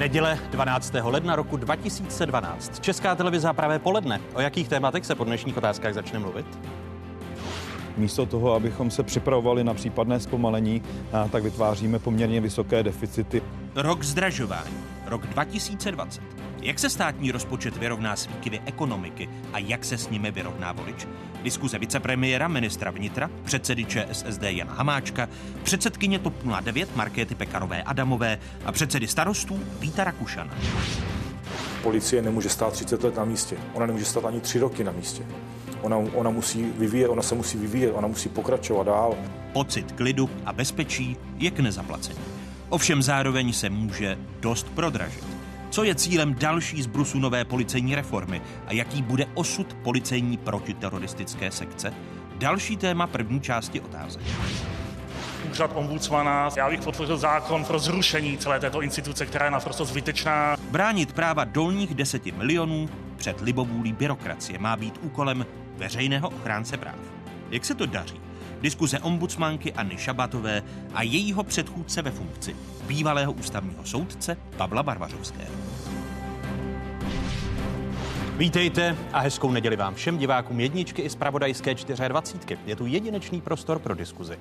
Neděle 12. ledna roku 2012. Česká televize a pravé poledne. O jakých tématech se po dnešních otázkách začne mluvit? Místo toho, abychom se připravovali na případné zpomalení, tak vytváříme poměrně vysoké deficity. Rok zdražování, rok 2020. Jak se státní rozpočet vyrovná s výkyvy ekonomiky a jak se s nimi vyrovná volič? Diskuze vicepremiéra, ministra vnitra, předsedy ČSSD Jana Hamáčka, předsedkyně TOP 09 Markéty Pekarové Adamové a předsedy starostů Víta Rakušana. Policie nemůže stát 30 let na místě. Ona nemůže stát ani 3 roky na místě. Ona, ona musí vyvíjet, ona se musí vyvíjet, ona musí pokračovat dál. Pocit klidu a bezpečí je k nezaplacení. Ovšem zároveň se může dost prodražit. Co je cílem další zbrusu nové policejní reformy a jaký bude osud policejní protiteroristické sekce? Další téma první části otázek. Úřad ombudsmana. Já bych podpořil zákon pro zrušení celé této instituce, která je naprosto zbytečná. Bránit práva dolních deseti milionů před libovůlí byrokracie má být úkolem veřejného ochránce práv. Jak se to daří? Diskuze ombudsmanky Anny Šabatové a jejího předchůdce ve funkci, bývalého ústavního soudce Pavla Barbařovského. Vítejte a hezkou neděli vám všem divákům jedničky i z Pravodajské 24. Je tu jedinečný prostor pro diskuzi.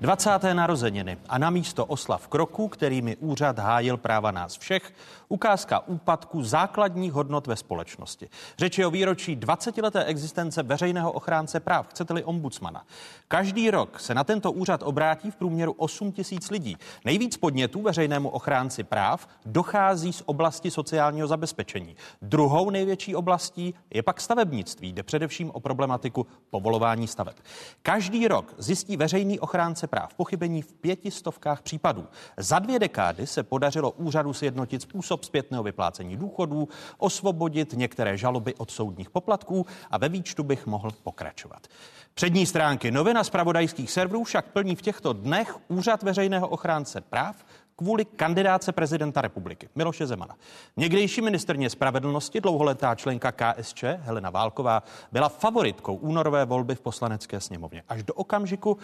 20. narozeniny a na místo oslav kroku, kterými úřad hájil práva nás všech, ukázka úpadku základních hodnot ve společnosti. Řeč je o výročí 20-leté existence veřejného ochránce práv, chcete-li ombudsmana. Každý rok se na tento úřad obrátí v průměru 8 tisíc lidí. Nejvíc podnětů veřejnému ochránci práv dochází z oblasti sociálního zabezpečení. Druhou největší oblastí je pak stavebnictví, jde především o problematiku povolování staveb. Každý rok zjistí veřejný ochránce práv pochybení v pětistovkách případů. Za dvě dekády se podařilo úřadu sjednotit způsob zpětného vyplácení důchodů, osvobodit některé žaloby od soudních poplatků a ve výčtu bych mohl pokračovat. Přední stránky novina z pravodajských serverů však plní v těchto dnech úřad veřejného ochránce práv kvůli kandidáce prezidenta republiky Miloše Zemana. Někdejší ministrně spravedlnosti, dlouholetá členka KSČ Helena Válková, byla favoritkou únorové volby v poslanecké sněmovně. Až do okamžiku,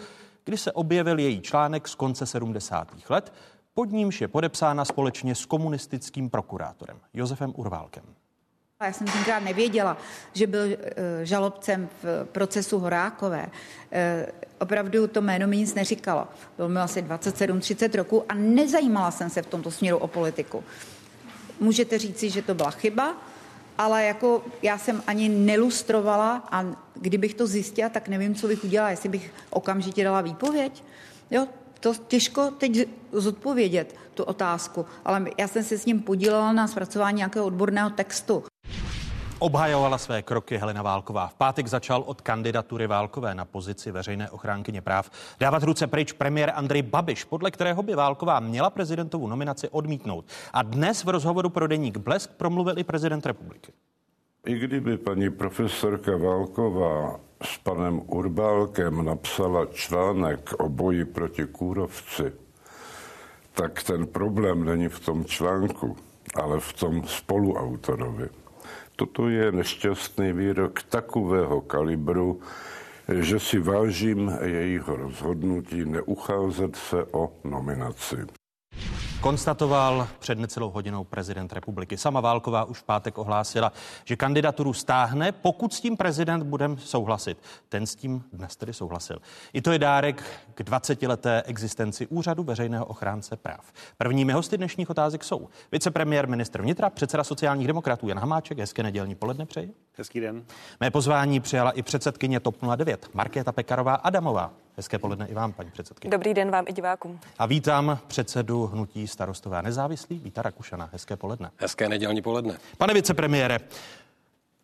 kdy se objevil její článek z konce 70. let, pod nímž je podepsána společně s komunistickým prokurátorem Josefem Urválkem. Já jsem tenkrát nevěděla, že byl eh, žalobcem v procesu Horákové. Eh, opravdu to jméno mi nic neříkalo. Bylo mi asi 27-30 roku a nezajímala jsem se v tomto směru o politiku. Můžete říci, že to byla chyba, ale jako já jsem ani nelustrovala a kdybych to zjistila, tak nevím, co bych udělala, jestli bych okamžitě dala výpověď. Jo, to těžko teď zodpovědět, tu otázku, ale já jsem se s ním podílela na zpracování nějakého odborného textu. Obhajovala své kroky Helena Válková. V pátek začal od kandidatury Válkové na pozici veřejné ochránkyně práv dávat ruce pryč premiér Andrej Babiš, podle kterého by Válková měla prezidentovu nominaci odmítnout. A dnes v rozhovoru pro deník Blesk promluvil i prezident republiky. I kdyby paní profesorka Válková s panem Urbálkem napsala článek o boji proti kůrovci, tak ten problém není v tom článku, ale v tom spoluautorovi. Toto je nešťastný výrok takového kalibru, že si vážím jejího rozhodnutí neucházet se o nominaci. Konstatoval před necelou hodinou prezident republiky. Sama Válková už v pátek ohlásila, že kandidaturu stáhne, pokud s tím prezident bude souhlasit. Ten s tím dnes tedy souhlasil. I to je dárek k 20-leté existenci úřadu veřejného ochránce práv. Prvními hosty dnešních otázek jsou vicepremiér, ministr vnitra, předseda sociálních demokratů Jan Hamáček. Hezké nedělní poledne přeji. Hezký den. Mé pozvání přijala i předsedkyně TOP 09, Markéta Pekarová Adamová. Hezké poledne i vám, paní předsedkyně. Dobrý den vám i divákům. A vítám předsedu hnutí starostové a nezávislý Víta Rakušana. Hezké poledne. Hezké nedělní poledne. Pane vicepremiére,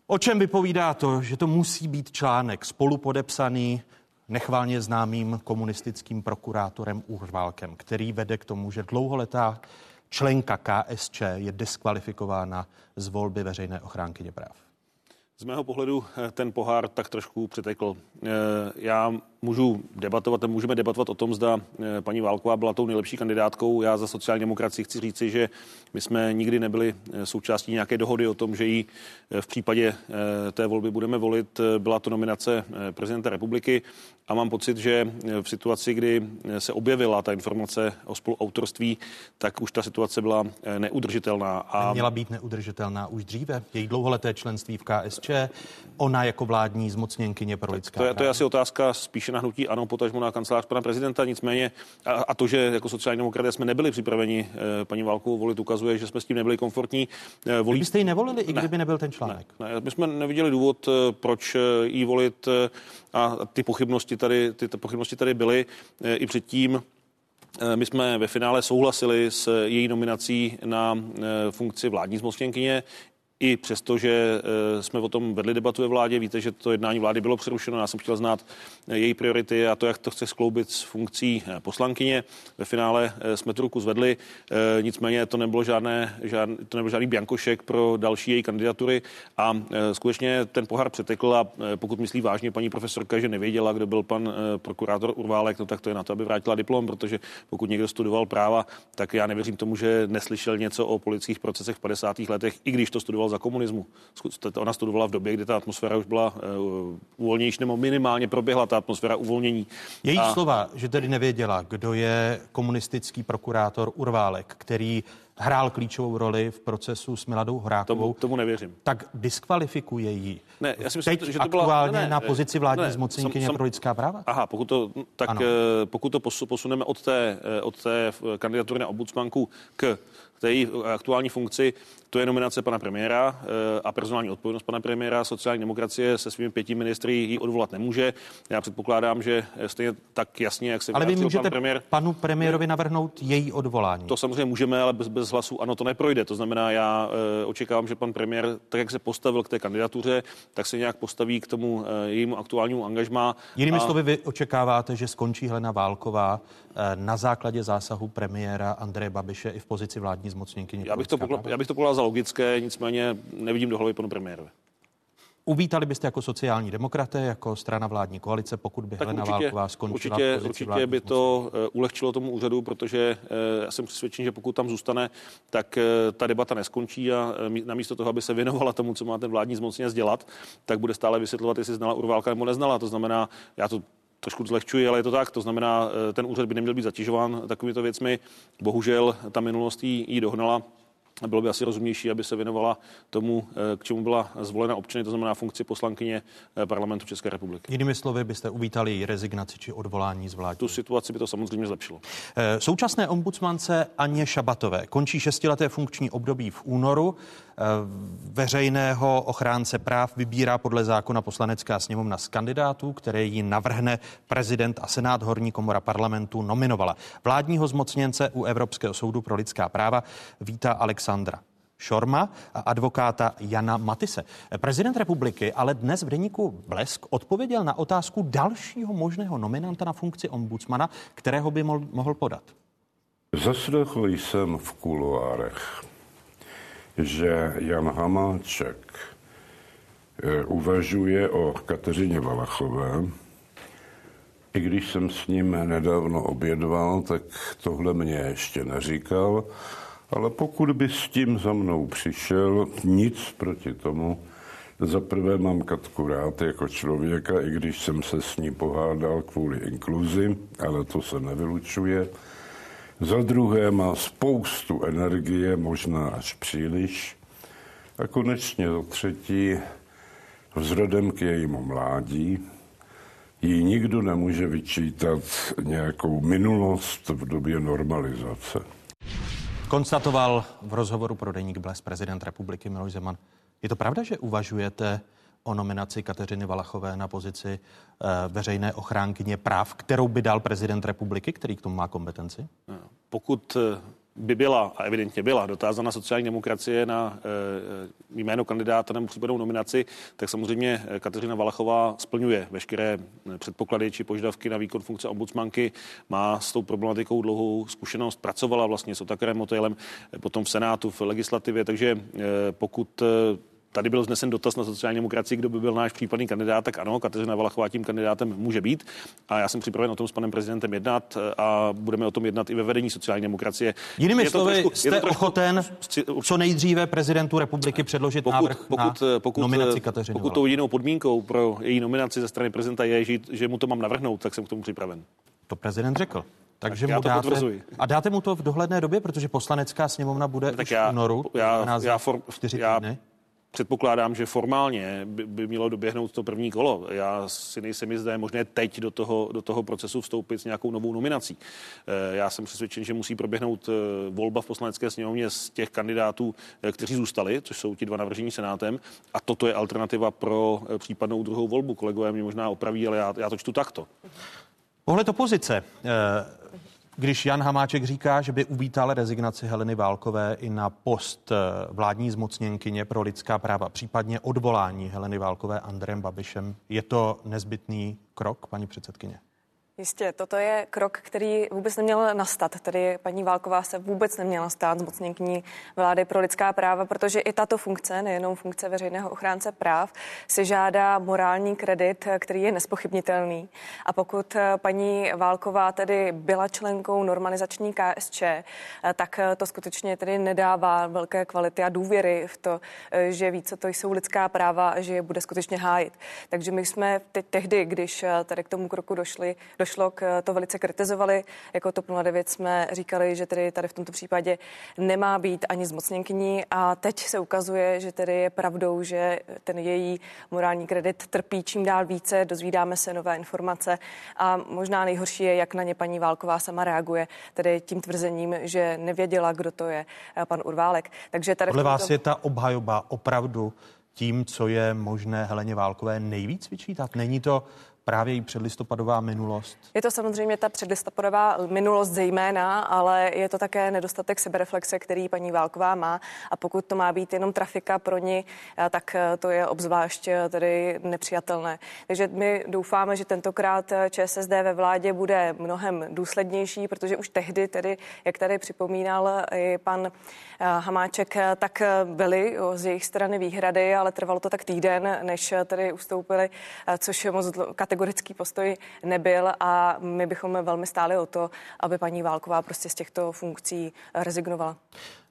o čem vypovídá to, že to musí být článek spolupodepsaný nechválně známým komunistickým prokurátorem Urválkem, který vede k tomu, že dlouholetá členka KSČ je diskvalifikována z volby veřejné ochránkyně práv? Z mého pohledu eh, ten pohár tak trošku přitekl. Eh, já můžu debatovat, můžeme debatovat o tom, zda eh, paní Válková byla tou nejlepší kandidátkou. Já za sociální demokracii chci říci, že my jsme nikdy nebyli součástí nějaké dohody o tom, že ji v případě té volby budeme volit. Byla to nominace prezidenta republiky. A mám pocit, že v situaci, kdy se objevila ta informace o spoluautorství, tak už ta situace byla neudržitelná. A měla být neudržitelná už dříve. Její dlouholeté členství v KSČ, ona jako vládní zmocněnkyně pro lidská to je, to je asi otázka spíše na hnutí ano, potažmo na kancelář pana prezidenta. Nicméně a, a to, že jako sociální demokraté jsme nebyli připraveni paní Válkovou volit, ukazuje, že jsme s tím nebyli komfortní. Volí... Byste ji nevolili, i kdyby ne. nebyl ten článek? Ne, ne, my jsme neviděli důvod, proč jí volit a ty pochybnosti tady, ty, pochybnosti tady byly i předtím. My jsme ve finále souhlasili s její nominací na funkci vládní zmocněnkyně i přesto, že eh, jsme o tom vedli debatu ve vládě, víte, že to jednání vlády bylo přerušeno. Já jsem chtěl znát eh, její priority a to, jak to chce skloubit s funkcí eh, poslankyně. Ve finále jsme tu ruku zvedli, nicméně to nebylo, žádné, žádný, to nebyl žádný biankošek pro další její kandidatury a skutečně ten pohár přetekl a pokud myslí vážně paní profesorka, že nevěděla, kdo byl pan prokurátor Urválek, no tak to je na to, aby vrátila diplom, protože pokud někdo studoval práva, tak já nevěřím tomu, že neslyšel něco o politických procesech v 50. letech, i když to studoval studoval za komunismu. Ona studovala v době, kdy ta atmosféra už byla uh, uvolnější, nebo minimálně proběhla ta atmosféra uvolnění. Její a... slova, že tedy nevěděla, kdo je komunistický prokurátor Urválek, který hrál klíčovou roli v procesu s Miladou Horákovou. Tomu, tomu nevěřím. Tak diskvalifikuje ji. Ne, já si myslím, Teď že to byla aktuálně ne, ne, na pozici vládní ne, zmocněnkyně pro lidská práva? Aha, pokud to, tak ano. Eh, pokud to posuneme od té, eh, od té kandidatury na ombudsmanku k té její aktuální funkci, to je nominace pana premiéra eh, a personální odpovědnost pana premiéra. Sociální demokracie se svými pěti ministry ji odvolat nemůže. Já předpokládám, že stejně tak jasně, jak se Ale vy můžete pan premiér, panu premiérovi navrhnout její odvolání. To samozřejmě můžeme, ale bez, bez hlasu ano, to neprojde. To znamená, já e, očekávám, že pan premiér, tak jak se postavil k té kandidatuře, tak se nějak postaví k tomu jejímu aktuálnímu angažmá. Jinými a... slovy, vy očekáváte, že skončí Helena Válková na základě zásahu premiéra Andreje Babiše i v pozici vládní zmocněnkyně. Já bych to, pokla, já bych to pokládal za logické, nicméně nevidím do hlavy panu premiérovi. Uvítali byste jako sociální demokraté, jako strana vládní koalice, pokud by tak Helena určitě, Válková skončila určitě, v pozici Určitě by to uh, ulehčilo tomu úřadu, protože uh, já jsem přesvědčen, že pokud tam zůstane, tak uh, ta debata neskončí a namísto toho, aby se věnovala tomu, co má ten vládní zmocněnec dělat, tak bude stále vysvětlovat, jestli znala Urválka nebo neznala. To znamená, já to trošku zlehčuji, ale je to tak. To znamená, ten úřad by neměl být zatěžován takovýmito věcmi. Bohužel ta minulost jí dohnala bylo by asi rozumnější, aby se věnovala tomu, eh, k čemu byla zvolena občany, to znamená funkci poslankyně eh, parlamentu České republiky. Jinými slovy byste uvítali její rezignaci či odvolání z vlády. Tu situaci by to samozřejmě zlepšilo. Eh, současné ombudsmance Aně Šabatové končí šestileté funkční období v únoru. Veřejného ochránce práv vybírá podle zákona poslanecká sněmovna z kandidátů, které ji navrhne prezident a senát horní komora parlamentu nominovala. Vládního zmocněnce u Evropského soudu pro lidská práva vítá Alex Alexandra Šorma a advokáta Jana Matise. Prezident republiky ale dnes v deníku Blesk odpověděl na otázku dalšího možného nominanta na funkci ombudsmana, kterého by mohl podat. Zaslechl jsem v kuloárech, že Jan Hamáček eh, uvažuje o Kateřině Valachové. I když jsem s ním nedávno obědval, tak tohle mě ještě neříkal. Ale pokud by s tím za mnou přišel, nic proti tomu. Za prvé mám Katku rád jako člověka, i když jsem se s ní pohádal kvůli inkluzi, ale to se nevylučuje. Za druhé má spoustu energie, možná až příliš. A konečně za třetí, vzhledem k jejímu mládí, jí nikdo nemůže vyčítat nějakou minulost v době normalizace. Konstatoval v rozhovoru pro deník Bles prezident republiky Miloš Zeman. Je to pravda, že uvažujete o nominaci Kateřiny Valachové na pozici uh, veřejné ochránkyně práv, kterou by dal prezident republiky, který k tomu má kompetenci? Pokud eh, by byla, a evidentně byla, dotázána sociální demokracie na e, jméno kandidáta nebo případnou nominaci, tak samozřejmě Kateřina Valachová splňuje veškeré předpoklady či požadavky na výkon funkce ombudsmanky, má s tou problematikou dlouhou zkušenost, pracovala vlastně s Otakarem Motylem, potom v Senátu, v legislativě, takže e, pokud tady byl znesen dotaz na sociální demokracii, kdo by byl náš případný kandidát, tak ano, Kateřina Valachová tím kandidátem může být. A já jsem připraven o tom s panem prezidentem jednat a budeme o tom jednat i ve vedení sociální demokracie. Jinými slovy, trošku, jste trošku, ochoten co nejdříve prezidentu republiky předložit pokud, návrh pokud, na pokud, nominaci Kateřiny Pokud tou jedinou podmínkou pro její nominaci ze strany prezidenta je, že, že mu to mám navrhnout, tak jsem k tomu připraven. To prezident řekl. Takže tak mu dáte, potvrzuji. A dáte mu to v dohledné době, protože poslanecká sněmovna bude tak už já, v únoru, já, já, for, já, týdny. Předpokládám, že formálně by, by mělo doběhnout to první kolo. Já si nejsem jistý, je možné teď do toho, do toho procesu vstoupit s nějakou novou nominací. Eh, já jsem přesvědčen, že musí proběhnout eh, volba v poslanecké sněmovně z těch kandidátů, eh, kteří zůstali, což jsou ti dva navržení senátem. A toto je alternativa pro případnou druhou volbu. Kolegové mě možná opraví, ale já, já to čtu takto. Pohled opozice. Když Jan Hamáček říká, že by uvítal rezignaci Heleny Válkové i na post eh, vládní zmocněnkyně pro lidská práva, případně odvolání Heleny Válkové Andrem Babišem, je to nezbytný krok, paní předsedkyně? Jistě, toto je krok, který vůbec neměl nastat. Tedy paní Válková se vůbec neměla stát zmocněnkyní vlády pro lidská práva, protože i tato funkce, nejenom funkce veřejného ochránce práv, si žádá morální kredit, který je nespochybnitelný. A pokud paní Válková tedy byla členkou normalizační KSČ, tak to skutečně tedy nedává velké kvality a důvěry v to, že ví, co to jsou lidská práva a že je bude skutečně hájit. Takže my jsme teď tehdy, když tady k tomu kroku došli, k to velice kritizovali. Jako TOP 09 jsme říkali, že tedy tady v tomto případě nemá být ani zmocněnkyní a teď se ukazuje, že tedy je pravdou, že ten její morální kredit trpí čím dál více, dozvídáme se nové informace a možná nejhorší je, jak na ně paní Válková sama reaguje, tedy tím tvrzením, že nevěděla, kdo to je pan Urválek. Takže tady Podle vás je ta obhajoba opravdu tím, co je možné Heleně Válkové nejvíc vyčítat? Není to právě i předlistopadová minulost? Je to samozřejmě ta předlistopadová minulost zejména, ale je to také nedostatek sebereflexe, který paní Válková má. A pokud to má být jenom trafika pro ní, eh, tak eh, to je obzvlášť eh, tedy nepřijatelné. Takže my doufáme, že tentokrát ČSSD ve vládě bude mnohem důslednější, protože už tehdy, tedy, jak tady připomínal i pan Hamáček, tak byly z jejich strany výhrady, ale trvalo to tak týden, než tedy ustoupili, což je moc kategoricky kategorický postoj nebyl a my bychom velmi stáli o to, aby paní Válková prostě z těchto funkcí rezignovala.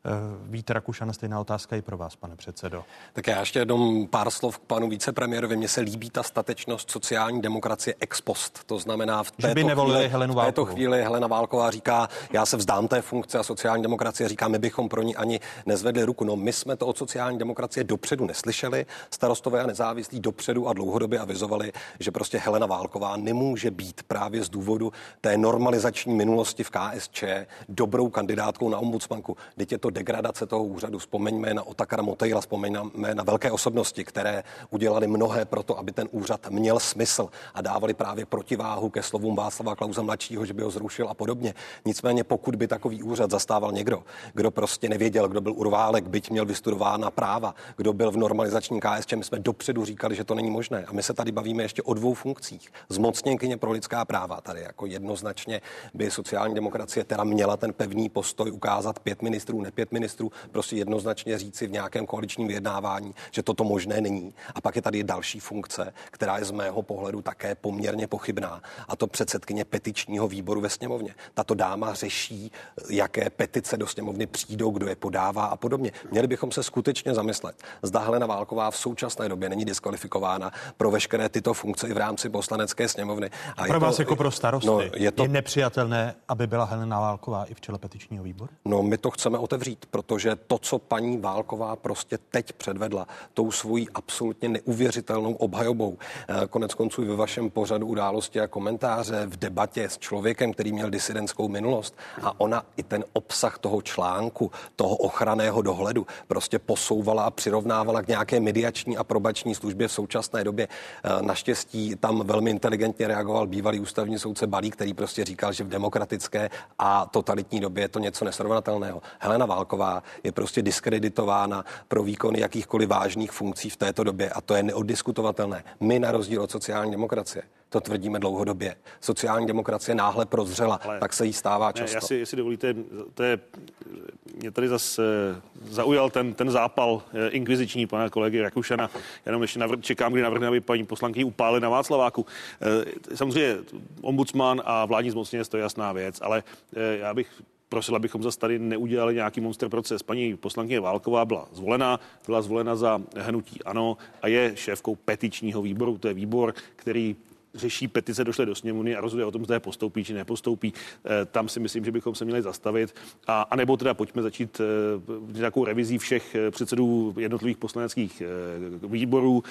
Eh, Vít Rakušan, stejná otázka i pro vás, pane předsedo. Tak já ještě jenom pár slov k panu vicepremiérovi. Mně se líbí ta statečnost sociální demokracie ex post. To znamená, v této, chvíli, Helenu v této chvíli Helena Válková říká, já se vzdám té funkce a sociální demokracie říká, my bychom pro ní ani nezvedli ruku. No my jsme to od sociální demokracie dopředu neslyšeli. Starostové a nezávislí dopředu a dlouhodobě avizovali, že prostě Helena Válková nemůže být právě z důvodu té normalizační minulosti v KSČ dobrou kandidátkou na ombudsmanku. Teď je to degradace toho úřadu. Vzpomeňme na Otakara Motejla, vzpomeňme na velké osobnosti, které udělali mnohé pro to, aby ten úřad měl smysl a dávali právě protiváhu ke slovům Václava Klauza mladšího, že by ho zrušil a podobně. Nicméně, pokud by takový úřad zastával někdo, kdo prostě nevěděl, kdo byl urválek, byť měl vystudována práva, kdo byl v normalizačním KSČ, my jsme dopředu říkali, že to není možné. A my se tady bavíme ještě o dvou funkcích. Zmocněnkyně pro lidská práva tady jako jednoznačně by sociální demokracie teda měla ten pevný postoj ukázat pět ministrů, ne pět pět ministrů prostě jednoznačně říci v nějakém koaličním vyjednávání, že toto možné není. A pak je tady další funkce, která je z mého pohledu také poměrně pochybná, a to předsedkyně petičního výboru ve sněmovně. Tato dáma řeší, jaké petice do sněmovny přijdou, kdo je podává a podobně. Měli bychom se skutečně zamyslet. Zda Helena Válková v současné době není diskvalifikována pro veškeré tyto funkce i v rámci poslanecké sněmovny. A pro vás to, jako pro starosty no, je, to, je nepřijatelné, aby byla Helena Válková i v čele petičního výboru? No, my to chceme otevřít uzavřít, protože to, co paní Válková prostě teď předvedla, tou svojí absolutně neuvěřitelnou obhajobou, eh, konec konců ve vašem pořadu události a komentáře v debatě s člověkem, který měl disidentskou minulost a ona i ten obsah toho článku, toho ochranného dohledu prostě posouvala a přirovnávala k nějaké mediační a probační službě v současné době. Eh, naštěstí tam velmi inteligentně reagoval bývalý ústavní soudce Balí, který prostě říkal, že v demokratické a totalitní době je to něco nesrovnatelného. Helena Válková je prostě diskreditována pro výkon jakýchkoliv vážných funkcí v této době a to je neoddiskutovatelné. My na rozdíl od sociální demokracie To tvrdíme dlouhodobě. Sociální demokracie náhle prozřela, Ale tak se jí stává často. Ne, já si, jestli dovolíte, to je, mě tady zase zaujal ten, ten zápal eh, inkviziční pana kolegy Rakušana. Jenom ještě navr- čekám, kdy navrhne, aby paní poslankyni upáli na Václaváku. Eh, samozřejmě ombudsman a vládní zmocněnec to je jasná věc, ale eh, já bych prosil, abychom zase tady neudělali nějaký monster proces. Paní poslankyně Válková byla zvolena, byla zvolena za hnutí ANO a je šéfkou petičního výboru. To je výbor, který řeší petice, došly do sněmovny a rozhoduje o tom, zda je postoupí či nepostoupí. Eh, tam si myslím, že bychom se měli zastavit. A, a nebo teda pojďme začít eh, nějakou revizí všech eh, předsedů jednotlivých poslaneckých výborů.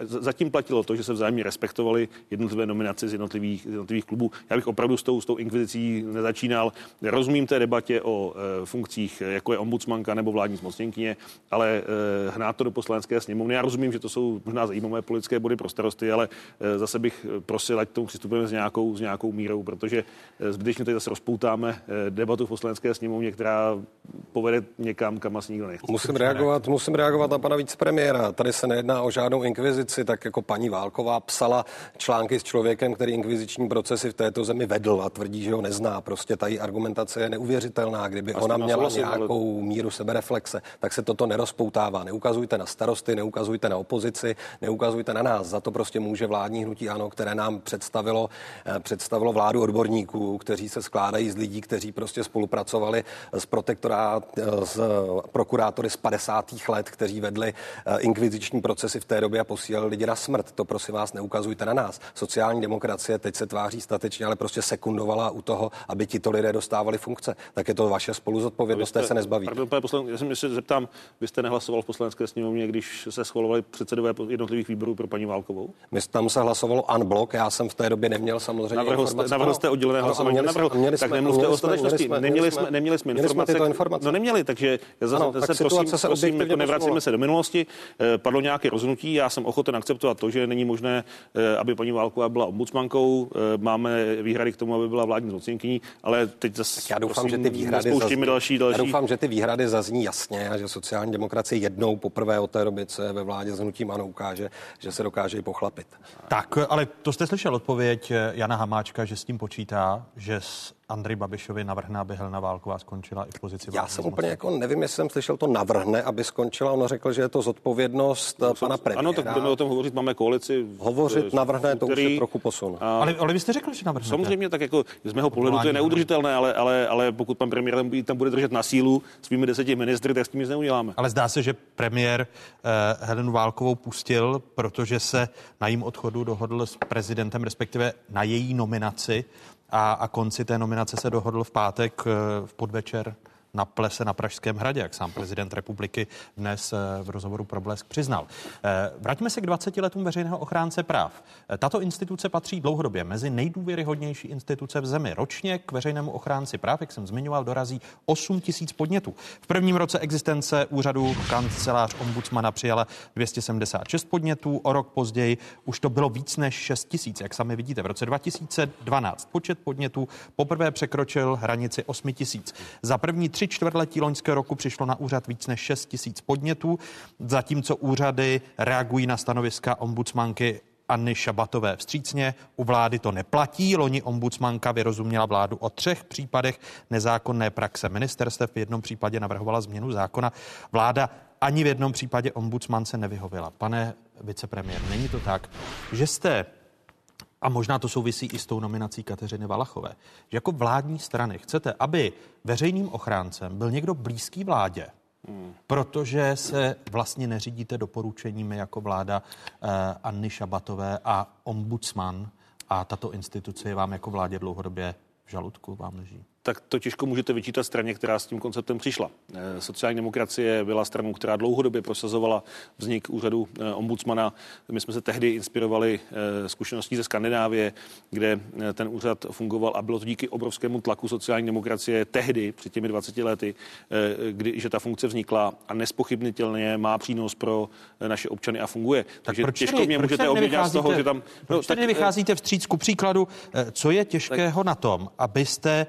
Zatím platilo to, že se vzájemně respektovali jednotlivé nominace z jednotlivých, z jednotlivých klubů. Já bych opravdu s tou, s tou inkvizicí nezačínal. Rozumím té debatě o funkcích, jako je ombudsmanka nebo vládní zmocněnkyně, ale hnát to do poslanecké sněmovny. Já rozumím, že to jsou možná zajímavé politické body pro starosty, ale zase bych prosil, ať tomu přistupujeme s nějakou, s nějakou mírou, protože eh, zbytečně tady zase rozpoutáme eh, debatu v poslanecké sněmovně, která povede někam, kam asi nikdo nechce. Musím reagovat, musím reagovat na pana vicepremiéra. Tady se nejedná o žádnou inkvizici, tak jako paní Válková psala články s člověkem, který inkviziční procesy v této zemi vedl a tvrdí, že ho nezná. Prostě ta argumentace je neuvěřitelná. Kdyby ona měla nějakou míru sebereflexe, tak se toto nerozpoutává. Neukazujte na starosty, neukazujte na opozici, neukazujte na nás. Za to prostě může vládní hnutí ano, které nám představilo, eh, představilo vládu odborníků, kteří se skládají z lidí, kteří prostě spolupracovali s protektorát, eh, s prokurátory z 50. let, kteří vedli eh, inkviziční procesy v té době a posílali lidi na smrt. To prosím vás neukazujte na nás. Sociální demokracie teď se tváří statečně, ale prostě sekundovala u toho, aby tito lidé dostávali funkce. Tak je to vaše spoluzodpovědnost, té se nezbaví. Pardon, pane poslan, já se zeptám, vy jste nehlasoval v poslanecké sněmovně, když se schvalovali předsedové jednotlivých výborů pro paní Válkovou? My tam se hlasovalo unblock blok. Já jsem v té době neměl samozřejmě navrhl jste, navrhl jste oddělené hlasování. Měli, navrhl, měli tak nemluvte o statečnosti. Neměli jsme, neměli jsme informace. Měli informace. No neměli, takže zase, ano, zase tak prosím, se prosím jako nevracíme se do minulosti. Eh, padlo nějaké rozhodnutí, já jsem ochoten akceptovat to, že není možné, eh, aby paní Válková byla ombudsmankou. Eh, máme výhrady k tomu, aby byla vládní zmocněnkyní, ale teď zase tak já doufám, prosím, že ty výhrady zazní, další, další. Já doufám, že ty výhrady zazní jasně a že sociální demokracie jednou poprvé od té doby, co je ve vládě s hnutím ano, ukáže, že se dokáže i pochlapit. Tak, ale to jste slyšel? Odpověď Jana Hamáčka, že s tím počítá, že s Andrej Babišovi navrhne, aby Helena Válková skončila i v pozici. Já jsem úplně jako nevím, jestli jsem slyšel to navrhne, aby skončila. Ono řekl, že je to zodpovědnost no, pana premiéra. Ano, tak budeme o tom hovořit, máme koalici. Hovořit eh, navrhne, to už je trochu posun. A... Ale, ale vy jste řekl, že navrhne. Samozřejmě, tak jako z mého pohledu to je neudržitelné, ale, ale, ale pokud pan premiér tam, tam bude držet na sílu svými deseti ministry, tak s tím nic neuděláme. Ale zdá se, že premiér uh, Helenu Válkovou pustil, protože se na jím odchodu dohodl s prezidentem, respektive na její nominaci a, a konci té nominace se dohodl v pátek eh, v podvečer na plese na Pražském hradě, jak sám prezident republiky dnes eh, v rozhovoru pro Blesk přiznal. Eh, vraťme se k 20 letům veřejného ochránce práv. Eh, tato instituce patří dlouhodobě mezi nejdůvěryhodnější instituce v zemi. Ročně k veřejnému ochránci práv, jak jsem zmiňoval, dorazí 8 tisíc podnětů. V prvním roce existence úřadu kancelář ombudsmana přijala 276 podnětů, o rok později už to bylo víc než 6 tisíc. Jak sami vidíte, v roce 2012 počet podnětů poprvé překročil hranici 8 tisíc. Za první tři tři čtvrtletí loňského roku přišlo na úřad víc než 6 tisíc podnětů, zatímco úřady reagují na stanoviska ombudsmanky Anny Šabatové vstřícně. U vlády to neplatí. Loni ombudsmanka vyrozuměla vládu o třech případech nezákonné praxe ministerstev. V jednom případě navrhovala změnu zákona. Vláda ani v jednom případě ombudsman se nevyhověla. Pane vicepremiér, není to tak, že jste a možná to souvisí i s tou nominací Kateřiny Valachové, že jako vládní strany chcete, aby veřejným ochráncem byl někdo blízký vládě, Hmm. Protože se vlastně neřídíte doporučeními jako vláda eh, Anny Šabatové a ombudsman a tato instituce je vám jako vládě dlouhodobě v žaludku, vám leží tak to těžko můžete vyčítat straně, která s tím konceptem přišla. Eh, sociální demokracie byla stranou, která dlouhodobě prosazovala vznik úřadu eh, ombudsmana. My jsme se tehdy inspirovali eh, zkušeností ze Skandinávie, kde ten úřad fungoval a bylo to díky obrovskému tlaku sociální demokracie tehdy, před těmi 20 lety, kdy, že ta funkce vznikla a nespochybnitelně má přínos pro naše občany a funguje. Tak Takže proč těžko mě můžete obvinit z toho, že tam... No, proč tak, vycházíte vstříc ku příkladu, co je těžkého tak, na tom, abyste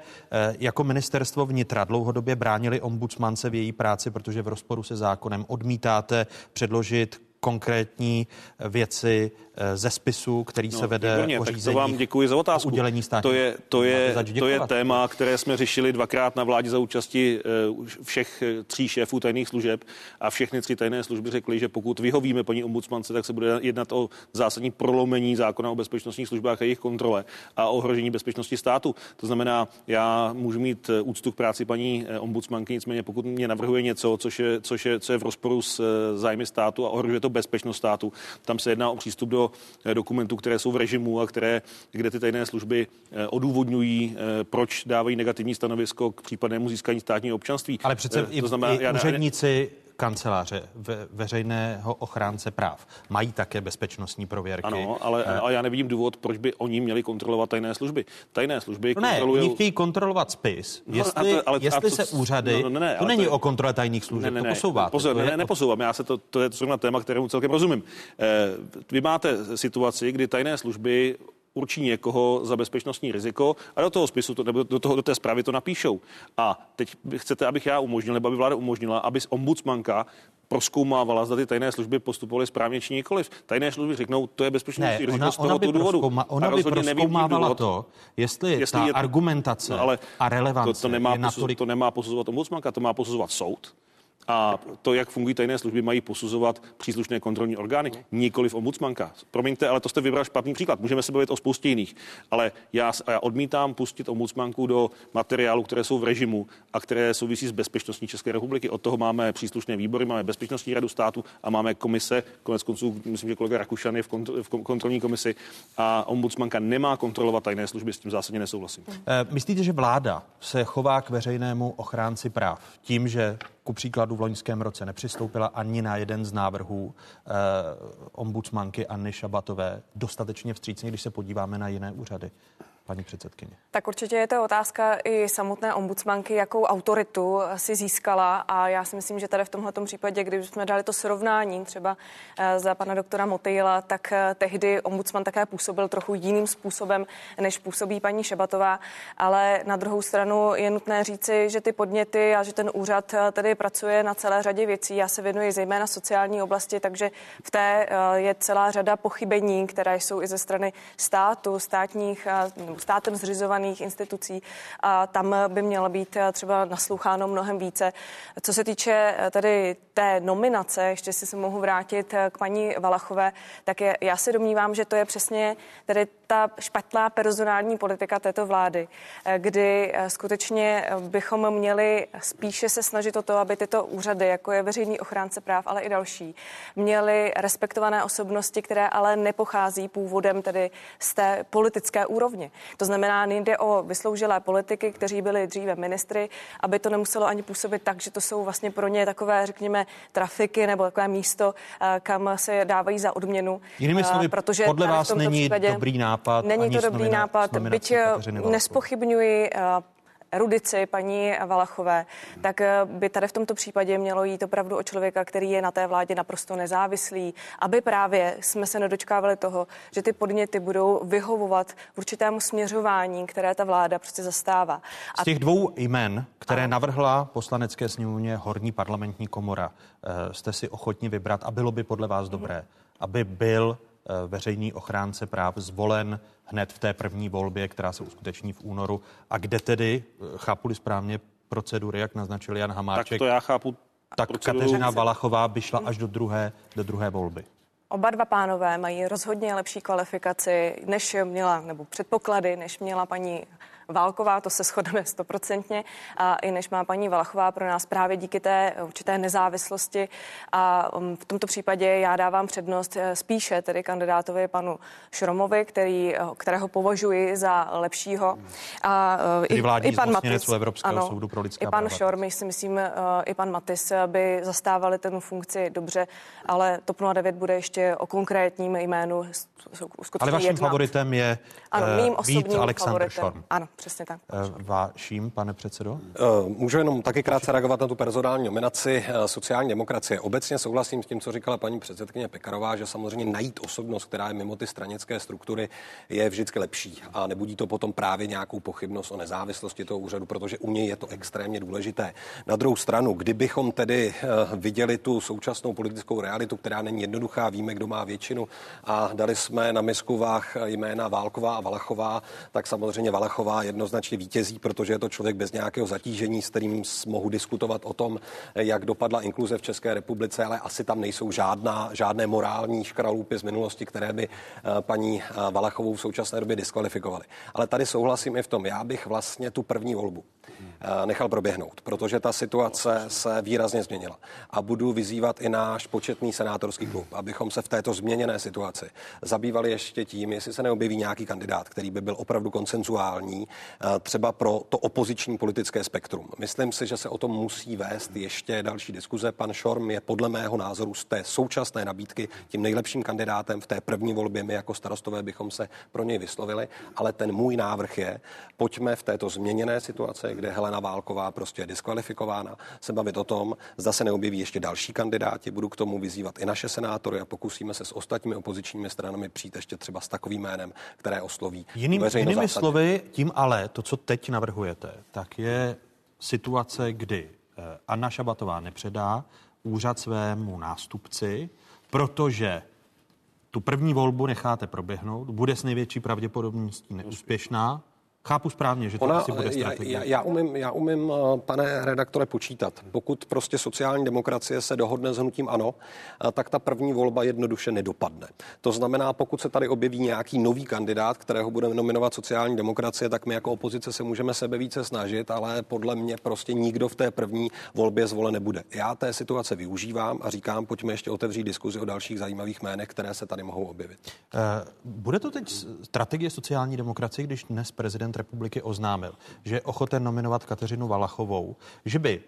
jako ministerstvo vnitra dlouhodobě bránili ombudsmance v její práci, protože v rozporu se zákonem odmítáte předložit konkrétní věci ze spisu, který no, se vede výborně, o tak to vám děkuji za otázku. Udělení to je, to, je, to je téma, které jsme řešili dvakrát na vládě za účasti eh, všech tří šéfů tajných služeb a všechny tři tajné služby řekly, že pokud vyhovíme paní ombudsmance, tak se bude jednat o zásadní prolomení zákona o bezpečnostních službách a jejich kontrole a ohrožení bezpečnosti státu. To znamená, já můžu mít úctu k práci paní ombudsmanky, nicméně pokud mě navrhuje něco, což je, což je, co je v rozporu s zájmy státu a ohrožuje to bezpečnost státu, tam se jedná o přístup do eh, dokumentů, které jsou v režimu a které, kde ty tajné služby eh, odůvodňují, eh, proč dávají negativní stanovisko k případnému získání státního občanství. Ale přece to i, znamená, i úředníci kanceláře ve, veřejného ochránce práv mají také bezpečnostní prověrky. Ano, ale, ale já nevidím důvod, proč by oni měli kontrolovat tajné služby. Tajné služby no ne, kontrolují... oni chtějí kontrolovat spis. No, jestli, no, ale, jestli to, se úřady... No, no, ne, to není to, o kontrole tajných služeb, ne, ne, to posouváte. Pozor, to ne, ne, neposouvám, já se to, to je zrovna téma, kterému celkem rozumím. Eh, vy máte situaci, kdy tajné služby určí někoho za bezpečnostní riziko a do toho spisu, to, nebo do, toho, do té zprávy to napíšou. A teď chcete, abych já umožnil, nebo aby vláda umožnila, aby ombudsmanka proskoumávala, zda ty tajné služby postupovaly správně či nikoliv. Tajné služby řeknou, to je bezpečnostní riziko ona, z tohoto důvodu. Proskouma, ona by proskoumávala důvod, to, jestli, jestli ta je, argumentace no, ale a relevance to, to nemá, je natolik... to nemá posuzovat ombudsmanka, to má posuzovat soud a to, jak fungují tajné služby, mají posuzovat příslušné kontrolní orgány, nikoli v ombudsmanka. Promiňte, ale to jste vybral špatný příklad. Můžeme se bavit o spoustě jiných, ale já, já odmítám pustit ombudsmanku do materiálu, které jsou v režimu a které souvisí s bezpečností České republiky. Od toho máme příslušné výbory, máme bezpečnostní radu státu a máme komise. Konec konců, myslím, že kolega Rakušan je v, kontro, v kontrolní komisi a ombudsmanka nemá kontrolovat tajné služby, s tím zásadně nesouhlasím. E, myslíte, že vláda se chová k veřejnému ochránci práv tím, že ku příkladu v loňském roce nepřistoupila ani na jeden z návrhů eh, ombudsmanky Anny Šabatové. Dostatečně vstřícně, když se podíváme na jiné úřady paní předsedkyně? Tak určitě je to otázka i samotné ombudsmanky, jakou autoritu si získala a já si myslím, že tady v tomhle případě, když jsme dali to srovnání třeba eh, za pana doktora Motejla, tak eh, tehdy ombudsman také působil trochu jiným způsobem, než působí paní Šebatová, ale na druhou stranu je nutné říci, že ty podněty a že ten úřad eh, tedy pracuje na celé řadě věcí. Já se věnuji zejména sociální oblasti, takže v té je celá řada pochybení, které jsou i ze strany státu, státních státem zřizovaných institucí a tam by měla být eh, třeba nasloucháno mnohem více. Co se týče eh, tady té nominace, ještě si se mohu vrátit eh, k paní Valachové, tak je, já si domnívám, že to je přesně tady ta špatná personální politika této vlády, kdy skutečně bychom měli spíše se snažit o to, aby tyto úřady, jako je veřejný ochránce práv, ale i další, měly respektované osobnosti, které ale nepochází původem tedy z té politické úrovně. To znamená, nejde o vysloužilé politiky, kteří byli dříve ministry, aby to nemuselo ani působit tak, že to jsou vlastně pro ně takové, řekněme, trafiky nebo takové místo, eh, kam se dávají za odměnu. Jinými eh, slovy, protože podle vás není dobrý nápad. Není to dobrý nápad, byť eh, nespochybňuji erudici paní Valachové, tak eh, by tady v tomto případě mělo jít opravdu o člověka, který je na té vládě naprosto nezávislý, aby právě jsme se nedočkávali toho, že ty podněty budou vyhovovat určitému směřování, které ta vláda prostě zastává. A... Z těch dvou jmen, které navrhla poslanecké sněmovně Horní parlamentní komora, eh, jste si ochotni vybrat a bylo by podle vás dobré, aby byl Eh, veřejný ochránce práv zvolen hned v té první volbě, která se uskuteční v únoru a kde tedy, eh, chápu správně procedury, jak naznačil Jan Hamáček, tak to já chápu. Tak proceduru... Kateřina Valachová by šla až do druhé, do druhé volby. Oba dva pánové mají rozhodně lepší kvalifikaci, než měla, nebo předpoklady, než měla paní Válková, to se shodeme stoprocentně, a i než má paní Valachová pro nás právě díky té určité nezávislosti. A um, v tomto případě já dávám přednost eh, spíše tedy kandidátovi panu Šromovi, který, eh, kterého považuji za lepšího. A eh, i, i pan Matis, Evropského ano, soudu pro lidská i pan Šorm, si myslím, i pan Matis by zastávali ten funkci dobře, ale TOP 09 bude ještě o konkrétním jménu Ale vaším jednat. favoritem je ano, mým Vít Alexander favoritem. Šorm. Ano. Přesně tak. Váším, pane předsedo? Můžu jenom taky krátce reagovat na tu personální nominaci sociální demokracie. Obecně souhlasím s tím, co říkala paní předsedkyně Pekarová, že samozřejmě najít osobnost, která je mimo ty stranické struktury, je vždycky lepší a nebudí to potom právě nějakou pochybnost o nezávislosti toho úřadu, protože u něj je to extrémně důležité. Na druhou stranu, kdybychom tedy viděli tu současnou politickou realitu, která není jednoduchá, víme, kdo má většinu a dali jsme na misku váh jména Válková a Valachová, tak samozřejmě Valachová jednoznačně vítězí, protože je to člověk bez nějakého zatížení, s kterým mohu diskutovat o tom, jak dopadla inkluze v České republice, ale asi tam nejsou žádná, žádné morální škralupy z minulosti, které by eh, paní eh, Valachovou v současné době diskvalifikovaly. Ale tady souhlasím i v tom, já bych vlastně tu první volbu eh, nechal proběhnout, protože ta situace se výrazně změnila. A budu vyzývat i náš početný senátorský klub, abychom se v této změněné situaci zabývali ještě tím, jestli se neobjeví nějaký kandidát, který by byl opravdu konsenzuální, třeba pro to opoziční politické spektrum. Myslím si, že se o tom musí vést ještě další diskuze. Pan Šorm je podle mého názoru z té současné nabídky tím nejlepším kandidátem v té první volbě. My jako starostové bychom se pro něj vyslovili, ale ten můj návrh je, pojďme v této změněné situaci, kde Helena Válková prostě je diskvalifikována, se bavit o tom, zda se neobjeví ještě další kandidáti. Budu k tomu vyzývat i naše senátory a pokusíme se s ostatními opozičními stranami přijít ještě třeba s takovým jménem, které osloví. Jiným, jinými zásadě. slovy, tím ale to, co teď navrhujete, tak je situace, kdy eh, Anna Šabatová nepředá úřad svému nástupci, protože tu první volbu necháte proběhnout, bude s největší pravděpodobností neúspěšná Chápu správně, že to Ona, asi bude strategie. Já, já, umím, já umím, eh, pane redaktore, počítat. Pokud prostě sociální demokracie se dohodne s hnutím ano, eh, tak ta první volba jednoduše nedopadne. To znamená, pokud se tady objeví nějaký nový kandidát, kterého bude nominovat sociální demokracie, tak my jako opozice se můžeme sebe více snažit, ale podle mě prostě nikdo v té první volbě zvolen nebude. Já té situace využívám a říkám, pojďme ještě otevřít diskuzi o dalších zajímavých jménech, které se tady mohou objevit. Uh, bude to teď strategie sociální demokracie, když dnes prezident prezident republiky oznámil, že je ochoten nominovat Kateřinu Valachovou, že by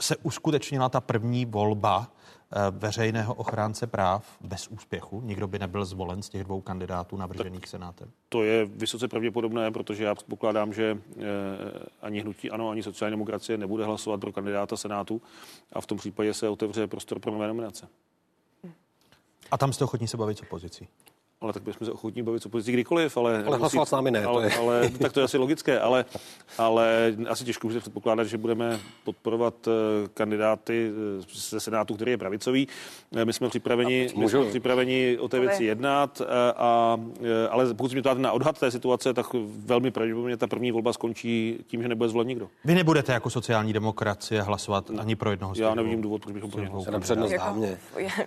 se uskutečnila ta první volba eh, veřejného ochránce práv bez úspěchu. Nikdo by nebyl zvolen z těch dvou kandidátů navržených tak Senátem. To je vysoce pravděpodobné, protože já předpokládám, že eh, ani hnutí ano, ani sociální demokracie nebude hlasovat pro kandidáta Senátu a v tom případě se otevře prostor pro nové nominace. A tam jste ochotní se bavit s opozicí? Ale tak bychom se ochotní bavit s opozicí kdykoliv, ale... Ale hlasovat s námi ne. Ale, to je. ale, tak to je asi logické, ale, ale asi těžko může předpokládat, že budeme podporovat eh, kandidáty eh, ze Senátu, který je pravicový. Eh, my jsme připraveni, my jsme připraveni o té věci jednat, a, ale pokud mě ptáte na odhad té situace, tak velmi pravděpodobně ta první volba skončí tím, že nebude zvolen nikdo. Vy nebudete jako sociální demokracie hlasovat ani pro jednoho z Já nevidím důvod, proč bychom pro něho hlasovali.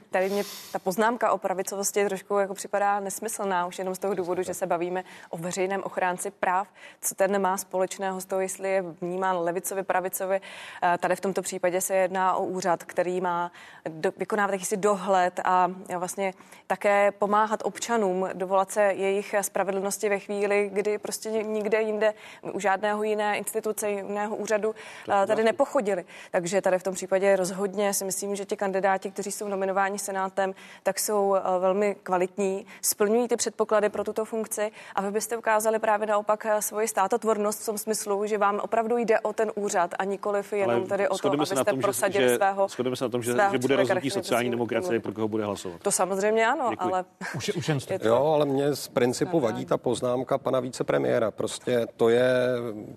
Tady mě ta poznámka o pravicovosti trošku jako připadá nesmyslná už jenom z toho důvodu, že se bavíme o veřejném ochránci práv. Co ten má společného s toho, jestli je vnímán levicovi, pravicovi. Eh, tady v tomto případě se jedná o úřad, který má do, vykonávat jakýsi dohled a vlastně také pomáhat občanům dovolat se jejich spravedlnosti ve chvíli, kdy prostě nikde jinde, u žádného jiné instituce, jiného úřadu eh, tady nepochodili. Takže tady v tom případě rozhodně si myslím, že ti kandidáti, kteří jsou nominováni Senátem, tak jsou eh, velmi kvalitní, splňují ty předpoklady pro tuto funkci a vy byste ukázali právě naopak eh, svoji státotvornost v tom smyslu, že vám opravdu jde o ten úřad a nikoliv jenom Ale tady o to, abyste tom, prosadili že, svého. Shodeme se na tom, že, že bude rozhodnutí sociální demokracie, pro koho bude hlasovat. To samozřejmě ano, Děkuji. ale... Už, už jen to... Jo, ale mě z principu no, vadí ta poznámka pana vicepremiéra. Prostě to je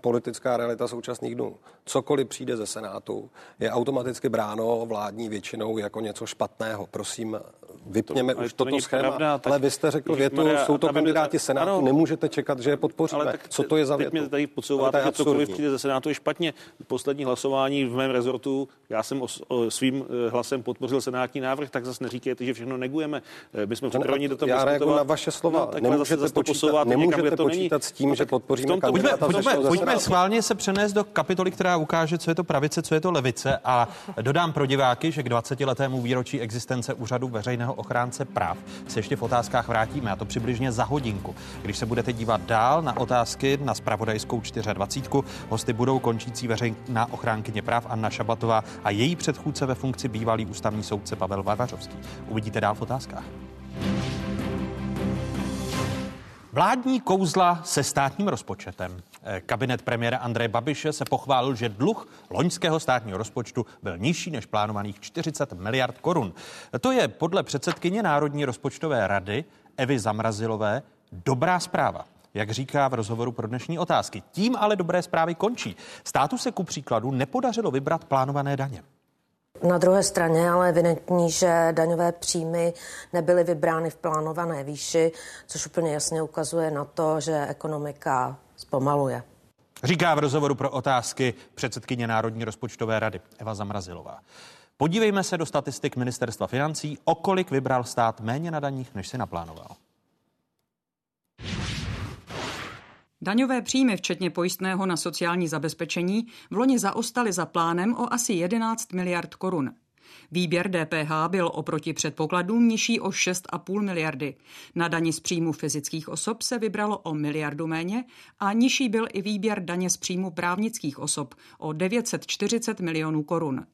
politická realita současných dnů. Cokoliv přijde ze Senátu, je automaticky bráno vládní většinou jako něco špatného. Prosím, vypněme to, už to toto schéma. Pravda, ale vy jste řekl větu, Maria, jsou to kandidáti Senátu, ano, nemůžete čekat, že je podpoříme. Ale tak, Co to je za větu? Teď mě tady podsouváte, že cokoliv přijde ze Senátu je špatně. Poslední hlasování v mém rezortu, já jsem o, o, svým eh, hlasem podpořil senátní návrh, tak zase neříkejte, že všechno negujeme. Eh, my jsme připraveni do toho Já reaguji na vaše slova. No, nemůžete počítat, nemůžete počítat s tím, no, že podpoříme kandidáta Pojďme schválně se přenést do kapitoly, která ukáže, co je to pravice, co je to levice a dodám pro diváky, že k 20 letému výročí existence úřadu veřejného ochránce práv se ještě v otázkách vrátíme, a to přibližně za hodinku. Když se budete dívat dál na otázky na spravodajskou 24, hosty budou končící veřejná ochránkyně práv Anna Šabatová a její předchůdce ve funkci bývalý ústavní soudce Pavel Vavařovský. Uvidíte dál v otázkách. Vládní kouzla se státním rozpočetem. Eh, kabinet premiéra Andreje Babiše se pochválil, že dluh loňského státního rozpočtu byl nižší než plánovaných 40 miliard korun. To je podle předsedkyně Národní rozpočtové rady Evy Zamrazilové dobrá zpráva jak říká v rozhovoru pro dnešní otázky. Tím ale dobré zprávy končí. Státu se ku příkladu nepodařilo vybrat plánované daně. Na druhé straně ale evidentní, že daňové příjmy nebyly vybrány v plánované výši, což úplně jasně ukazuje na to, že ekonomika zpomaluje. Říká v rozhovoru pro otázky předsedkyně Národní rozpočtové rady Eva Zamrazilová. Podívejme se do statistik ministerstva financí, o kolik vybral stát méně na daních, než si naplánoval. Daňové příjmy, včetně pojistného na sociální zabezpečení, v loni zaostaly za plánem o asi 11 miliard korun. Výběr DPH byl oproti předpokladům nižší o 6,5 miliardy. Na dani z příjmu fyzických osob se vybralo o miliardu méně a nižší byl i výběr daně z příjmu právnických osob o 940 milionů korun.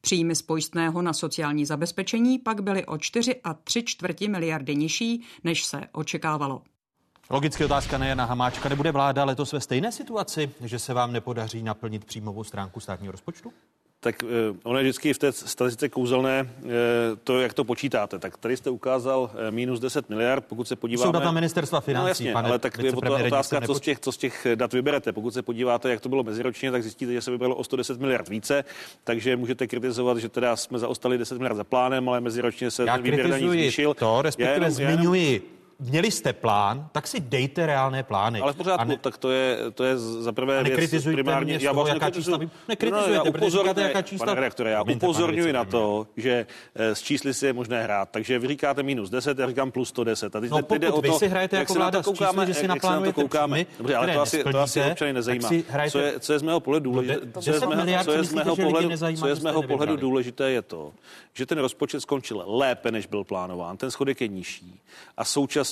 Příjmy z pojistného na sociální zabezpečení pak byly o 4 a 3 čtvrti miliardy nižší, než se očekávalo. Logicky otázka na Hamáčka. Nebude vláda letos ve stejné situaci, že se vám nepodaří naplnit příjmovou stránku státního rozpočtu? Tak uh, ono je vždycky v té statistice kouzelné uh, to, jak to počítáte. Tak tady jste ukázal uh, minus 10 miliard, pokud se podíváme... Jsou data ministerstva financí, no, jasně, pane ale tak je otázka, co z, těch, co z těch dat vyberete. Pokud se podíváte, jak to bylo meziročně, tak zjistíte, že se vybralo o 110 miliard více, takže můžete kritizovat, že teda jsme zaostali 10 miliard za plánem, ale meziročně se Já ten výběr daní zvýšil. to, respektive jenom, zmiňuji měli jste plán, tak si dejte reálné plány. Ale v pořádku, ne, tak to je, to je za prvé věc primárně. Já vás jaká čísla nekritizujete, no, no, já říkáte, jaká čísla. Pane redaktore, já upozorňuji na to, že eh, s čísly si je možné hrát. Takže vy říkáte minus 10, já říkám plus 110. A teď no, pokud jde o to, vy si hrajete jako vláda s čísly, že si naplánujete příjmy, Dobře, ale to asi, to asi občany nezajímá. Co je, co je z mého pohledu důležité, co je z mého pohledu důležité je to, že ten rozpočet skončil lépe, než byl plánován. Ten schodek je nižší. A současně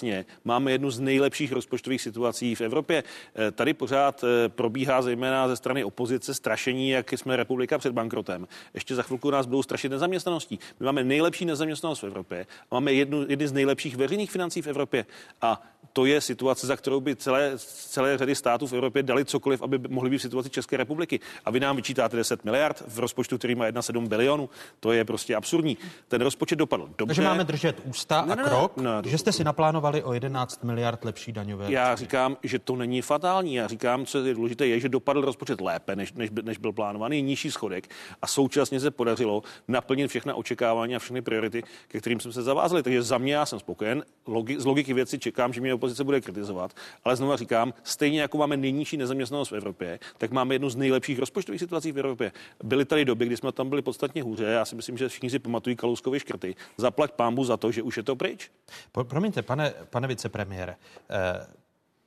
máme jednu z nejlepších rozpočtových situací v Evropě. Eh, tady pořád eh, probíhá zejména ze strany opozice strašení, jak jsme republika před bankrotem. Ještě za chvilku nás budou strašit nezaměstnaností. My máme nejlepší nezaměstnanost v Evropě a máme jednu, jedny z nejlepších veřejných financí v Evropě. A to je situace, za kterou by celé, celé řady států v Evropě dali cokoliv, aby mohli být v situaci České republiky. A vy nám vyčítáte 10 miliard v rozpočtu, který má 1,7 bilionů. To je prostě absurdní. Ten rozpočet dopadl dobře. Takže máme držet ústa a krok, ne, ne, že jste si naplánovali o 11 miliard lepší daňové. Já říkám, že to není fatální. Já říkám, co je důležité, je, že dopadl rozpočet lépe, než, než, než byl plánovaný, nižší schodek a současně se podařilo naplnit všechna očekávání a všechny priority, ke kterým jsme se zavázali. Takže za mě já jsem spokojen. Logi, z logiky věci čekám, že mě opozice bude kritizovat, ale znovu říkám, stejně jako máme nejnižší nezaměstnanost v Evropě, tak máme jednu z nejlepších rozpočtových situací v Evropě. Byly tady doby, kdy jsme tam byli podstatně hůře. Já si myslím, že všichni si pamatují Kalouskovy škrty. Zaplať pámbu za to, že už je to pryč. Promiňte, pane, pane vicepremiére, eh,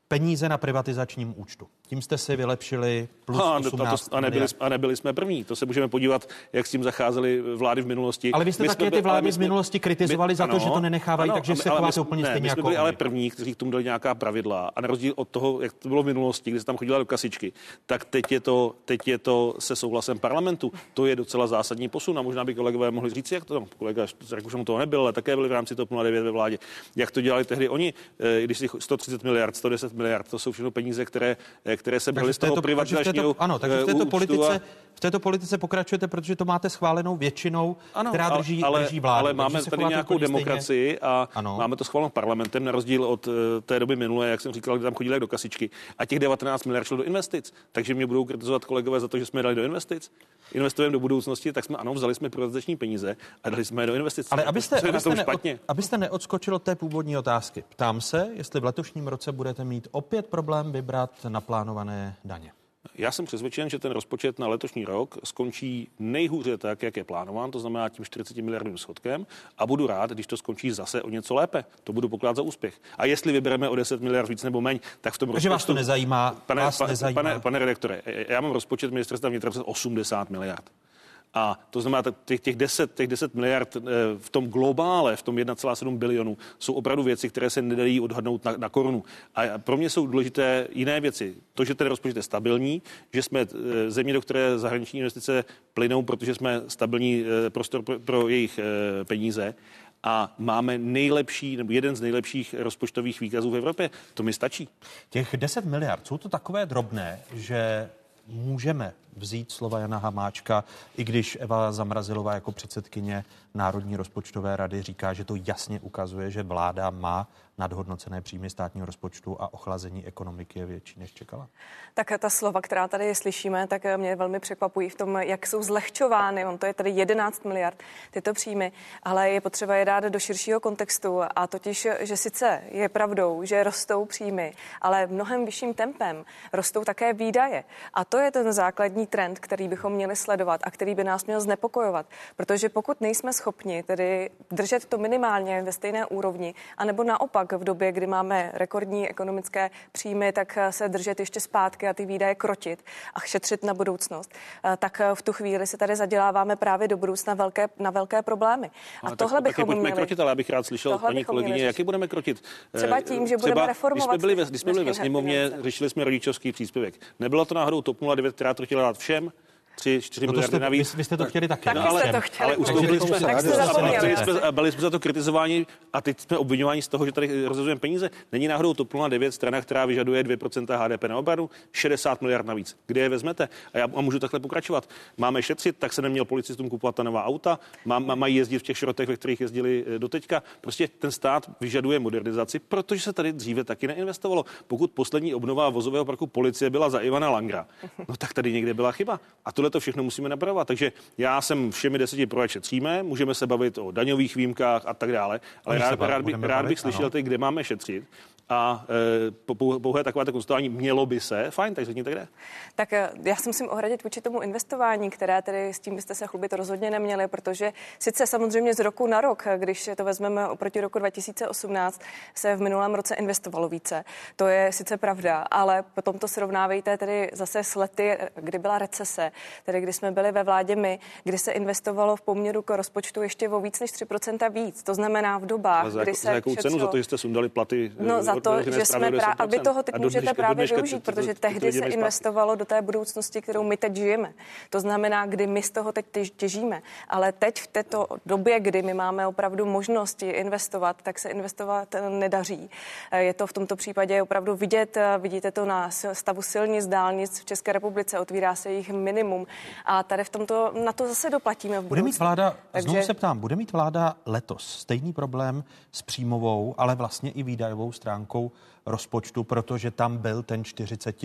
peníze na privatizačním účtu. Tím jste si vylepšili plus a, 18 a, nebyli, a nebyli jsme první. To se můžeme podívat, jak s tím zacházeli vlády v minulosti. Ale vy jste my také ty vlády z minulosti kritizovali my, za to, ano, že to nenechávají, ano, takže se chováte úplně ne, stejně my jsme jako byli ale první, kteří k tomu dali nějaká pravidla. A na rozdíl od toho, jak to bylo v minulosti, kdy se tam chodila do kasičky, tak teď je to, teď je to se souhlasem parlamentu. To je docela zásadní posun. A možná by kolegové mohli říct, jak to kolega Rakušan toho nebyl, ale také byli v rámci TOP 09 ve vládě. Jak to dělali tehdy oni, eh, když si 130 miliard, 110 miliard, to jsou všechno peníze, které, eh, které se byly z toho privatizačního Ano, takže v této politice a... v této politice pokračujete, protože to máte schválenou většinou, ano, která drží, ale, drží vládu. Ale máme tady nějakou demokracii stejně. a ano. máme to schváleno parlamentem, na rozdíl od uh, té doby minulé, jak jsem říkal, kdy tam chodili do kasičky. A těch 19 miliard šlo do investic. Takže mě budou kritizovat kolegové za to, že jsme dali do investic. Investujeme do budoucnosti, tak jsme ano, vzali jsme privatizační peníze a dali jsme je do investic. Ale abyste, abyste, neod, abyste neodskočil od té původní otázky, ptám se, jestli v letošním roce budete mít opět problém vybrat naplánované daně. Já jsem přesvědčen, že ten rozpočet na letošní rok skončí nejhůře tak, jak je plánován, to znamená tím 40 miliardovým schodkem a budu rád, když to skončí zase o něco lépe. To budu pokládat za úspěch. A jestli vybereme o 10 miliard víc nebo méně, tak v tom Takže rozpočtu... vás to nezajímá? Pane, vás pa, nezajímá. Pane, pane redaktore, já mám rozpočet ministerstva vnitra 80 miliard. A to znamená, těch, těch, 10, těch 10 miliard eh, v tom globále, v tom 1,7 bilionu, jsou opravdu věci, které se nedají odhadnout na, na korunu. A pro mě jsou důležité jiné věci. To, že ten rozpočet je stabilní, že jsme eh, země, do které zahraniční investice plynou, protože jsme stabilní eh, prostor pro, pro jejich peníze a máme nejlepší, nebo jeden z nejlepších rozpočtových výkazů v Evropě. To mi stačí. Těch 10 miliard, jsou to takové drobné, že můžeme vzít slova Jana Hamáčka, i když Eva Zamrazilová jako předsedkyně Národní rozpočtové rady říká, že to jasně ukazuje, že vláda má nadhodnocené příjmy státního rozpočtu a ochlazení ekonomiky je větší, než čekala? Tak ta slova, která tady slyšíme, tak mě velmi překvapují v tom, jak jsou zlehčovány. On to je tady 11 miliard tyto příjmy, ale je potřeba je dát do širšího kontextu a totiž, že sice je pravdou, že rostou příjmy, ale mnohem vyšším tempem rostou také výdaje. A to je ten základní trend, který bychom měli sledovat a který by nás měl znepokojovat. Protože pokud nejsme schopni tedy držet to minimálně ve stejné úrovni, anebo naopak v době, kdy máme rekordní ekonomické příjmy, tak se držet ještě zpátky a ty výdaje krotit a šetřit na budoucnost, eh, tak v tu chvíli se tady zaděláváme právě do budoucna velké, na velké problémy. A ale tohle tak, bychom měli. krotit, ale já bych rád slyšel paní kolegyně, jaký budeme krotit. Třeba tím, že budeme reformovat. Když jsme byli ve, když jsme byli ve sněmovně, řešili jsme rodičovský příspěvek. Nebylo to náhodou TOP 09, která to chtěla dát všem? 3, 4 no miliardy jste, navíc. Vy, vy jste to chtěli taky. Taky no, ale, to chtěli. Ale ustoupili jsme, jsme, byli jsme za to kritizováni a teď jsme obvinováni z toho, že tady rozhodujeme peníze. Není náhodou TOP 09 strana, která vyžaduje 2% HDP na obranu, 60 miliard navíc. Kde je vezmete? A já a můžu takhle pokračovat. Máme šetřit, tak se neměl policistům kupovat ta nová auta, má, mají jezdit v těch šrotech, ve kterých jezdili eh, doteďka. Prostě ten stát vyžaduje modernizaci, protože se tady dříve taky neinvestovalo. Pokud poslední obnova vozového parku policie byla za Ivana Langra, no tak tady někde byla chyba. A tohle to všechno musíme napravit upravovat. Takže já jsem všemi deseti pro šetříme, můžeme se bavit o daňových výjimkách a tak dále, ale rád, rád, bych, rád bych slyšel teď, kde máme šetřit a e, pouhé takové konstatování mělo by se, fajn, tak řekněte kde. Tak e, já si musím ohradit vůči tomu investování, které tedy s tím byste se chlubit rozhodně neměli, protože sice samozřejmě z roku na rok, když to vezmeme oproti roku 2018, se v minulém roce investovalo více. To je sice pravda, ale potom to srovnávejte tedy zase s lety, kdy byla recese, tedy kdy jsme byli ve vládě my, kdy se investovalo v poměru k rozpočtu ještě o víc než 3% víc. To znamená v dobách, za, kdy se. Za jakou šetřilo... cenu? Za to, že jste sundali platy? No, za to, že jsme právě, aby toho teď můžete právě využít, protože tehdy se investovalo do té budoucnosti, kterou my teď žijeme. To znamená, kdy my z toho teď těžíme. Ale teď v této době, kdy my máme opravdu možnosti investovat, tak se investovat nedaří. Je to v tomto případě opravdu vidět, vidíte to na stavu silnic, dálnic v České republice, otvírá se jich minimum a tady v tomto na to zase doplatíme v. Bude mít vláda, Takže... znovu se ptám, bude mít vláda letos stejný problém s příjmovou, ale vlastně i výdajovou stránkou rozpočtu, protože tam byl ten 40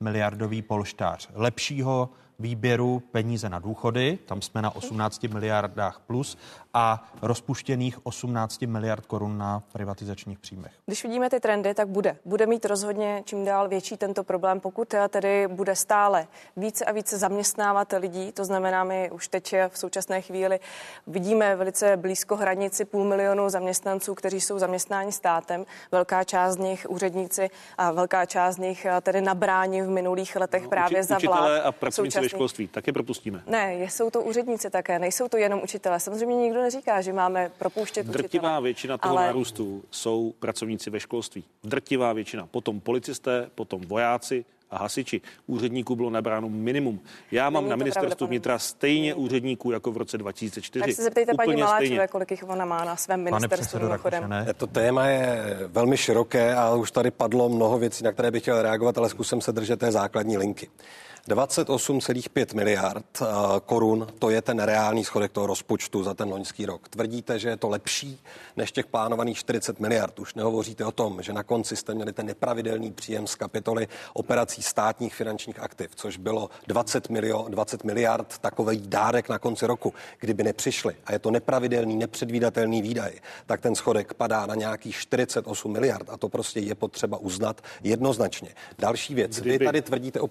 miliardový polštář. Lepšího výběru peníze na důchody, tam jsme na 18 miliardách plus, a rozpuštěných 18 miliard korun na privatizačních příjmech. Když vidíme ty trendy, tak bude. Bude mít rozhodně čím dál větší tento problém, pokud tedy bude stále více a více zaměstnávat lidí. To znamená, my už teď v současné chvíli vidíme velice blízko hranici půl milionu zaměstnanců, kteří jsou zaměstnáni státem. Velká část z nich úředníci a velká část z nich tedy nabráni v minulých letech no, právě uči, za vlád. a pracovníci ve školství, taky propustíme. Ne, jsou to úředníci také, nejsou to jenom učitelé. Samozřejmě nikdo neříká, že máme propouštět Drtivá učitele, většina toho ale... nárůstu jsou pracovníci ve školství. Drtivá většina. Potom policisté, potom vojáci, a hasiči. Úředníků bylo nabráno minimum. Já mám Není na ministerstvu vnitra stejně úředníků jako v roce 2004. Tak se zeptejte paní Maláčové, kolik jich ona má na svém ministerstvu. To téma je velmi široké a už tady padlo mnoho věcí, na které bych chtěl reagovat, ale zkusím se držet té základní linky. 28,5 miliard eh, korun, to je ten reálný schodek toho rozpočtu za ten loňský rok. Tvrdíte, že je to lepší než těch plánovaných 40 miliard. Už nehovoříte o tom, že na konci jste měli ten nepravidelný příjem z kapitoly operací státních finančních aktiv, což bylo 20, milio, 20 miliard takový dárek na konci roku. Kdyby nepřišli a je to nepravidelný, nepředvídatelný výdaj, tak ten schodek padá na nějakých 48 miliard a to prostě je potřeba uznat jednoznačně. Další věc. Kdyby... Vy tady tvrdíte o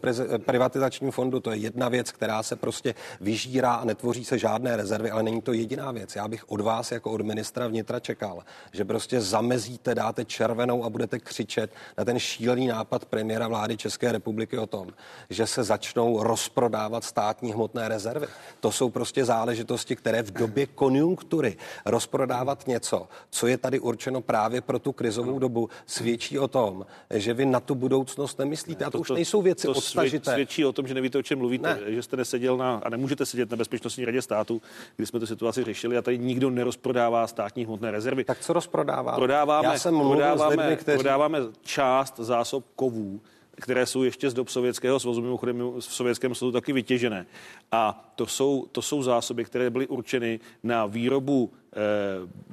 privatizaci stabilizačním fondu, to je jedna věc, která se prostě vyžírá a netvoří se žádné rezervy, ale není to jediná věc. Já bych od vás jako od ministra vnitra čekal, že prostě zamezíte, dáte červenou a budete křičet na ten šílený nápad premiéra vlády České republiky o tom, že se začnou rozprodávat státní hmotné rezervy. To jsou prostě záležitosti, které v době konjunktury rozprodávat něco, co je tady určeno právě pro tu krizovou dobu, svědčí o tom, že vy na tu budoucnost nemyslíte. A to, to už nejsou věci to odstažité. Svědčí o tom, že nevíte, o čem mluvíte, ne. že jste neseděl na, a nemůžete sedět na Bezpečnostní radě státu, kdy jsme tu situaci řešili a tady nikdo nerozprodává státní hmotné rezervy. Tak co rozprodává? Prodáváme, Já jsem prodáváme, lidmi, kteří... prodáváme část zásob kovů, které jsou ještě z dob Sovětského svazu, mimochodem v Sovětském svazu taky vytěžené. A to jsou, to jsou zásoby, které byly určeny na výrobu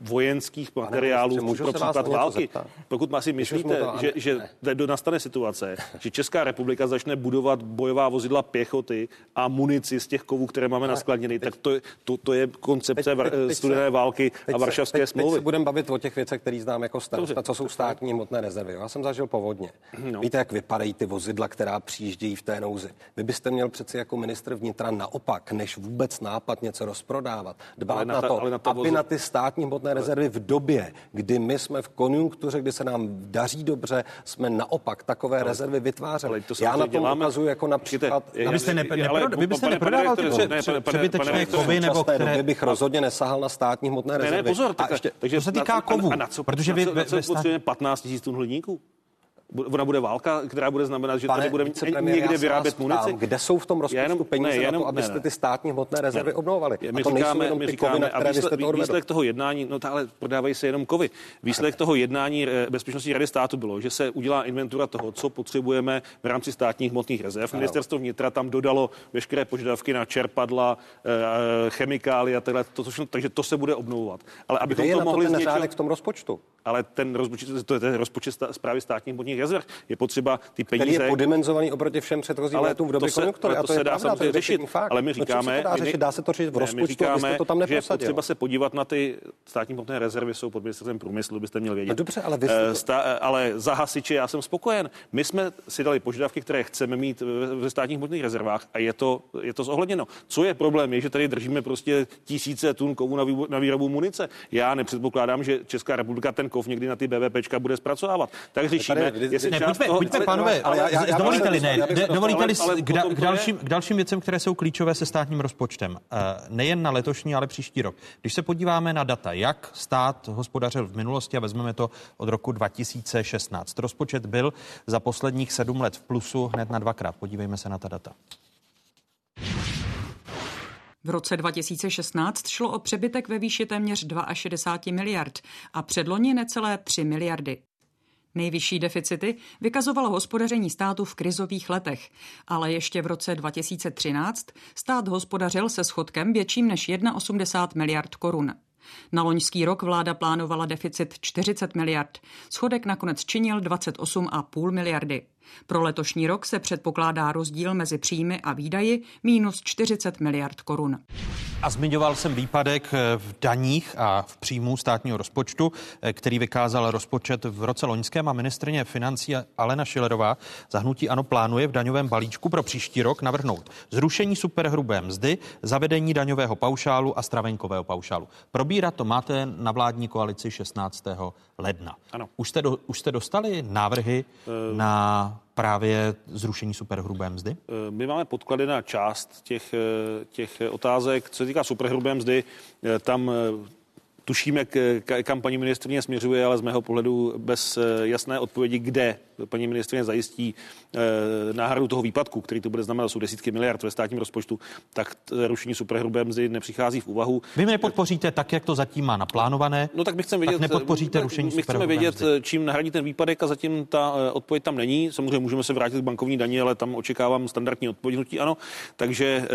vojenských materiálů pro případ války. Pokud si myslíte, že, že do nastane situace, že Česká republika začne budovat bojová vozidla pěchoty a munici z těch kovů, které máme naskladněny, tak to, to, to je koncepce teď, teď, studené války teď, a varšavské teď, smlouvy. Teď se budeme bavit o těch věcech, které znám jako starosta, co jsou státní hmotné rezervy. Já jsem zažil povodně. No. Víte, jak vypadají ty vozidla, která přijíždějí v té nouzi. Vy byste měl přeci jako ministr vnitra naopak, než vůbec nápad něco rozprodávat, dbát na, na to, na to aby na ty státní hmotné rezervy v době, kdy my jsme v konjunktuře, kdy se nám daří dobře, jsme naopak takové ale, rezervy vytvářeli. to Já na tom děláme. ukazuji jako například... Vy byste, ne, nepro, vy byste neprodával ty přebytečné kovy, nebo které... době bych rozhodně nesahal na státní hmotné rezervy. Ne, ne, pozor, takže to se týká kovů. Protože vy... potřebujeme 15 000 tun hliníků? Ona bude válka, která bude znamenat, že Pane tady bude někde vyrábět munici. Kde jsou v tom rozpočtu jenom, peníze ne, jenom, na to, abyste ne, ne. ty státní hmotné rezervy ne. obnovovali? My a to říkáme, my říkáme, kovy, a výsledek, to výsledek toho jednání, no ale prodávají se jenom kovy. Výsledek toho jednání eh, Bezpečnostní rady státu bylo, že se udělá inventura toho, co potřebujeme v rámci státních hmotných rezerv. Ministerstvo vnitra tam dodalo veškeré požadavky na čerpadla, eh, chemikály a takhle, to, takže to se bude obnovovat. Ale abychom to mohli v tom rozpočtu? Ale ten rozpočet, to je ten rozpočet zprávy státních hmotných rezerv. Je potřeba ty peníze. Který je podimenzovaný oproti všem předchozím ale letům v době to konjunktury. Ale to, to se dá pravda, samozřejmě řešit. Fakt. Ale my říkáme, no, se, dá, dá se to řešit v rozpočtu, říkáme, to tam že je potřeba se podívat na ty státní hmotné rezervy, jsou pod ministerstvem průmyslu, byste měli vědět. No dobře, ale vy uh, sta, ale za hasiče já jsem spokojen. My jsme si dali požadavky, které chceme mít ve státních hmotných rezervách a je to, je to zohledněno. Co je problém, je, že tady držíme prostě tisíce tun kovu na, výbu, na výrobu munice. Já nepředpokládám, že Česká republika ten kov někdy na ty BVPčka bude zpracovávat. Tak řešíme, jestli ne, část toho, pojďme, pánové, ale já, já, dovolíte-li, ne, dovolíte-li k, da, k, dalším, k dalším věcem, které jsou klíčové se státním rozpočtem. Eh, nejen na letošní, ale příští rok. Když se podíváme na data, jak stát hospodařil v minulosti a vezmeme to od roku 2016. Rozpočet byl za posledních sedm let v plusu hned na dvakrát. Podívejme se na ta data. V roce 2016 šlo o přebytek ve výši téměř 62 miliard a předloni necelé 3 miliardy. Nejvyšší deficity vykazovalo hospodaření státu v krizových letech, ale ještě v roce 2013 stát hospodařil se schodkem větším než 1,80 miliard korun. Na loňský rok vláda plánovala deficit 40 miliard. Schodek nakonec činil 28,5 miliardy. Pro letošní rok se předpokládá rozdíl mezi příjmy a výdaji minus 40 miliard korun. A zmiňoval jsem výpadek eh, v daních a v příjmu státního rozpočtu, eh, který vykázal rozpočet v roce loňském a ministrně financí Alena Šilerová zahnutí ano plánuje v daňovém balíčku pro příští rok navrhnout zrušení superhrubé mzdy, zavedení daňového paušálu a stravenkového paušálu. Probírat to máte na vládní koalici 16. ledna. Ano. Už jste, do, už jste dostali návrhy uh... na právě zrušení superhrubé mzdy? Eh, my máme podklady na část těch, eh, těch otázek. Co se týká superhrubé mzdy, tam tušíme, kam paní ministrině směřuje, ale z mého pohledu bez jasné odpovědi, kde paní ministrině zajistí eh, náhradu toho výpadku, který to bude znamenat, jsou desítky miliard ve státním rozpočtu, tak rušení superhrubé mzdy nepřichází v úvahu. Vy mi nepodpoříte tak, jak to zatím má naplánované. No tak my chceme vědět, nepodpoříte rušení My chceme vědět, mzdy. čím nahradí ten výpadek a zatím ta eh, odpověď tam není. Samozřejmě můžeme se vrátit k bankovní daní, ale tam očekávám standardní odpovědnutí, ano. Takže eh,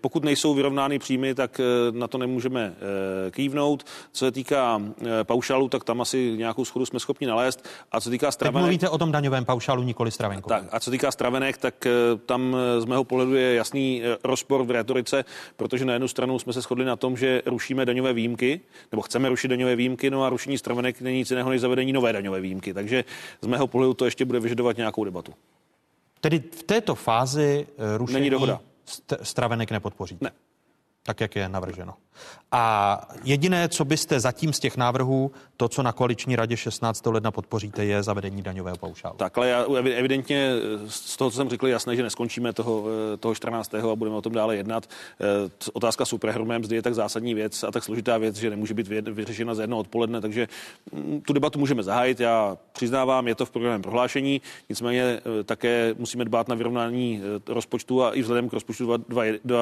pokud nejsou vyrovnány příjmy, tak na to nemůžeme kývnout. Co se týká paušálu, tak tam asi nějakou schodu jsme schopni nalézt. A co se týká stravenek... mluvíte o tom daňovém paušálu, nikoli stravenku. Tak a co týká stravenek, tak eh, tam eh, z mého pohledu je jasný eh, rozpor v retorice, protože na jednu stranu jsme se shodli na tom, že rušíme daňové výjimky, nebo chceme rušit daňové výjimky, no a rušení stravenek není nic jiného než zavedení nové daňové výjimky. Takže z mého pohledu to ještě bude vyžadovat nějakou debatu. Tedy v této fázi rušení není dohoda. stravenek nepodpoří. Ne. Tak, jak je navrženo. A jediné, co byste zatím z těch návrhů, to, co na koaliční radě 16. ledna podpoříte, je zavedení daňového paušálu. Tak, ale já, evidentně z toho, co jsem řekl, jasné, že neskončíme toho, eh, toho 14. a budeme o tom dále jednat. Eh, otázka superhrubé mzdy je tak zásadní věc a tak složitá věc, že nemůže být vyřešena za jedno odpoledne, takže mm, tu debatu můžeme zahájit. Já přiznávám, je to v programovém prohlášení, nicméně eh, také musíme dbát na vyrovnání rozpočtu a i vzhledem k rozpočtu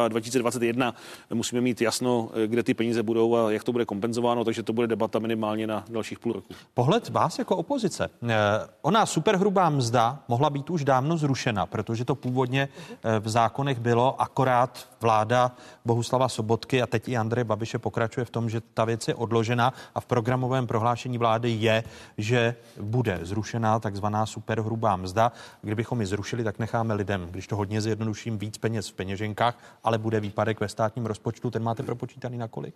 2021 musíme mít jasno, kde ty peníze budou a jak to bude kompenzováno, takže to bude debata minimálně na dalších půl roku. Pohled vás jako opozice. Eh, ona superhrubá mzda mohla být už dávno zrušena, protože to původně eh, v zákonech bylo, akorát vláda Bohuslava Sobotky a teď i Andrej Babiše pokračuje v tom, že ta věc je odložena a v programovém prohlášení vlády je, že bude zrušená takzvaná superhrubá mzda. Kdybychom ji zrušili, tak necháme lidem, když to hodně zjednoduším, víc peněz v peněženkách, ale bude výpadek ve státním rozpočtu. Ten máte propočítaný na kolik?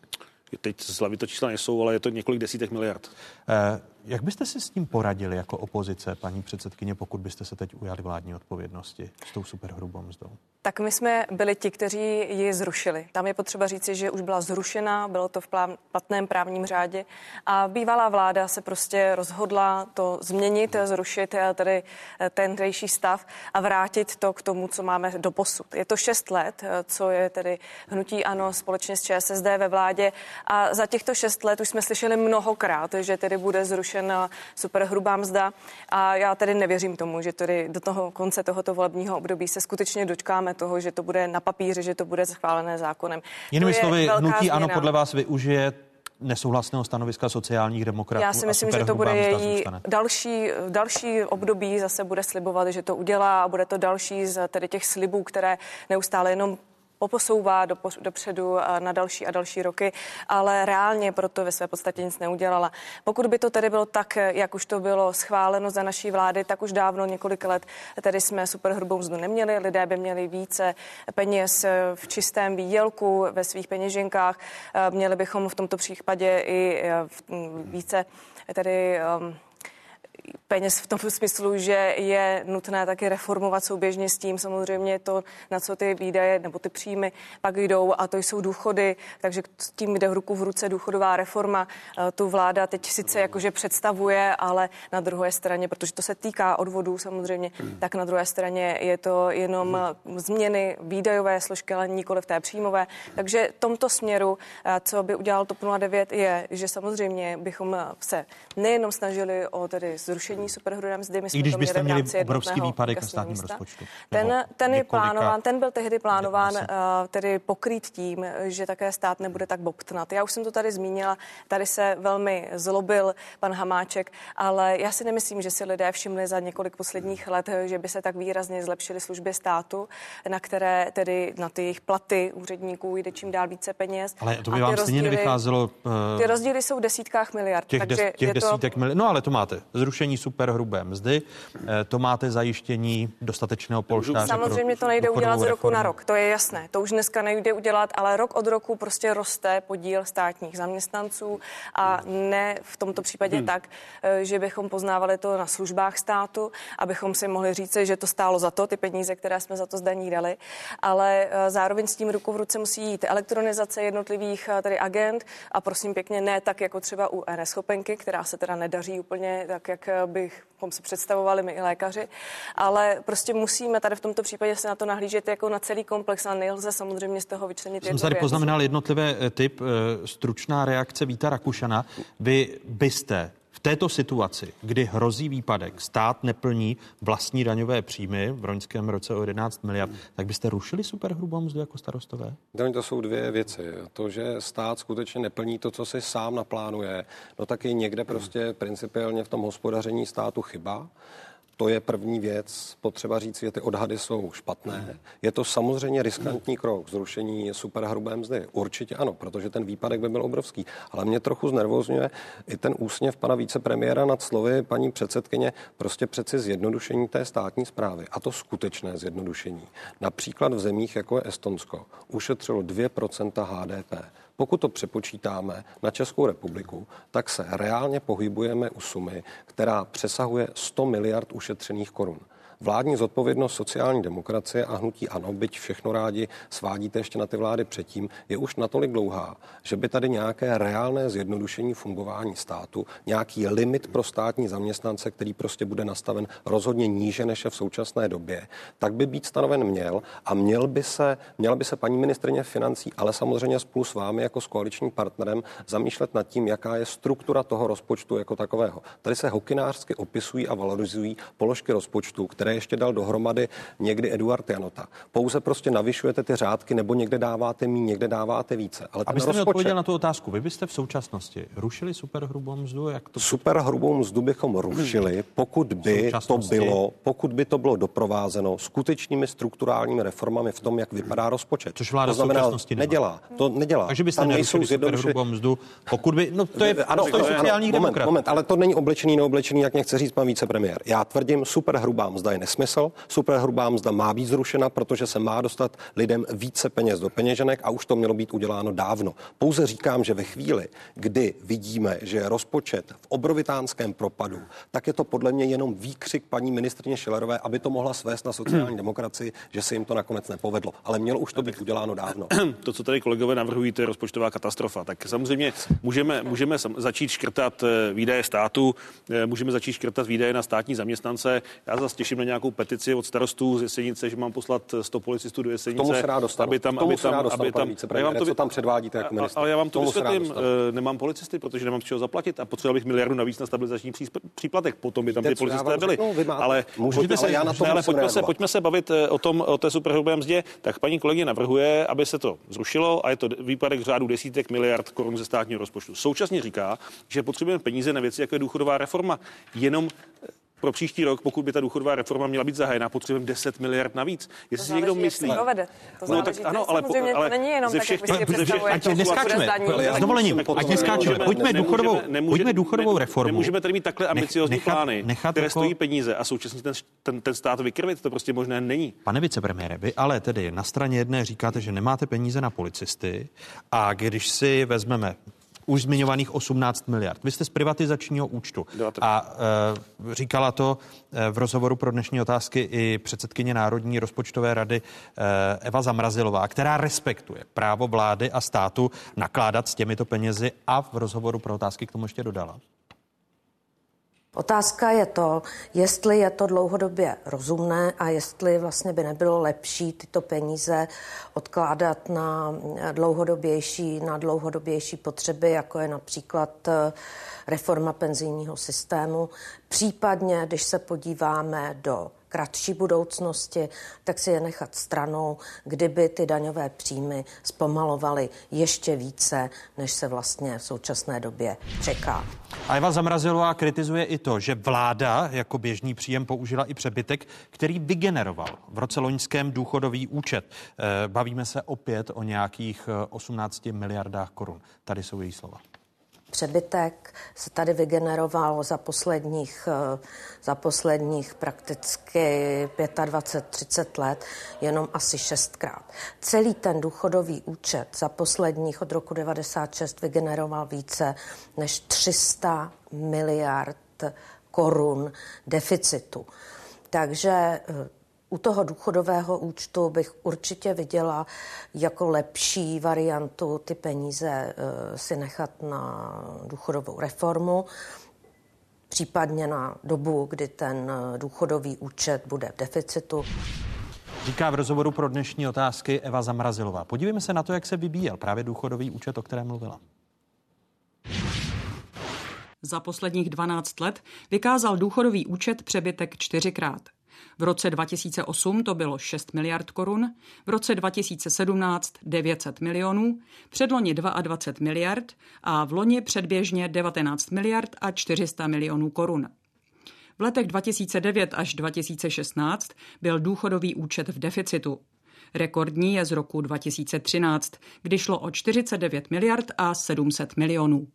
Teď z hlavy to čísla nejsou, ale je to několik desítek miliard. Eh, jak byste si s tím poradili jako opozice, paní předsedkyně, pokud byste se teď ujali vládní odpovědnosti s tou superhrubou mzdou? Tak my jsme byli ti, kteří ji zrušili. Tam je potřeba říci, že už byla zrušena, bylo to v platném právním řádě a bývalá vláda se prostě rozhodla to změnit, zrušit eh, tedy eh, ten tejší stav a vrátit to k tomu, co máme do posud. Je to šest let, eh, co je tedy hnutí ANO společně s ČSSD ve vládě a za těchto šest let už jsme slyšeli mnohokrát, že tedy bude zrušena superhrubá mzda a já tedy nevěřím tomu, že tedy do toho konce tohoto volebního období se skutečně dočkáme toho, že to bude na papíře, že to bude schválené zákonem. Jinými slovy, hnutí ano podle vás využije nesouhlasného stanoviska sociálních demokratů. Já si myslím, že to bude její další, další období, zase bude slibovat, že to udělá a bude to další z tedy těch slibů, které neustále jenom poposouvá do, dopředu na další a další roky, ale reálně proto ve své podstatě nic neudělala. Pokud by to tedy bylo tak, jak už to bylo schváleno za naší vlády, tak už dávno několik let tedy jsme superhrubou mzdu neměli. Lidé by měli více peněz v čistém výdělku ve svých peněženkách. Měli bychom v tomto případě i více tedy um, peněz v tom smyslu, že je nutné taky reformovat souběžně s tím samozřejmě to, na co ty výdaje nebo ty příjmy pak jdou a to jsou důchody, takže s tím jde ruku v ruce důchodová reforma. Eh, tu vláda teď sice jakože představuje, ale na druhé straně, protože to se týká odvodů samozřejmě, tak na druhé straně je to jenom změny výdajové složky, ale nikoli v té příjmové. Takže v tomto směru, eh, co by udělal TOP 09, je, že samozřejmě bychom se nejenom snažili o tedy zrušení superhrubé mzdy. My jsme I když byste měli obrovský výpadek na státním rozpočtu. Ten, ten je plánován, ten byl tehdy plánován uh, tedy pokrýt tím, že také stát nebude tak bobtnat. Já už jsem to tady zmínila, tady se velmi zlobil pan Hamáček, ale já si nemyslím, že si lidé všimli za několik posledních let, že by se tak výrazně zlepšily služby státu, na které tedy na ty jejich platy úředníků jde čím dál více peněz. Ale to by vám stejně nevycházelo. Uh, ty rozdíly jsou v desítkách miliard. Těch, takže des, těch desítek to... miliard. No ale to máte. Zrušení zrušení superhrubé mzdy, eh, to máte zajištění dostatečného polštáře. Samozřejmě to nejde udělat z roku reformu. na rok, to je jasné. To už dneska nejde udělat, ale rok od roku prostě roste podíl státních zaměstnanců a ne v tomto případě hmm. tak, eh, že bychom poznávali to na službách státu, abychom si mohli říct, že to stálo za to, ty peníze, které jsme za to zdaní dali, ale eh, zároveň s tím ruku v ruce musí jít elektronizace jednotlivých tedy agent a prosím pěkně ne tak jako třeba u eNeschopenky, která se teda nedaří úplně tak, jak bychom si představovali my i lékaři, ale prostě musíme tady v tomto případě se na to nahlížet jako na celý komplex a nelze samozřejmě z toho vyčlenit Jsem tady poznamenal jednotlivé eh, typ, eh, stručná reakce Víta Rakušana. Vy byste v této situaci, kdy hrozí výpadek, stát neplní vlastní daňové příjmy v loňském roce o 11 miliard, tak byste rušili superhrubou mzdu jako starostové? To jsou dvě věci. To, že stát skutečně neplní to, co si sám naplánuje, no tak je někde prostě principiálně v tom hospodaření státu chyba. To je první věc. Potřeba říct, že ty odhady jsou špatné. Je to samozřejmě riskantní krok zrušení superhrubé mzdy. Určitě ano, protože ten výpadek by byl obrovský. Ale mě trochu znervozňuje i ten úsměv pana vicepremiéra nad slovy paní předsedkyně. Prostě přeci zjednodušení té státní zprávy. A to skutečné zjednodušení. Například v zemích, jako je Estonsko, ušetřilo 2% HDP. Pokud to přepočítáme na Českou republiku, tak se reálně pohybujeme u sumy, která přesahuje 100 miliard ušetřených korun. Vládní zodpovědnost sociální demokracie a hnutí ano, byť všechno rádi svádíte ještě na ty vlády předtím, je už natolik dlouhá, že by tady nějaké reálné zjednodušení fungování státu, nějaký limit pro státní zaměstnance, který prostě bude nastaven rozhodně níže než je v současné době, tak by být stanoven měl a měl by se, měla by se paní ministrině financí, ale samozřejmě spolu s vámi jako s koaličním partnerem zamýšlet nad tím, jaká je struktura toho rozpočtu jako takového. Tady se hokinářsky opisují a valorizují položky rozpočtu, které ještě dal dohromady někdy Eduard Janota. Pouze prostě navyšujete ty řádky nebo někde dáváte méně, někde dáváte více. Ale Abyste rozpočet... mi odpověděl na tu otázku, vy byste v současnosti rušili superhrubou mzdu? Jak to... Superhrubou mzdu bychom rušili, pokud by to bylo, pokud by to bylo doprovázeno skutečnými strukturálními reformami v tom, jak vypadá rozpočet. Což vláda to znamená, v současnosti nedělá. To nedělá. Takže byste nerušili superhrubou mzdu, pokud by, no to je, ano, to je sociální ano, moment, moment, ale to není oblečený, neoblečený, jak mě chce říct pan vicepremiér. Já tvrdím, superhrubá mzda je nesmysl, superhrubá mzda má být zrušena, protože se má dostat lidem více peněz do peněženek a už to mělo být uděláno dávno. Pouze říkám, že ve chvíli, kdy vidíme, že je rozpočet v obrovitánském propadu, tak je to podle mě jenom výkřik paní ministrně Šilerové, aby to mohla svést na sociální demokracii, že se jim to nakonec nepovedlo. Ale mělo už to být uděláno dávno. To, co tady kolegové navrhují, to je rozpočtová katastrofa. Tak samozřejmě můžeme, můžeme začít škrtat eh, výdaje státu, eh, můžeme začít škrtat výdaje na státní zaměstnance. Já zase těším na nějakou petici od starostů z Jesenice, že mám poslat 100 policistů do Jesenice. Tomu se rád dostanu. Aby tam, aby tam, aby tam, já vám to, co tam předvádíte jako ministr. Ale já vám to vysvětlím. Eh, nemám policisty, protože nemám z čeho zaplatit a potřeboval bych miliardu navíc na stabilizační příplatek. Potom by tam ty policisté byli. Ale pojďme se, ale pojďme se, pojďme se bavit o tom, o té superhrubé mzdě. Tak paní kolegyně navrhuje, aby se to zrušilo a je to výpadek řádu desítek miliard korun ze státního rozpočtu. Současně říká, že potřebujeme peníze na věci, jako je důchodová reforma. Jenom pro příští rok, pokud by ta důchodová reforma měla být zahájena, potřebujeme 10 miliard navíc. Jestli si někdo myslí. To no, tak ano, ale, po, ale to není jenom ze všech, tak, jak vy ať neskáčeme, s dovolením, ať neskáčeme. Pojďme důchodovou, pojďme důchodovou reformu. Nemůžeme tady mít takhle ambiciozní plány, které jako... stojí peníze a současně ten, ten, ten stát vykrvit. To prostě možné není. Pane vicepremiére, vy ale tedy na straně jedné říkáte, že nemáte peníze na policisty a když si vezmeme už zmiňovaných 18 miliard. Vy jste z privatizačního účtu. A e, říkala to e, v rozhovoru pro dnešní otázky i předsedkyně Národní rozpočtové rady e, Eva Zamrazilová, která respektuje právo vlády a státu nakládat s těmito penězi a v rozhovoru pro otázky k tomu ještě dodala. Otázka je to, jestli je to dlouhodobě rozumné a jestli vlastně by nebylo lepší tyto peníze odkládat na dlouhodobější, na dlouhodobější potřeby, jako je například eh, reforma penzijního systému. Případně, když se podíváme do kratší budoucnosti, tak si je nechat stranou, kdyby ty daňové příjmy zpomalovaly ještě více, než se vlastně v současné době čeká. A Eva Zamrazilová kritizuje i to, že vláda jako běžný příjem použila i přebytek, který vygeneroval v roce loňském důchodový účet. Eh, bavíme se opět o nějakých 18 eh, miliardách korun. Tady jsou její slova přebytek se tady vygeneroval za posledních, eh, za posledních prakticky 25-30 let jenom asi šestkrát. Celý ten důchodový účet za posledních od roku 96 vygeneroval více než 300 miliard korun deficitu. Takže eh, u toho důchodového účtu bych určitě viděla jako lepší variantu ty peníze eh, si nechat na důchodovou reformu, případně na dobu, kdy ten eh, důchodový účet bude v deficitu. Říká v rozhovoru pro dnešní otázky Eva Zamrazilová. Podívejme se na to, jak se vybíjel právě důchodový účet, o kterém mluvila. Za posledních 12 let vykázal důchodový účet přebytek čtyřikrát. V roce 2008 to bylo 6 miliard korun, v roce 2017 900 milionů, předloni 22 miliard a v loni předběžně 19 miliard a 400 milionů korun. V letech 2009 až 2016 byl důchodový účet v deficitu. Rekordní je z roku 2013, kdy šlo o 49 miliard a 700 milionů.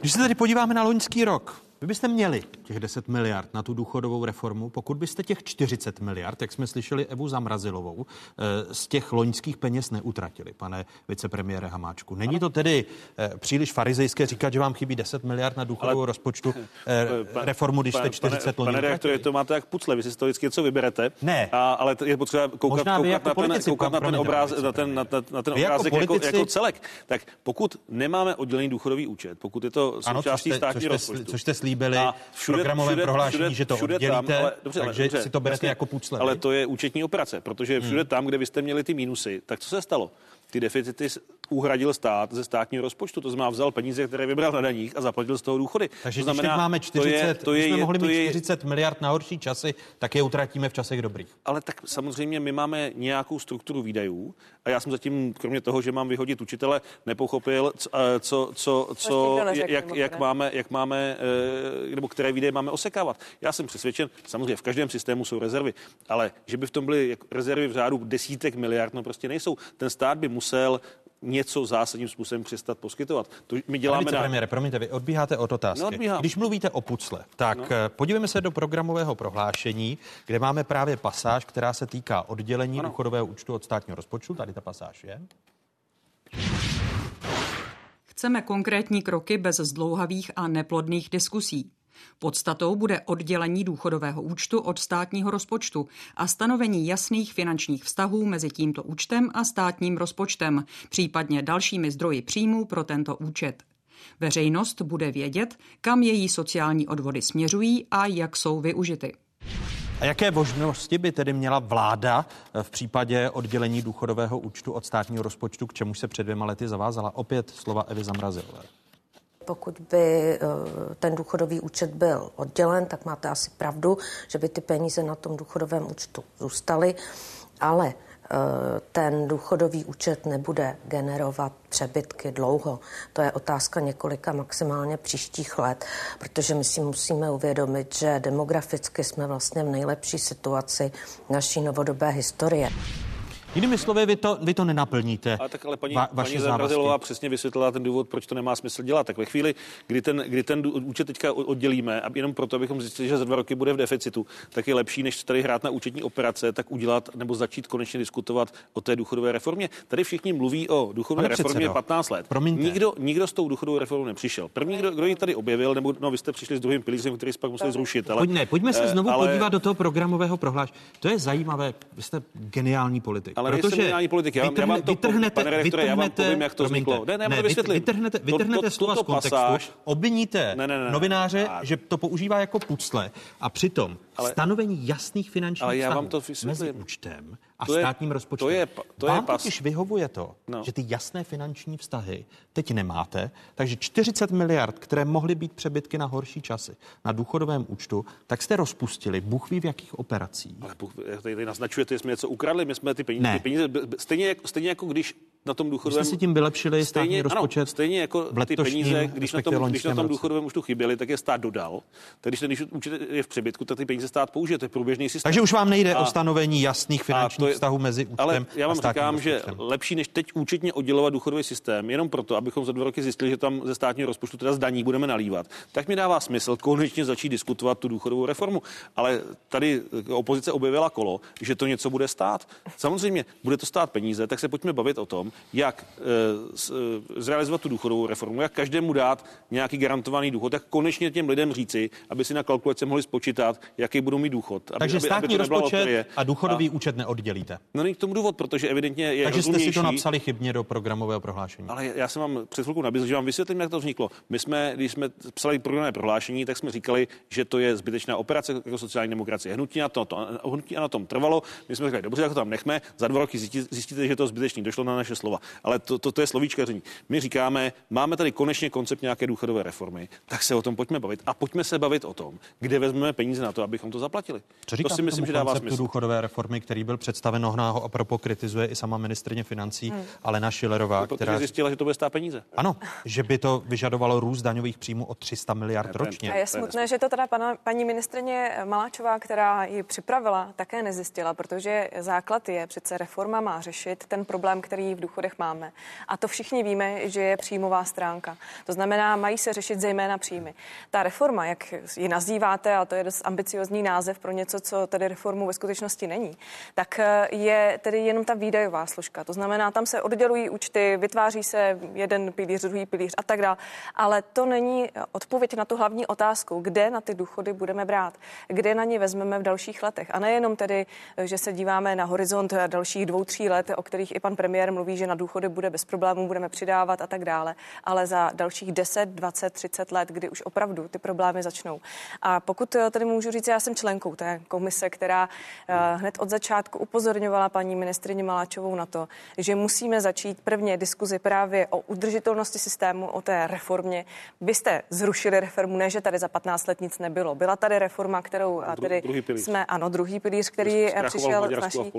Když se tedy podíváme na loňský rok, Vy byste měli těch 10 miliard na tu důchodovou reformu, pokud byste těch 40 miliard, jak jsme slyšeli Evu Zamrazilovou, eh, z těch loňských peněz neutratili, pane vicepremiére Hamáčku. Není to tedy eh, příliš farizejské říkat, že vám chybí 10 miliard na důchodovou Ale... rozpočtu eh, reformu, když jste 40 pane, Pane reaktore, to máte jak pucle, vy si to vždycky něco vyberete. Ne. A, ale je potřeba koukat, koukat, jako na, ten, koukat na ten obráz, na ten, na, na, na ten obrázek jako, politici... jako, jako celek. Tak pokud nemáme oddělený důchodový účet, pokud je to součástí státní rozpočtu, což jste slíbili v programovém všude, prohlášení, všude, že to všude oddělíte, tam, ale, dobře, takže dobře, si to berete jasně, jako pucle. Ale to je účetní operace, protože všude hmm. tam, kde vy jste měli ty mínusy, tak co se stalo? Ty deficity uhradil stát ze státního rozpočtu, to znamená vzal peníze, které vybral na daních a zaplatil z toho důchody. Takže to znamená, když máme 40, to je, to je, jsme mohli to mít 40 je, miliard na horší časy, tak je utratíme v časech dobrých. Ale tak samozřejmě my máme nějakou strukturu výdajů a já jsem zatím, kromě toho, že mám vyhodit učitele, nepochopil, co, eh, co, co, co jak, jak, máme, jak máme, eh, nebo které výdaje máme osekávat. Já jsem přesvědčen, samozřejmě v každém systému jsou rezervy, ale že by v tom byly rezervy v řádu desítek miliard, no prostě nejsou. Ten stát by musel něco zásadním způsobem přestat poskytovat. To my děláme Pane premiére, promiňte, vy odbíháte od otázky. No, Když mluvíte o pucle, tak no. Eh, podívejme se do programového prohlášení, kde máme právě pasáž, která se týká oddělení ano. důchodového účtu od státního rozpočtu. Tady ta pasáž je. Chceme konkrétní kroky bez zdlouhavých a neplodných diskusí. Podstatou bude oddělení důchodového účtu od státního rozpočtu a stanovení jasných finančních vztahů mezi tímto účtem a státním rozpočtem, případně dalšími zdroji příjmů pro tento účet. Veřejnost bude vědět, kam její sociální odvody směřují a jak jsou využity. A jaké možnosti by tedy měla vláda v případě oddělení důchodového účtu od státního rozpočtu, k čemu se před dvěma lety zavázala? Opět slova Evy Zamrazilové pokud by eh, ten důchodový účet byl oddělen, tak máte asi pravdu, že by ty peníze na tom důchodovém účtu zůstaly, ale eh, ten důchodový účet nebude generovat přebytky dlouho. To je otázka několika maximálně příštích let, protože my si musíme uvědomit, že demograficky jsme vlastně v nejlepší situaci naší novodobé historie. Jinými slovy, vy to, vy to nenaplníte. A tak ale paní, va, paní Zamrazilová přesně vysvětlila ten důvod, proč to nemá smysl dělat. Tak ve chvíli, kdy ten, kdy ten účet teďka oddělíme, a jenom proto, abychom zjistili, že za dva roky bude v deficitu, tak je lepší, než tady hrát na účetní operace, tak udělat nebo začít konečně diskutovat o té důchodové reformě. Tady všichni mluví o důchodové Pane reformě předsedo, 15 let. Promiňte. Nikdo, nikdo s tou důchodovou reformou nepřišel. První, kdo, kdo ji tady objevil, nebo no, vy jste přišli s druhým pilířem, který jste pak museli zrušit. Ale, Pojďme, pojďme se eh, znovu ale, podívat do toho programového prohlášení. To je zajímavé. Vy jste geniální politik. Ale protože politik. Já, vytrhne, já vám to, vytrhnete, pane redaktore, já vám povím, jak to promiňte, vzniklo. Ne, ne, ne vysvětlit. Vytrhnete, vytrhnete to, to, slova z kontextu, pasáž, obviníte ne, ne, ne, novináře, a... že to používá jako pucle a přitom ale, stanovení jasných finančních ale já vám to mezi účtem a to je, státním rozpočtem. To je, to je Vám pas. totiž vyhovuje to, no. že ty jasné finanční vztahy teď nemáte, takže 40 miliard, které mohly být přebytky na horší časy na důchodovém účtu, tak jste rozpustili, Bůh ví v jakých operacích. Ale tady naznačujete, že jsme něco ukradli, my jsme ty peníze, ne. ty peníze stejně, stejně jako když na tom důchodovém... Jste si tím vylepšili státní stejně, rozpočet? Ano, stejně jako ty peníze, když na tom, když na tom důchodovém účtu chyběly, tak je stát dodal. Tak když, když účet je v přebytku, tak ty peníze stát použije, to je průběžný systém. Takže už vám nejde a, o stanovení jasných finančních je, vztahů mezi účtem Ale já vám říkám, že lepší než teď účetně oddělovat důchodový systém, jenom proto, abychom za dva roky zjistili, že tam ze státního rozpočtu teda z daní budeme nalívat, tak mi dává smysl konečně začít diskutovat tu důchodovou reformu. Ale tady opozice objevila kolo, že to něco bude stát. Samozřejmě bude to stát peníze, tak se pojďme bavit o tom, jak e, zrealizovat tu důchodovou reformu, jak každému dát nějaký garantovaný důchod, tak konečně těm lidem říci, aby si na kalkulace mohli spočítat, jaký budou mít důchod. Aby, Takže státní aby rozpočet a důchodový a, účet neoddělíte. No není k tomu důvod, protože evidentně je Takže jste si to napsali chybně do programového prohlášení. Ale já jsem vám před chvilkou nabízel, že vám vysvětlím, jak to vzniklo. My jsme, když jsme psali programové prohlášení, tak jsme říkali, že to je zbytečná operace jako sociální demokracie. Hnutí na, to, to, hnutí na tom trvalo. My jsme řekli, dobře, jak to tam nechme, za dva roky zjistíte, že to zbytečný. Došlo na naše slova. Ale to, to, to je slovíčkaření. My říkáme, máme tady konečně koncept nějaké důchodové reformy, tak se o tom pojďme bavit a pojďme se bavit o tom, kde vezmeme peníze na to, abychom to zaplatili. Co to si myslím, že dává smysl. důchodové reformy, který byl představen, ho a propo kritizuje i sama ministrině financí hmm. Alena Šilerová, která zjistila, že to bude stát peníze. Ano, že by to vyžadovalo růst daňových příjmů o 300 miliard ne, ročně. A je smutné, že to teda pana, paní ministrině Maláčová, která ji připravila, také nezjistila, protože základ je přece reforma má řešit ten problém, který v důchodech máme. A to všichni víme, že je příjmová stránka. To znamená, mají se řešit zejména příjmy. Ta reforma, jak ji nazýváte, a to je dost ambiciozní název pro něco, co tedy reformu ve skutečnosti není, tak eh, je tedy jenom ta výdajová složka. To znamená, tam se oddělují účty, vytváří se jeden pilíř, druhý pilíř a tak dále. Ale to není odpověď na tu hlavní otázku, kde na ty důchody budeme brát, kde na ně vezmeme v dalších letech. A nejenom tedy, že se díváme na horizont dalších dvou, tří let, o kterých i pan premiér mluví, že na důchody bude bez problémů, budeme přidávat a tak dále, ale za dalších 10, 20, 30 let, kdy už opravdu ty problémy začnou. A pokud eh, tady můžu říct, já jsem členkou té komise, která eh, hned od začátku upozorňovala paní ministrině Maláčovou na to, že musíme začít prvně diskuzi právě o udržitelnosti systému, o té reformě. Vy jste zrušili reformu, ne, že tady za 15 let nic nebylo. Byla tady reforma, kterou Dru, tedy jsme, ano, druhý pilíř, který přišel z naší.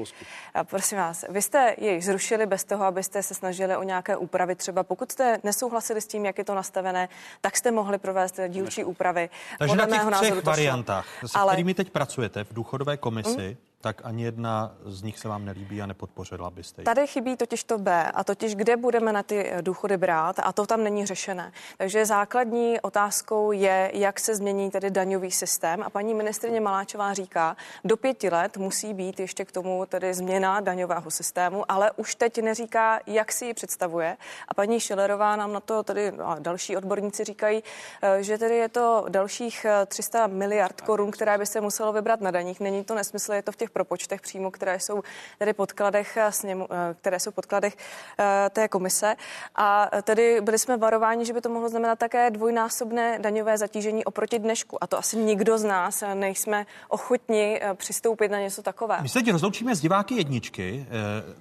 Prosím vás, vy jste jej zrušili bez toho, abyste se snažili o nějaké úpravy. Třeba pokud jste nesouhlasili s tím, jak je to nastavené, tak jste mohli provést dílčí úpravy. Takže Podle na těch třech variantách, se Ale... kterými teď pracujete v důchodové komisi, mm tak ani jedna z nich se vám nelíbí a nepodpořila byste ji. Tady chybí totiž to B, a totiž kde budeme na ty eh, důchody brát, a to tam není řešené. Takže základní otázkou je, jak se změní tedy daňový systém. A paní ministrině Maláčová říká, do pěti let musí být ještě k tomu tedy změna daňového systému, ale už teď neříká, jak si ji představuje. A paní Šilerová nám na to tedy no, a další odborníci říkají, eh, že tedy je to dalších 300 eh, miliard korun, které by se muselo vybrat na daních. Není to nesmysl, je to v těch těch propočtech přímo, které jsou tedy podkladech, eh, sněmu, eh, které jsou podkladech eh, té komise. A tedy byli jsme varováni, že by to mohlo znamenat také dvojnásobné daňové zatížení oproti dnešku. A to asi nikdo z nás nejsme ochotni přistoupit na něco takové. My se teď rozloučíme s diváky jedničky.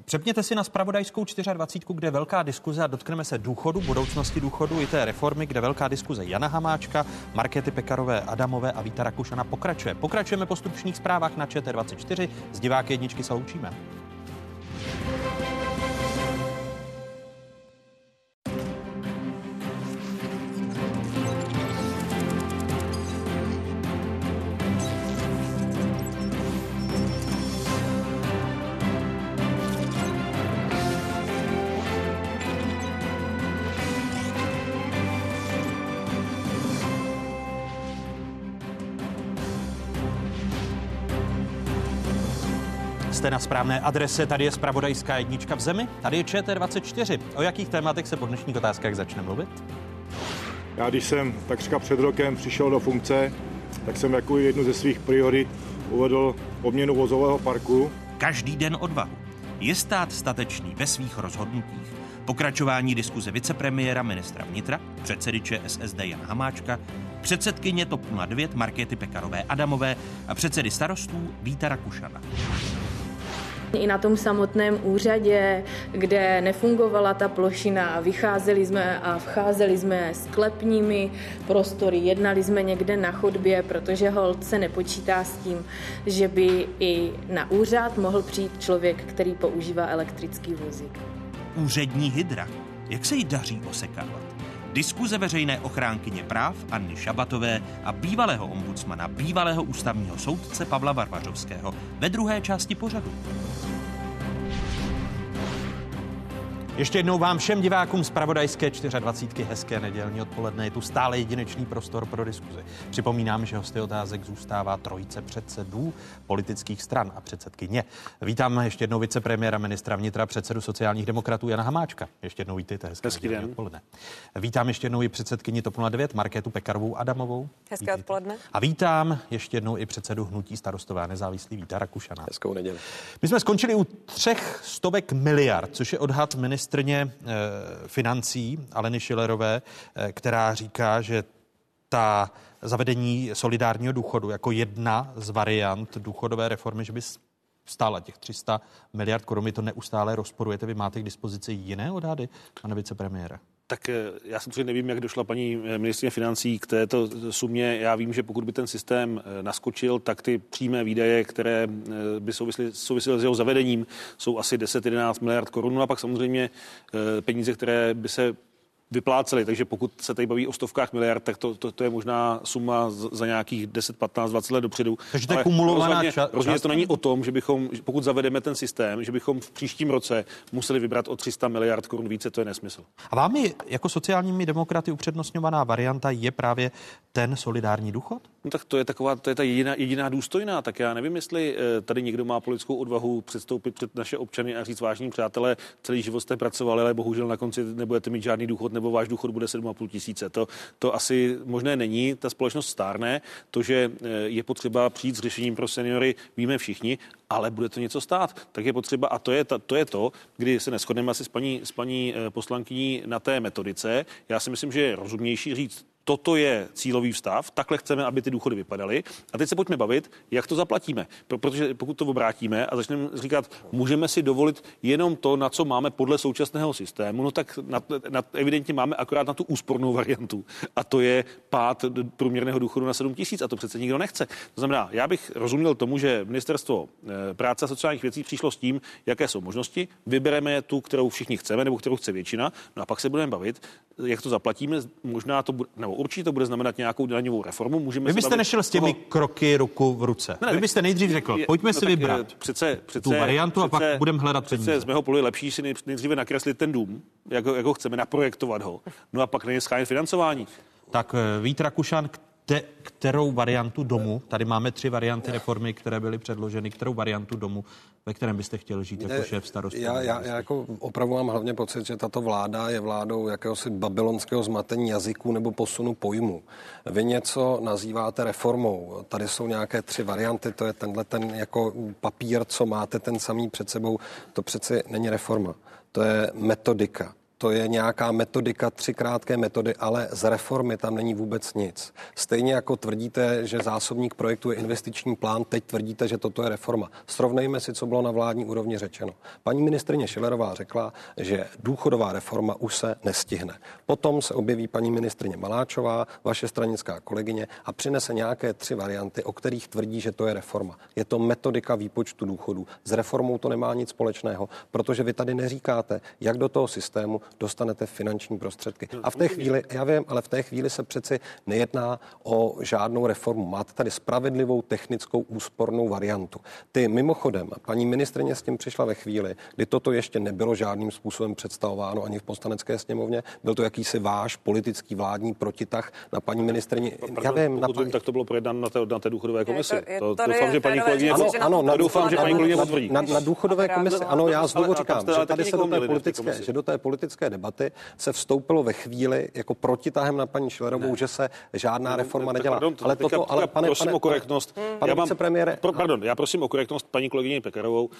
Přepněte si na spravodajskou 24, kde velká diskuze a dotkneme se důchodu, budoucnosti důchodu i té reformy, kde velká diskuze Jana Hamáčka, Markety Pekarové, Adamové a Víta Rakušana pokračuje. Pokračujeme po stručných zprávách na ČT24 4. Z diváky jedničky se loučíme. Jste na správné adrese, tady je Spravodajská jednička v zemi, tady je ČT24. O jakých tématech se po dnešních otázkách začne mluvit? Já když jsem takřka před rokem přišel do funkce, tak jsem jako jednu ze svých priorit uvedl obměnu vozového parku. Každý den odvahu. Je stát statečný ve svých rozhodnutích? Pokračování diskuze vicepremiéra ministra vnitra, předsedy ČSSD Jan Hamáčka, předsedkyně TOP 09 Markéty Pekarové Adamové a předsedy starostů Víta Rakušana. I na tom samotném úřadě, kde nefungovala ta plošina vycházeli jsme a vcházeli jsme sklepními prostory, jednali jsme někde na chodbě, protože hold se nepočítá s tím, že by i na úřad mohl přijít člověk, který používá elektrický vozík. Úřední hydra. Jak se jí daří osekávat? Diskuze veřejné ochránkyně práv Anny Šabatové a bývalého ombudsmana, bývalého ústavního soudce Pavla Varvařovského ve druhé části pořadu. Ještě jednou vám všem divákům z Pravodajské 24. hezké nedělní odpoledne. Je tu stále jedinečný prostor pro diskuzi. Připomínám, že hosty otázek zůstává trojice předsedů politických stran a předsedkyně. Vítám ještě jednou vicepremiéra ministra vnitra, předsedu sociálních demokratů Jana Hamáčka. Ještě jednou vítejte, hezké Hezký den. odpoledne. Vítám ještě jednou i předsedkyni TOP 09 Markétu Pekarovou Adamovou. Hezké vítejte. odpoledne. A vítám ještě jednou i předsedu hnutí starostové nezávislý Víta Rakušana. Hezkou neděli. My jsme skončili u třech stovek miliard, což je odhad ministra ministrně eh, financí Aleny Šilerové, eh, která říká, že ta zavedení solidárního důchodu jako jedna z variant důchodové reformy, že by stála těch 300 miliard korun. To neustále rozporujete. Vy máte k dispozici jiné odhady, pane vicepremiére? Tak eh, já samozřejmě nevím, jak došla paní ministrině financí k této sumě. Já vím, že pokud by ten systém eh, naskočil, tak ty přímé výdaje, které eh, by souvisely, souvisely s jeho zavedením, jsou asi 10-11 miliard korun. No a pak samozřejmě peníze, které by se vypláceli. Takže pokud se tady baví o stovkách miliard, tak to, to, to je možná suma za nějakých 10, 15, 20 let dopředu. Takže to je kumulovaná rozhodně, ča- rozhodně to není o tom, že bychom, pokud zavedeme ten systém, že bychom v příštím roce museli vybrat o 300 miliard korun více, to je nesmysl. A vámi jako sociálními demokraty upřednostňovaná varianta je právě ten solidární důchod? No tak to je taková, to je ta jediná, jediná důstojná. Tak já nevím, jestli eh, tady někdo má politickou odvahu předstoupit před naše občany a říct vážní přátelé, celý život jste pracovali, ale bohužel na konci nebudete mít žádný důchod nebo váš důchod bude 7,5 tisíce. To, to asi možné není. Ta společnost stárne. To, že eh, je potřeba přijít s řešením pro seniory, víme všichni, ale bude to něco stát. Tak je potřeba, a to je, ta, to, je to, kdy se neschodneme asi s paní, s paní eh, poslankyní na té metodice. Já si myslím, že je rozumnější říct, toto je cílový vstav, takhle chceme, aby ty důchody vypadaly. A teď se pojďme bavit, jak to zaplatíme. Protože pokud to obrátíme a začneme říkat, můžeme si dovolit jenom to, na co máme podle současného systému, no tak na, na, evidentně máme akorát na tu úspornou variantu. A to je pád průměrného důchodu na 7 tisíc a to přece nikdo nechce. To znamená, já bych rozuměl tomu, že ministerstvo eh, práce a sociálních věcí přišlo s tím, jaké jsou možnosti, vybereme tu, kterou všichni chceme nebo kterou chce většina, no a pak se budeme bavit, jak to zaplatíme, možná to bude, nebo určitě to bude znamenat nějakou daňovou reformu. Můžeme Vy byste nešel s těmi toho... kroky ruku v ruce. Ne, Vy byste nejdřív řekl, je, pojďme no si vybrat eh, přece, přece, tu variantu přece, a pak budeme hledat přece peníze. z mého pohledu lepší si nejdříve nakreslit ten dům, jak ho, jak ho chceme, naprojektovat ho, no a pak na ně financování. Tak eh, Vít Rakušan, te, kterou variantu domu, tady máme tři varianty reformy, které byly předloženy, kterou variantu domu, ve kterém byste chtěl žít jako šéf starostů? Já, já, já jako opravdu mám hlavně pocit, že tato vláda je vládou jakéhosi babylonského zmatení jazyků nebo posunu pojmu. Vy něco nazýváte reformou. Tady jsou nějaké tři varianty, to je tenhle ten jako papír, co máte ten samý před sebou. To přeci není reforma. To je metodika to je nějaká metodika, tři krátké metody, ale z reformy tam není vůbec nic. Stejně jako tvrdíte, že zásobník projektu je investiční plán, teď tvrdíte, že toto je reforma. Srovnejme si, co bylo na vládní úrovni řečeno. Paní ministrině Šilerová řekla, že důchodová reforma už se nestihne. Potom se objeví paní ministrině Maláčová, vaše stranická kolegyně, a přinese nějaké tři varianty, o kterých tvrdí, že to je reforma. Je to metodika výpočtu důchodů. S reformou to nemá nic společného, protože vy tady neříkáte, jak do toho systému dostanete finanční prostředky. A v té chvíli, já vím, ale v té chvíli se přeci nejedná o žádnou reformu. Máte tady spravedlivou technickou úspornou variantu. Ty mimochodem, paní ministrině s tím přišla ve chvíli, kdy toto ještě nebylo žádným způsobem představováno ani v poslanecké sněmovně. Byl to jakýsi váš politický vládní protitah na paní ministrině. Já vím, na paní... tak to bylo projednáno na té, na té důchodové komisi. Je to, je to, to doufám, že paní kolegyně ano, ano, na, doufám, že paní kolegyně potvrdí. Na, na důchodové komisi, ano, já znovu říkám, že tady se do té politické, že do té politické politické debaty se vstoupilo ve chvíli jako protitahem na paní Šilerovou, že se žádná reforma nedělá. Pardon, ale toto, ale pane, prosím pane, o korektnost. Pane, já mám, premiére, pro, pardon, já prosím o korektnost paní kolegyně Pekarovou.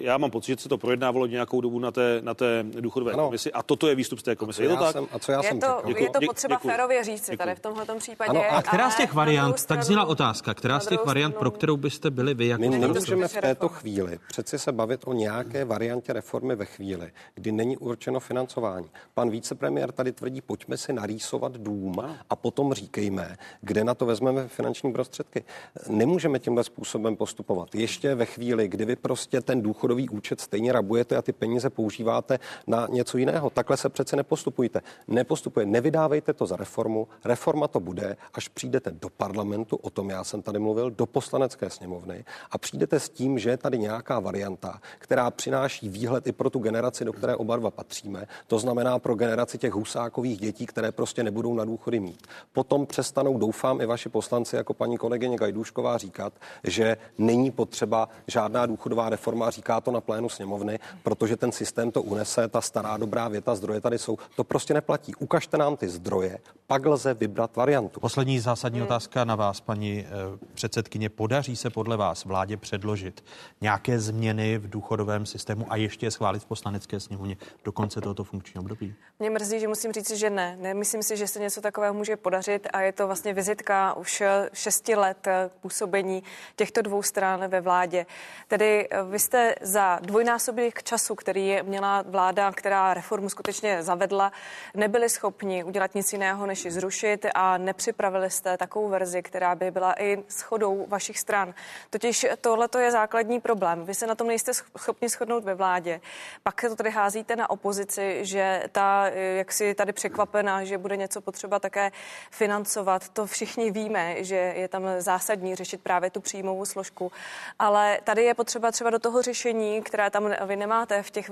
Já mám pocit, že se to projednávalo nějakou dobu na té, na té důchodové ano. komisi a toto je výstup z té komise. Je to tak? Jsem, a co já je jsem to, děkuji. je to potřeba děkuji. férově říct tady v tomhle případě. Ano, a která z těch variant, tak zněla otázka, která z těch variant, pro kterou byste byli vy jako My nemůžeme v této chvíli přeci se bavit o nějaké variantě reformy ve chvíli, kdy není určeno financování. Pan víc vicepremiér tady tvrdí, pojďme si narýsovat dům a potom říkejme, kde na to vezmeme finanční prostředky. Nemůžeme tímhle způsobem postupovat. Ještě ve chvíli, kdy vy prostě ten důchodový účet stejně rabujete a ty peníze používáte na něco jiného. Takhle se přece nepostupujte. Nepostupuje, nevydávejte to za reformu. Reforma to bude, až přijdete do parlamentu, o tom já jsem tady mluvil, do poslanecké sněmovny a přijdete s tím, že je tady nějaká varianta, která přináší výhled i pro tu generaci, do které oba dva patříme. To znamená pro generaci generaci těch husákových dětí, které prostě nebudou na důchody mít. Potom přestanou, doufám, i vaši poslanci, jako paní kolegyně Gajdůšková, říkat, že není potřeba žádná důchodová reforma, říká to na plénu sněmovny, protože ten systém to unese, ta stará dobrá věta, zdroje tady jsou. To prostě neplatí. Ukažte nám ty zdroje, pak lze vybrat variantu. Poslední zásadní hmm. otázka na vás, paní eh, předsedkyně. Podaří se podle vás vládě předložit nějaké změny v důchodovém systému a ještě je schválit v poslanecké sněmovně do konce tohoto funkčního období? Mě mrzí, že musím říct, že ne. Nemyslím si, že se něco takového může podařit a je to vlastně vizitka už šesti let působení těchto dvou stran ve vládě. Tedy eh, vy jste za dvojnásobek času, který měla vláda, která reformu skutečně zavedla, nebyli schopni udělat nic jiného, než ji zrušit a nepřipravili jste takovou verzi, která by byla i schodou vašich stran. Totiž tohle je základní problém. Vy se na tom nejste schopni shodnout ve vládě. Pak to tady házíte na opozici, že že ta, jak si tady překvapená, že bude něco potřeba také financovat, to všichni víme, že je tam zásadní řešit právě tu příjmovou složku, ale tady je potřeba třeba do toho řešení, které tam vy nemáte v těch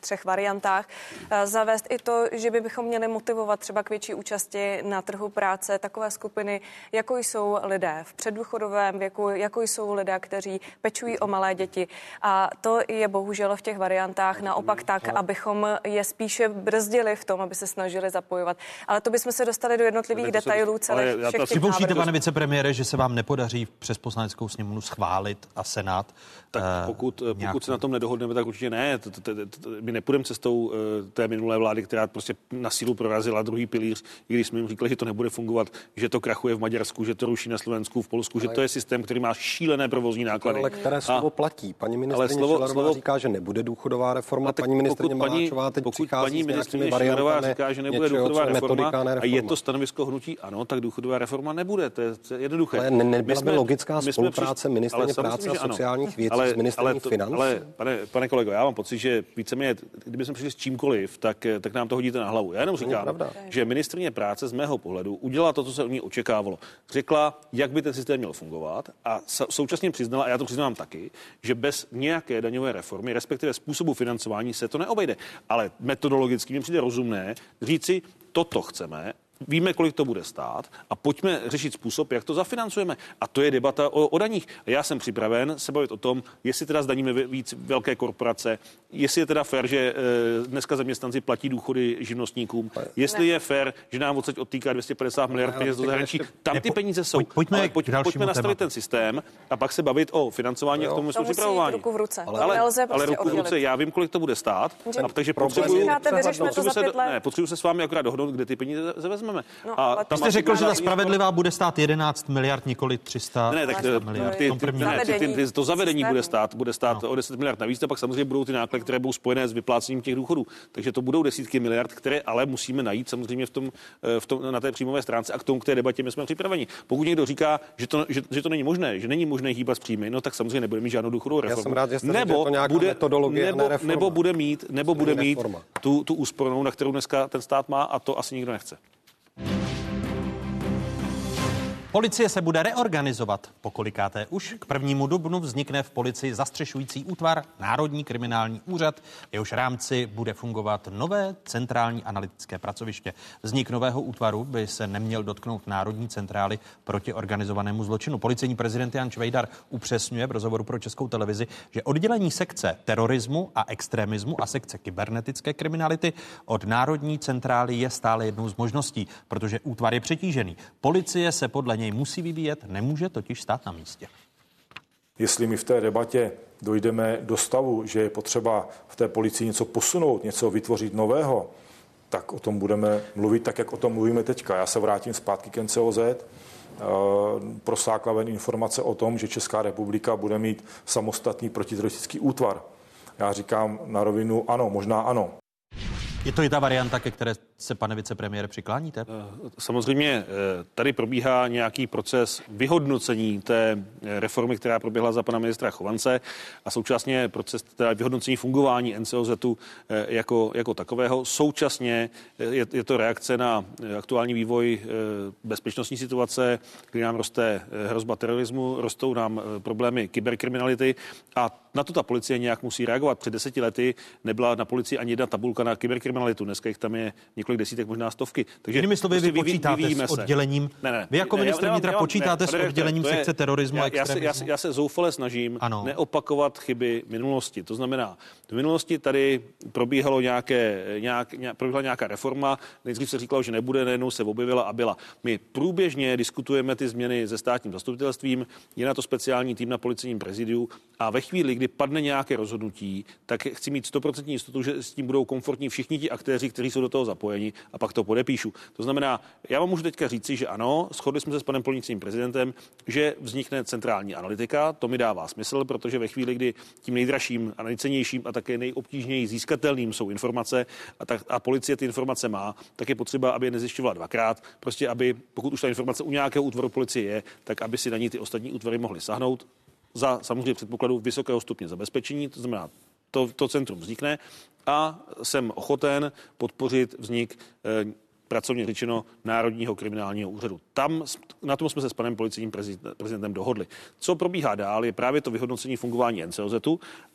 třech variantách, zavést i to, že by bychom měli motivovat třeba k větší účasti na trhu práce takové skupiny, jako jsou lidé v předdůchodovém věku, jako jsou lidé, kteří pečují o malé děti. A to je bohužel v těch variantách naopak tak, abychom je spíše brzdili v tom, aby se snažili zapojovat. Ale to bychom se dostali do jednotlivých detailů celé všech Připouštíte, pane vicepremiére, že se vám nepodaří přes poslaneckou sněmovnu schválit a Senát? Tak eh, pokud, pokud se na tom nedohodneme, tak určitě ne. My nepůjdeme cestou eh, té minulé vlády, která prostě na sílu prorazila druhý pilíř, i když jsme jim říkali, že to nebude fungovat, že to krachuje v Maďarsku, že to ruší na Slovensku, v Polsku, ale... že to je systém, který má šílené provozní náklady. Ale které slovo a... platí? Paní ministrině slovo, slovo... říká, že nebude důchodová reforma. paní ministrině Maláčová teď pokud paní ministrině Šilerová říká, že nebude něčeho, důchodová reforma a je to stanovisko hnutí ano, tak důchodová reforma nebude. To je, to je jednoduché. Ale ne, nebyla by logická spolupráce ministrině práce a sociálních věcí s ministriní financí? Ale pane, pane kolego, já mám pocit, že víceméně, kdyby jsme přišli s čímkoliv, tak, tak nám to hodíte na hlavu. Já jenom říkám, že ministrině práce z mého pohledu udělala to, co se od ní očekávalo. Řekla, jak by ten systém měl fungovat a současně přiznala, a já to přiznám taky, že bez nějaké daňové reformy, respektive způsobu financování, se to neobejde. Ale metodologicky mi přijde rozumné říci, toto chceme, víme, kolik to bude stát a pojďme řešit způsob, jak to zafinancujeme. A to je debata o, o daních. Já jsem připraven se bavit o tom, jestli teda zdaníme víc velké korporace, jestli je teda fér, že e, dneska zaměstnanci platí důchody živnostníkům, jestli je fér, že nám odsaď odtýká 250 miliard peněz do zahraničí. Tam ty peníze jsou. Pojďme, ale pojď, pojďme nastavit ten systém a pak se bavit o financování a k tomu jsme připravování. Ruku v ruce. Ale, ale, ale, ale ruku v ruce, já vím, kolik to bude stát, a takže potřebuju, potřebuju se s vámi akorát dohodnout, kde ty peníze vezmeme. No, a tam jste řekl, že ta spravedlivá bude stát 11 miliard, nikoli 300 ne, tak miliard. Ty, ty, ne, ty, ty, ty, to zavedení bude stát, bude stát no. o 10 miliard navíc, a pak samozřejmě budou ty náklady, které budou spojené s vyplácením těch důchodů. Takže to budou desítky miliard, které ale musíme najít samozřejmě v tom, eh, v tom, na té příjmové stránce a k tomu k té debatě my jsme připraveni. Pokud někdo říká, že to, že, že to není možné, že není možné hýbat s příjmy, no tak samozřejmě nebude mít žádnou důchodovou reformu. Já jsem rád, že jste nebo, to bude, nebo, nebo bude mít, nebo bude mít tu, tu úspornou, na kterou dneska ten stát má a to asi nikdo nechce. Thank you. Policie se bude reorganizovat. Pokolikáté už k prvnímu dubnu vznikne v policii zastřešující útvar Národní kriminální úřad, jehož rámci bude fungovat nové centrální analytické pracoviště. Vznik nového útvaru by se neměl dotknout Národní centrály proti organizovanému zločinu. Policejní prezident Jan Čvejdar upřesňuje v rozhovoru pro Českou televizi, že oddělení sekce terorismu a extremismu a sekce kybernetické kriminality od Národní centrály je stále jednou z možností, protože útvar je přetížený. Policie se podle něj musí vyvíjet, nemůže totiž stát na místě. Jestli my v té debatě dojdeme do stavu, že je potřeba v té policii něco posunout, něco vytvořit nového, tak o tom budeme mluvit tak, jak o tom mluvíme teďka. Já se vrátím zpátky k NCOZ. Eh, prosákla ven informace o tom, že Česká republika bude mít samostatný protiteroristický útvar. Já říkám na rovinu ano, možná ano. Je to i ta varianta, ke které se, pane vicepremiére, přikláníte? Eh, samozřejmě eh, tady probíhá nějaký proces vyhodnocení té eh, reformy, která proběhla za pana ministra Chovance a současně proces teda vyhodnocení fungování NCOZ jako, jako takového. Současně je, je to reakce na aktuální vývoj bezpečnostní situace, kdy nám roste hrozba terorismu, rostou nám problémy kyberkriminality a na to ta policie nějak musí reagovat. Před deseti lety nebyla na policii ani jedna tabulka na kyberkriminalitu. Dneska jich tam je několik desítek, možná stovky. Takže Jinými slovy, prostě vy počítáte s oddělením. Ne, ne, vy jako ministr vnitra počítáte ne, s oddělením sekce je, terorismu já, a extremismu. Já se, já, já se zoufale snažím ano. neopakovat chyby minulosti. To znamená, v minulosti tady probíhalo nějaké, nějak, nějak, probíhala nějaká reforma, nejdřív se říkalo, že nebude, najednou se objevila a byla. My průběžně diskutujeme ty změny se státním zastupitelstvím, je na to speciální tým na policejním prezidiu a ve chvíli, kdy padne nějaké rozhodnutí, tak chci mít 100% jistotu, že s tím budou komfortní všichni ti aktéři, kteří jsou do toho zapojeni a pak to podepíšu. To znamená, já vám můžu teďka říci, že ano, shodli jsme se s panem policejním prezidentem, že vznikne centrální analytika, to mi dává smysl, protože ve chvíli, kdy tím nejdražším a nejcennějším a také nejobtížněji získatelným jsou informace a, tak, a policie ty informace má, tak je potřeba, aby je nezjišťovala dvakrát, prostě aby, pokud už ta informace u nějakého útvaru policie je, tak aby si na ní ty ostatní útvary mohly sahnout za samozřejmě předpokladu vysokého stupně zabezpečení, to znamená to, to centrum vznikne a jsem ochoten podpořit vznik pracovně řečeno Národního kriminálního úřadu. Tam na tom jsme se s panem policejním prezidentem dohodli. Co probíhá dál, je právě to vyhodnocení fungování NCOZ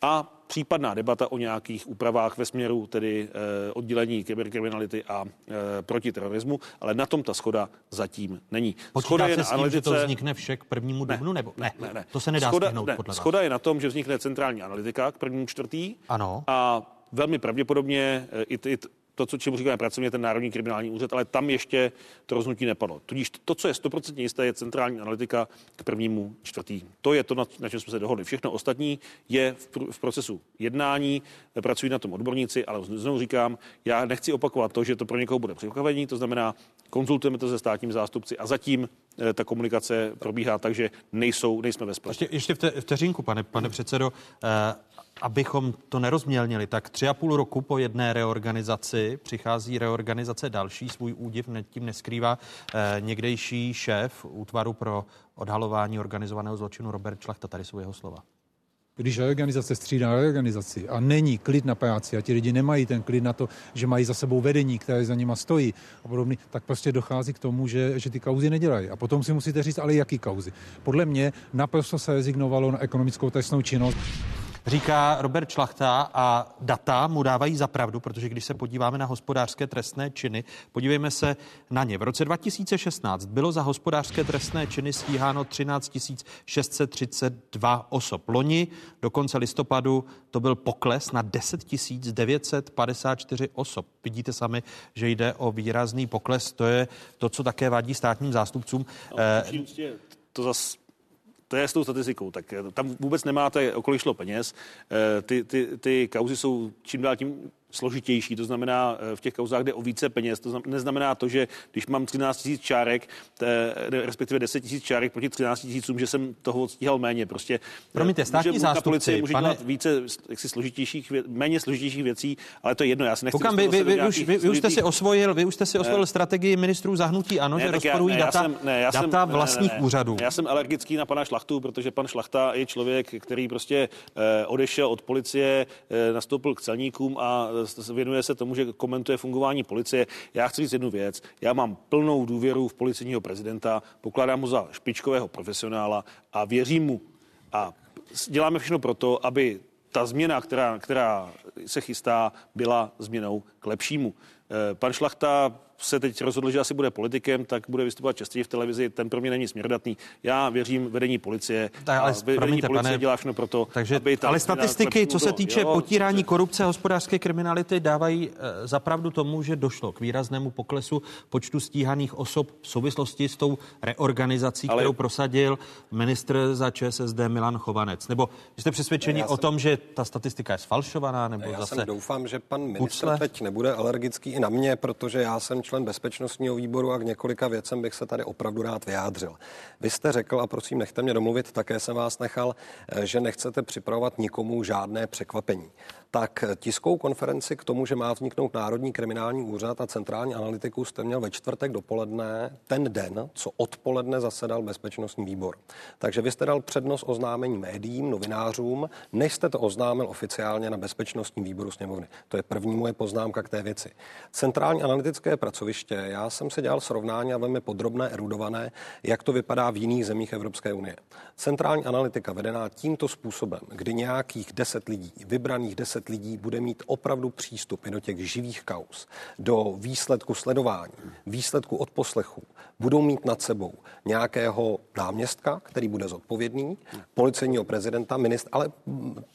a případná debata o nějakých úpravách ve směru tedy eh, oddělení kyberkriminality a eh, proti terorismu, ale na tom ta schoda zatím není. Počítá schoda se je na s tím, analytice... že to vznikne vše k prvnímu dubnu, nebo ne? Ne, ne. To se nedá schoda, ne, podle vás. Schoda je na tom, že vznikne centrální analytika k prvnímu čtvrtý. Ano. A velmi pravděpodobně eh, i, i to, co čemu říkáme pracovně, ten Národní kriminální úřad, ale tam ještě to rozhodnutí nepadlo. Tudíž to, co je stoprocentně jisté, je centrální analytika k prvnímu čtvrtý. To je to, na, čem jsme se dohodli. Všechno ostatní je v, v procesu jednání, pracují na tom odborníci, ale znovu říkám, já nechci opakovat to, že to pro někoho bude překvapení, to znamená, konzultujeme to se státním zástupci a zatím ta komunikace probíhá tak, že nejsou, nejsme ve spletu. Ještě, ještě vteřinku, pane, pane předsedo. Eh, abychom to nerozmělnili, tak tři a půl roku po jedné reorganizaci přichází reorganizace další. Svůj údiv tím neskrývá eh, někdejší šéf útvaru pro odhalování organizovaného zločinu Robert Šlachta. Tady jsou jeho slova. Když reorganizace střídá reorganizaci a není klid na práci a ti lidi nemají ten klid na to, že mají za sebou vedení, které za nima stojí a podobně, tak prostě dochází k tomu, že, že ty kauzy nedělají. A potom si musíte říct, ale jaký kauzy. Podle mě naprosto se rezignovalo na ekonomickou trestnou činnost říká Robert Šlachta a data mu dávají za pravdu, protože když se podíváme na hospodářské trestné činy, podívejme se na ně. V roce 2016 bylo za hospodářské trestné činy stíháno 13 632 osob. Loni do konce listopadu to byl pokles na 10 954 osob. Vidíte sami, že jde o výrazný pokles. To je to, co také vadí státním zástupcům. No, to zase to je s tou statistikou, tak eh, tam vůbec nemáte, okolik šlo peněz. Eh, ty, ty, ty kauzy jsou čím dál tím složitější, to znamená eh, v těch kauzách jde o více peněz. To neznamená to, že když mám 13 000 čárek, te, respektive 10 000 čárek proti 13 000, že jsem toho odstíhal méně. Prostě Promiňte, státní zástupci, policie může pane... dělat více jaksi složitějších, méně složitějších věcí, ale to je jedno, já si nechci... Koukám, vy, vy, vy, už, vy, vy, už jste si osvojil, vy už jste si osvojil ne. strategii ministrů zahnutí, ano, ne, že rozporují já, ne, data, já jsem, ne, já data jsem, vlastních ne, ne, úřadů. Já jsem alergický na pana Šlachtu, protože pan Šlachta je člověk, který prostě eh, odešel od policie, eh, nastoupil k celníkům a věnuje se tomu, že komentuje fungování policie. Já chci říct jednu věc. Já mám plnou důvěru v policejního prezidenta, pokládám ho za špičkového profesionála a věřím mu. A děláme všechno proto, aby ta změna, která, která se chystá, byla změnou k lepšímu. Eh, pan Šlachta se teď rozhodl, že asi bude politikem, tak bude vystupovat častěji v televizi. Ten pro mě není směrdatný. Já věřím vedení policie. Tak, ale vedení promiňte, policie pane, dělá všechno pro to, takže, aby ta Ale statistiky, co se týče jo, potírání korupce a hospodářské kriminality, dávají e, zapravdu tomu, že došlo k výraznému poklesu počtu stíhaných osob v souvislosti s tou reorganizací, ale... kterou prosadil ministr za ČSSD Milan Chovanec. Nebo jste přesvědčeni o tom, že ta statistika je sfalšovaná? Nebo já zase jsem doufám, že pan ministr teď nebude alergický i na mě, protože já jsem člen bezpečnostního výboru a k několika věcem bych se tady opravdu rád vyjádřil. Vy jste řekl, a prosím, nechte mě domluvit, také jsem vás nechal, eh, že nechcete připravovat nikomu žádné překvapení tak tiskovou konferenci k tomu, že má vzniknout Národní kriminální úřad a centrální analytiku jste měl ve čtvrtek dopoledne, ten den, co odpoledne zasedal bezpečnostní výbor. Takže vy jste dal přednost oznámení médiím, novinářům, než jste to oznámil oficiálně na bezpečnostním výboru sněmovny. To je první moje poznámka k té věci. Centrální analytické pracoviště, já jsem si dělal srovnání a velmi podrobné, erudované, jak to vypadá v jiných zemích Evropské unie. Centrální analytika vedená tímto způsobem, kdy nějakých 10 lidí, vybraných 10 lidí bude mít opravdu přístup do těch živých kaus, do výsledku sledování, výsledku odposlechů, budou mít nad sebou nějakého náměstka, který bude zodpovědný, policejního prezidenta, ministra, ale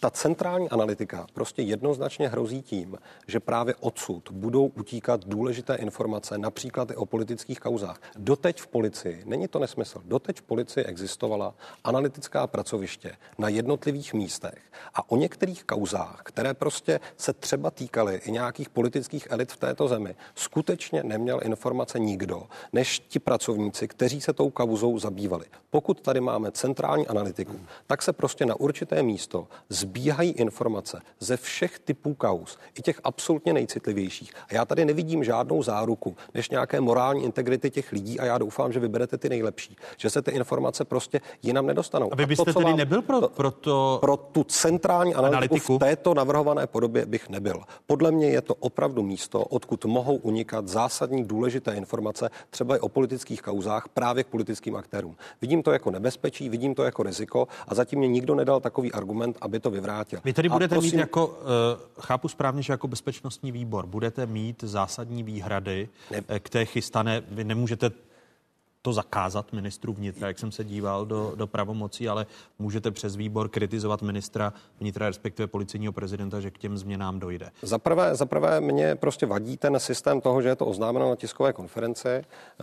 ta centrální analytika prostě jednoznačně hrozí tím, že právě odsud budou utíkat důležité informace, například i o politických kauzách. Doteď v policii, není to nesmysl, doteď v policii existovala analytická pracoviště na jednotlivých místech a o některých kauzách, které prostě se třeba týkaly i nějakých politických elit v této zemi, skutečně neměl informace nikdo, než ti pracovníci, kteří se tou kauzou zabývali. Pokud tady máme centrální analytiku, tak se prostě na určité místo zbíhají informace ze všech typů kauz, i těch absolutně nejcitlivějších. A já tady nevidím žádnou záruku, než nějaké morální integrity těch lidí a já doufám, že vyberete ty nejlepší, že se ty informace prostě jinam nedostanou. A vy byste a to, tedy vám, nebyl pro, pro to... Pro tu centrální centrální analytiku, analytiku v této navrhované podobě bych nebyl. Podle mě je to opravdu místo, odkud mohou unikat zásadní důležité informace, třeba i o politických kauzách, právě k politickým aktérům. Vidím to jako nebezpečí, vidím to jako riziko a zatím mě nikdo nedal takový argument, aby to vyvrátil. Vy tedy budete prosím... mít jako, uh, chápu správně, že jako bezpečnostní výbor budete mít zásadní výhrady ne. K té chystané, vy nemůžete to zakázat ministru vnitra, jak jsem se díval do, do pravomocí, ale můžete přes výbor kritizovat ministra vnitra, respektive policejního prezidenta, že k těm změnám dojde. Zaprvé, zaprvé mě prostě vadí ten systém toho, že je to oznámeno na tiskové konferenci,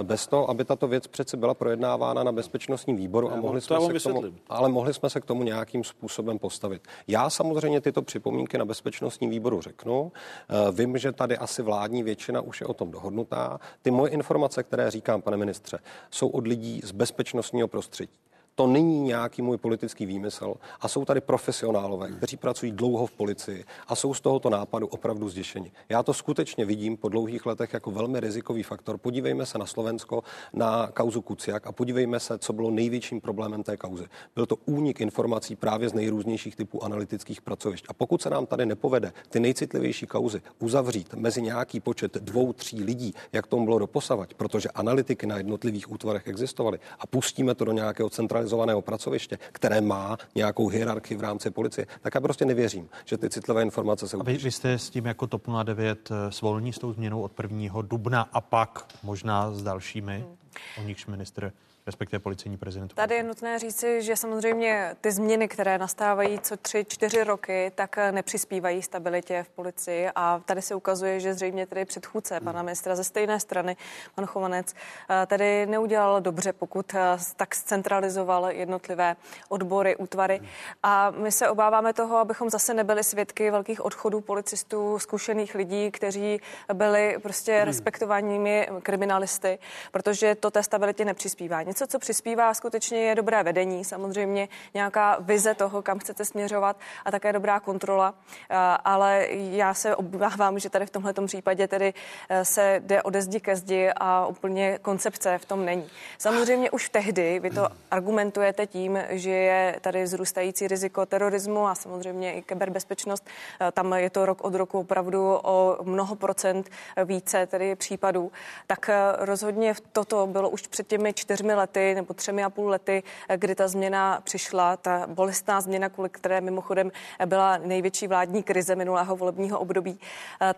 bez toho, aby tato věc přeci byla projednávána na bezpečnostním výboru a mohli jsme se k tomu, ale mohli jsme se k tomu nějakým způsobem postavit. Já samozřejmě tyto připomínky na bezpečnostním výboru řeknu. Eh, vím, že tady asi vládní většina už je o tom dohodnutá. Ty moje informace, které říkám, pane ministře, jsou od lidí z bezpečnostního prostředí. To není nějaký můj politický výmysl a jsou tady profesionálové, kteří pracují dlouho v policii a jsou z tohoto nápadu opravdu zděšeni. Já to skutečně vidím po dlouhých letech jako velmi rizikový faktor. Podívejme se na Slovensko, na kauzu Kuciak a podívejme se, co bylo největším problémem té kauzy. Byl to únik informací právě z nejrůznějších typů analytických pracovišť. A pokud se nám tady nepovede ty nejcitlivější kauzy uzavřít mezi nějaký počet dvou, tří lidí, jak tomu bylo doposavať, protože analytiky na jednotlivých útvarech existovaly a pustíme to do nějakého centralizovaného centralizovaného pracoviště, které má nějakou hierarchii v rámci policie, tak já prostě nevěřím, že ty citlivé informace se vy, vy jste s tím jako TOP 09 eh, svolní s tou změnou od 1. dubna a pak možná s dalšími, hmm. o nichž ministr respektive policejní prezident. Tady je nutné říci, že samozřejmě ty změny, které nastávají co tři, čtyři roky, tak nepřispívají stabilitě v policii a tady se ukazuje, že zřejmě tedy předchůdce hmm. pana ministra ze stejné strany, pan Chovanec, eh, tady neudělal dobře, pokud eh, tak centralizoval jednotlivé odbory, útvary hmm. a my se obáváme toho, abychom zase nebyli svědky velkých odchodů policistů, zkušených lidí, kteří byli prostě hmm. respektovanými kriminalisty, protože to té stabilitě nepřispívá. Něco něco, co přispívá skutečně je dobré vedení, samozřejmě nějaká vize toho, kam chcete směřovat a také dobrá kontrola. Eh, ale já se obávám, že tady v tomhle případě tedy eh, se jde ode zdi ke zdi a úplně koncepce v tom není. Samozřejmě už tehdy vy to argumentujete tím, že je tady zrůstající riziko terorismu a samozřejmě i kyberbezpečnost. Eh, tam je to rok od roku opravdu o mnoho procent více tedy případů. Tak rozhodně toto bylo už před těmi čtyřmi lety nebo třemi a půl lety, kdy ta změna přišla, ta bolestná změna, kvůli které mimochodem byla největší vládní krize minulého volebního období,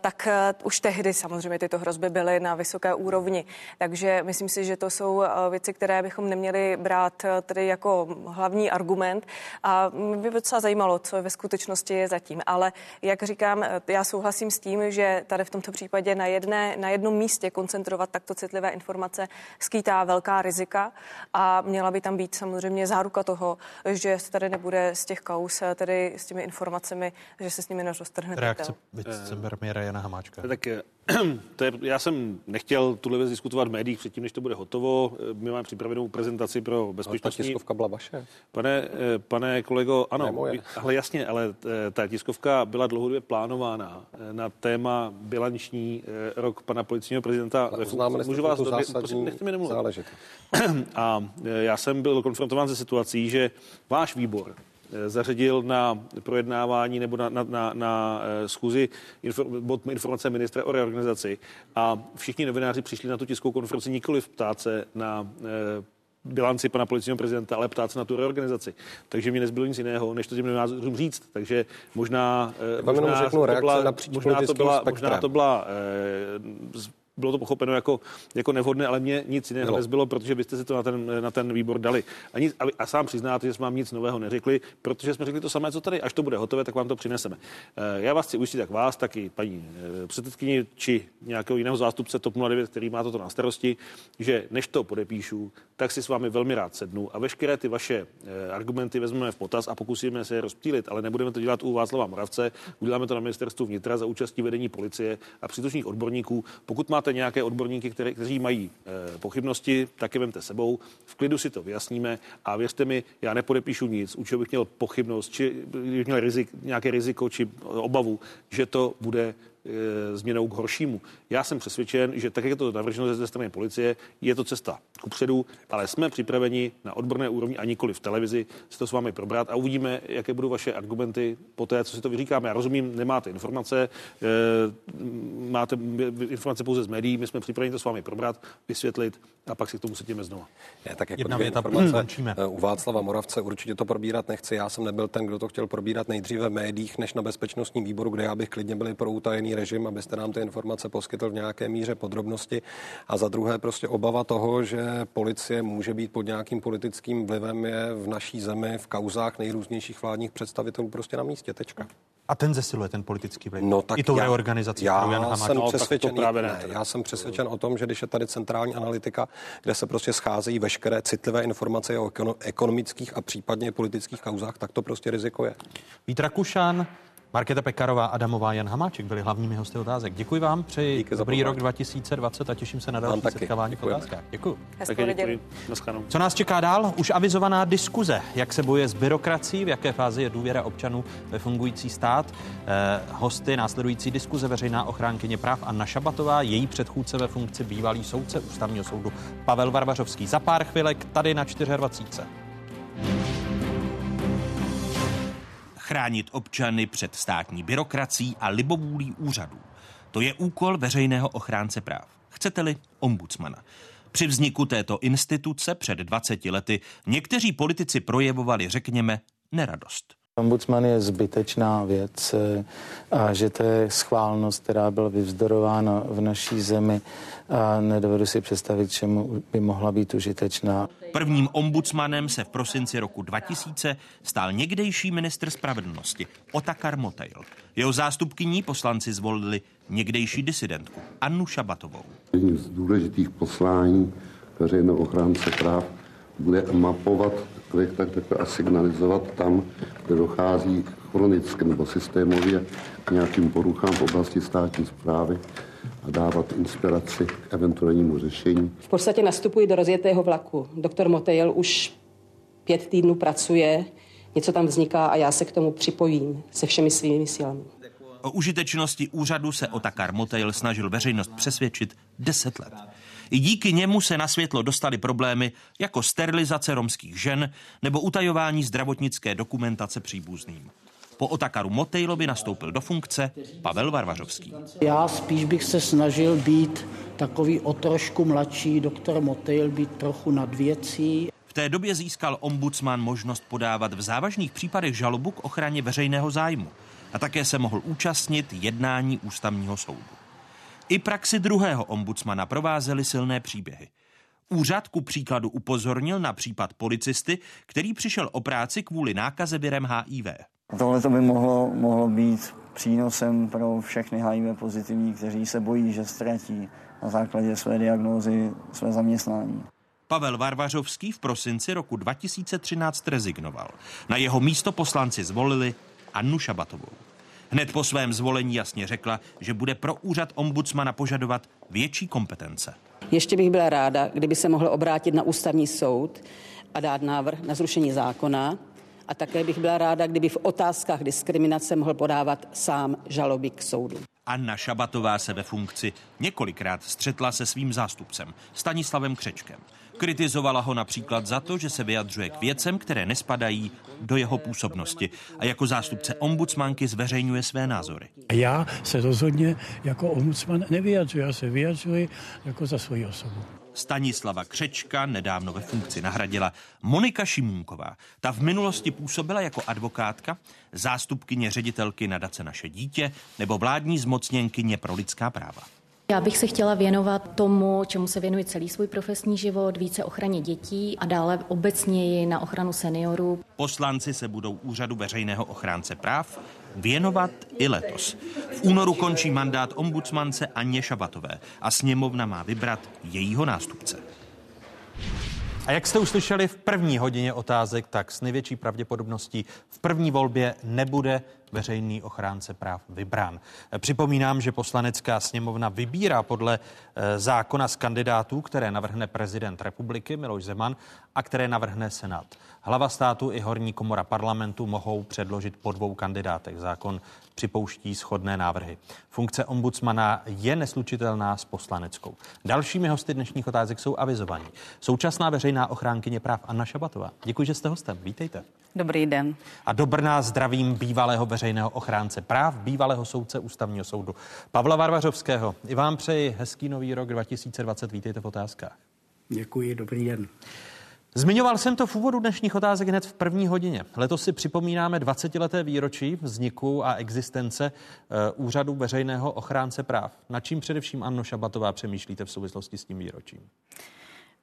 tak už tehdy samozřejmě tyto hrozby byly na vysoké úrovni. Takže myslím si, že to jsou věci, které bychom neměli brát tedy jako hlavní argument. A mě by docela zajímalo, co ve skutečnosti je zatím. Ale jak říkám, já souhlasím s tím, že tady v tomto případě na, jedné, na jednom místě koncentrovat takto citlivé informace skýtá velká rizika a měla by tam být samozřejmě záruka toho, že se tady nebude z těch kaus, tedy s těmi informacemi, že se s nimi neroztrhne. Reakce vicepremiéra Jana Hamáčka. Tak to je, já jsem nechtěl tuhle věc diskutovat v médiích předtím, než to bude hotovo. My máme připravenou prezentaci pro bezpečnostní... Ale ta tiskovka byla vaše. Pane, pane kolego, ano, ale jasně, ale ta tiskovka byla dlouhodobě plánována na téma bilanční rok pana policijního prezidenta. Můžu vás době, prosím, nechte mi nemluvit. A já jsem byl konfrontován se situací, že váš výbor Eh, zařadil na projednávání nebo na, na, na, na eh, schůzi bod informace ministra o reorganizaci a všichni novináři přišli na tu tiskovou konferenci nikoli ptát se na bilanci pana policijního prezidenta, ale ptát se na tu reorganizaci. Takže mi nezbylo nic jiného, než to těm novinářům říct. Takže možná, možná, to byla, možná, to byla, možná to byla bylo to pochopeno jako, jako nevhodné, ale mě nic jiného nezbylo, protože byste si to na ten, na ten výbor dali. A, nic, a, a sám přiznáte, že jsme vám nic nového neřekli, protože jsme řekli to samé, co tady. Až to bude hotové, tak vám to přineseme. Eh, já vás chci ujistit, jak vás, tak i paní eh, předsedkyni či nějakého jiného zástupce TOP 09, který má toto na starosti, že než to podepíšu, tak si s vámi velmi rád sednu a veškeré ty vaše eh, argumenty vezmeme v potaz a pokusíme se je rozptýlit, ale nebudeme to dělat u Václava Moravce, uděláme to na ministerstvu vnitra za účastí vedení policie a příslušných odborníků. Pokud má máte nějaké odborníky, které, kteří mají e, pochybnosti, tak je vemte sebou. V klidu si to vyjasníme a věřte mi, já nepodepíšu nic, u čeho bych měl pochybnost, či bych měl rizik, nějaké riziko či obavu, že to bude změnou k horšímu. Já jsem přesvědčen, že tak, jak je to navrženo ze strany policie, je to cesta kupředu, ale jsme připraveni na odborné úrovni a nikoli v televizi si to s vámi probrat a uvidíme, jaké budou vaše argumenty po té, co si to vyříkáme. Já rozumím, nemáte informace, e, máte informace pouze z médií, my jsme připraveni to s vámi probrat, vysvětlit a pak si k tomu setíme znova. Je, tak jako Jedna věta, informace hmm, u Václava Moravce určitě to probírat nechci. Já jsem nebyl ten, kdo to chtěl probírat nejdříve v médiích, než na bezpečnostním výboru, kde já bych klidně byl pro utajený režim, abyste nám ty informace poskytl v nějaké míře podrobnosti. A za druhé prostě obava toho, že policie může být pod nějakým politickým vlivem, je v naší zemi v kauzách nejrůznějších vládních představitelů prostě na místě. Tečka. A ten zesiluje ten politický vliv. No, tak I tou já, reorganizací. Já, já jsem no, přesvědčen, právě ne, ne, já jsem přesvědčen o tom, že když je tady centrální analytika, kde se prostě scházejí veškeré citlivé informace o ekonomických a případně politických kauzách, tak to prostě riziko je. Vít Rakušan, Markéta Pekarová, Adamová, Jan Hamáček byli hlavními hosty otázek. Děkuji vám, přeji Díky dobrý rok 2020 a těším se na další setkávání v otázkách. Děkuji. děkuji. Co nás čeká dál? Už avizovaná diskuze, jak se bojuje s byrokracií, v jaké fázi je důvěra občanů ve fungující stát. Eh, hosty následující diskuze veřejná ochránkyně práv Anna Šabatová, její předchůdce ve funkci bývalý soudce ústavního soudu Pavel Varvařovský. Za pár chvilek tady na 24 chránit občany před státní byrokracií a libovůlí úřadů. To je úkol veřejného ochránce práv. Chcete-li ombudsmana. Při vzniku této instituce před 20 lety někteří politici projevovali, řekněme, neradost. Ombudsman je zbytečná věc eh, a že to je schválnost, která byla vyvzdorována v naší zemi a nedovedu si představit, čemu by mohla být užitečná. Prvním ombudsmanem se v prosinci roku 2000 stal někdejší ministr spravedlnosti Otakar Motejl. Jeho zástupkyní poslanci zvolili někdejší disidentku Annu Šabatovou. Jedním z důležitých poslání veřejného ochránce práv bude mapovat, tak, tak, tak a signalizovat tam, kde dochází chronicky nebo systémově k nějakým poruchám v oblasti státní zprávy a dávat inspiraci k eventuálnímu řešení. V podstatě nastupuji do rozjetého vlaku. Doktor Motejl už pět týdnů pracuje, něco tam vzniká a já se k tomu připojím se všemi svými silami. O užitečnosti úřadu se Otakar Motejl snažil veřejnost přesvědčit deset let. I díky němu se na světlo dostaly problémy jako sterilizace romských žen nebo utajování zdravotnické dokumentace příbuzným. Po Otakaru Motejlovi nastoupil do funkce Pavel Varvařovský. Já spíš bych se snažil být takový o trošku mladší doktor Motejl, být trochu nad věcí. V té době získal ombudsman možnost podávat v závažných případech žalobu k ochraně veřejného zájmu a také se mohl účastnit jednání ústavního soudu. I praxi druhého ombudsmana provázely silné příběhy. Úřad ku příkladu upozornil na případ policisty, který přišel o práci kvůli nákaze virem HIV. Tohle to by mohlo, mohlo být přínosem pro všechny HIV pozitivní, kteří se bojí, že ztratí na základě své diagnózy své zaměstnání. Pavel Varvařovský v prosinci roku 2013 rezignoval. Na jeho místo poslanci zvolili Annu Šabatovou. Hned po svém zvolení jasně řekla, že bude pro úřad ombudsmana požadovat větší kompetence. Ještě bych byla ráda, kdyby se mohl obrátit na ústavní soud a dát návrh na zrušení zákona, a také bych byla ráda, kdyby v otázkách diskriminace mohl podávat sám žaloby k soudu. Anna Šabatová se ve funkci několikrát střetla se svým zástupcem Stanislavem Křečkem. Kritizovala ho například za to, že se vyjadřuje k věcem, které nespadají do jeho působnosti a jako zástupce ombudsmanky zveřejňuje své názory. Já se rozhodně jako ombudsman nevyjadřuji, já se vyjadřuji jako za svoji osobu. Stanislava Křečka nedávno ve funkci nahradila Monika Šimůnková. Ta v minulosti působila jako advokátka, zástupkyně ředitelky nadace Naše dítě nebo vládní zmocněnkyně pro lidská práva. Já bych se chtěla věnovat tomu, čemu se věnuji celý svůj profesní život, více ochraně dětí a dále obecněji na ochranu seniorů. Poslanci se budou úřadu veřejného ochránce práv věnovat i letos. V únoru končí mandát ombudsmance Aně Šabatové a sněmovna má vybrat jejího nástupce. A jak jste uslyšeli v první hodině otázek, tak s největší pravděpodobností v první volbě nebude veřejný ochránce práv vybrán. Připomínám, že poslanecká sněmovna vybírá podle eh, zákona z kandidátů, které navrhne prezident republiky Miloš Zeman a které navrhne Senát. Hlava státu i horní komora parlamentu mohou předložit po dvou kandidátech. Zákon připouští shodné návrhy. Funkce ombudsmana je neslučitelná s poslaneckou. Dalšími hosty dnešních otázek jsou avizovaní. Současná veřejná ochránkyně práv Anna Šabatová. Děkuji, že jste hostem. Vítejte. Dobrý den. A do Brna zdravím bývalého veřejného ochránce práv, bývalého soudce ústavního soudu Pavla Varvařovského. I vám přeji hezký nový rok 2020. Vítejte v otázkách. Děkuji, dobrý den. Zmiňoval jsem to v úvodu dnešních otázek hned v první hodině. Letos si připomínáme 20-leté výročí vzniku a existence uh, úřadu veřejného ochránce práv. Na čím především Anno Šabatová přemýšlíte v souvislosti s tím výročím?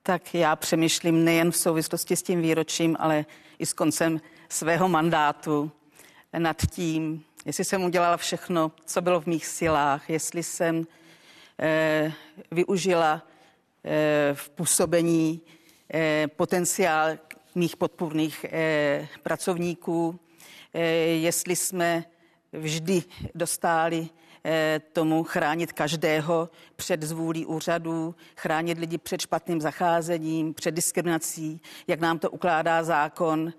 Tak já přemýšlím nejen v souvislosti s tím výročím, ale i s koncem svého mandátu nad tím, jestli jsem udělala všechno, co bylo v mých silách, jestli jsem eh, využila eh, v působení Eh, potenciál mých podpůrných eh, pracovníků, eh, jestli jsme vždy dostali tomu chránit každého před zvůlí úřadů, chránit lidi před špatným zacházením, před diskriminací, jak nám to ukládá zákon.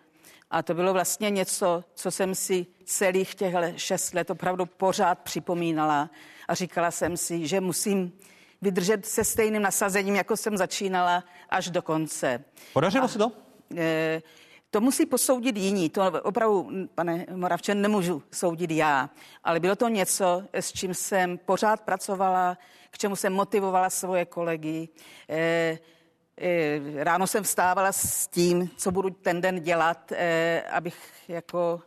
A to bylo vlastně něco, co jsem si celých těch šest let opravdu pořád připomínala a říkala jsem si, že musím vydržet se stejným nasazením, jako jsem začínala až do konce. Podařilo se to? E, to musí posoudit jiní. To opravdu, pane Moravčen, nemůžu soudit já. Ale bylo to něco, s čím jsem pořád pracovala, k čemu jsem motivovala svoje kolegy. E, e, ráno jsem vstávala s tím, co budu ten den dělat, e, abych jako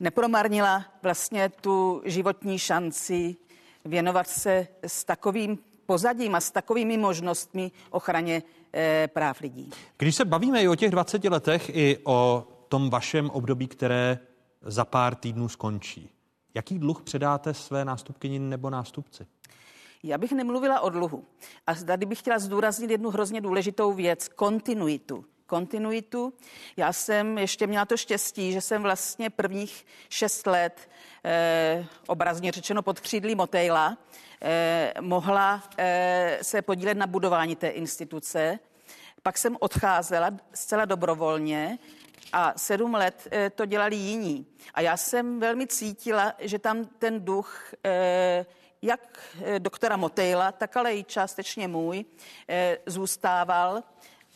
nepromarnila vlastně tu životní šanci věnovat se s takovým pozadím a s takovými možnostmi ochraně e, práv lidí. Když se bavíme i o těch 20 letech, i o tom vašem období, které za pár týdnů skončí, jaký dluh předáte své nástupkyni nebo nástupci? Já bych nemluvila o dluhu. A tady bych chtěla zdůraznit jednu hrozně důležitou věc, kontinuitu kontinuitu. Já jsem ještě měla to štěstí, že jsem vlastně prvních šest let, eh, obrazně řečeno pod křídlí Motejla, eh, mohla eh, se podílet na budování té instituce. Pak jsem odcházela zcela dobrovolně a sedm let eh, to dělali jiní. A já jsem velmi cítila, že tam ten duch eh, jak eh, doktora Motejla, tak ale i částečně můj zůstával.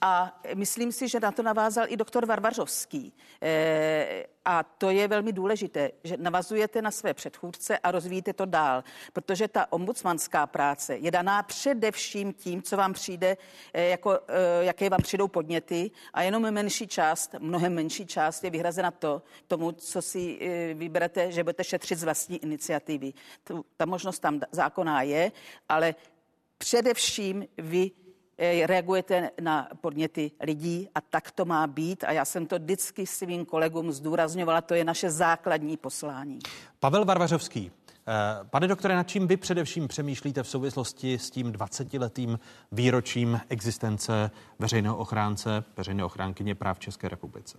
A myslím si, že na to navázal i doktor Varvařovský. E, a to je velmi důležité, že navazujete na své předchůdce a rozvíjíte to dál, protože ta ombudsmanská práce je daná především tím, co vám přijde, e, jako, e, jaké vám přijdou podněty a jenom menší část, mnohem menší část je vyhrazena to, tomu, co si vyberete, že budete šetřit z vlastní iniciativy. Ta možnost tam zákonná je, ale především vy Eh, reagujete na podněty lidí a tak to má být. A já jsem to vždycky svým kolegům zdůrazňovala, to je naše základní poslání. Pavel Varvařovský, eh, Pane doktore, nad čím vy především přemýšlíte v souvislosti s tím 20-letým výročím existence veřejného ochránce, veřejné ochránkyně práv České republice?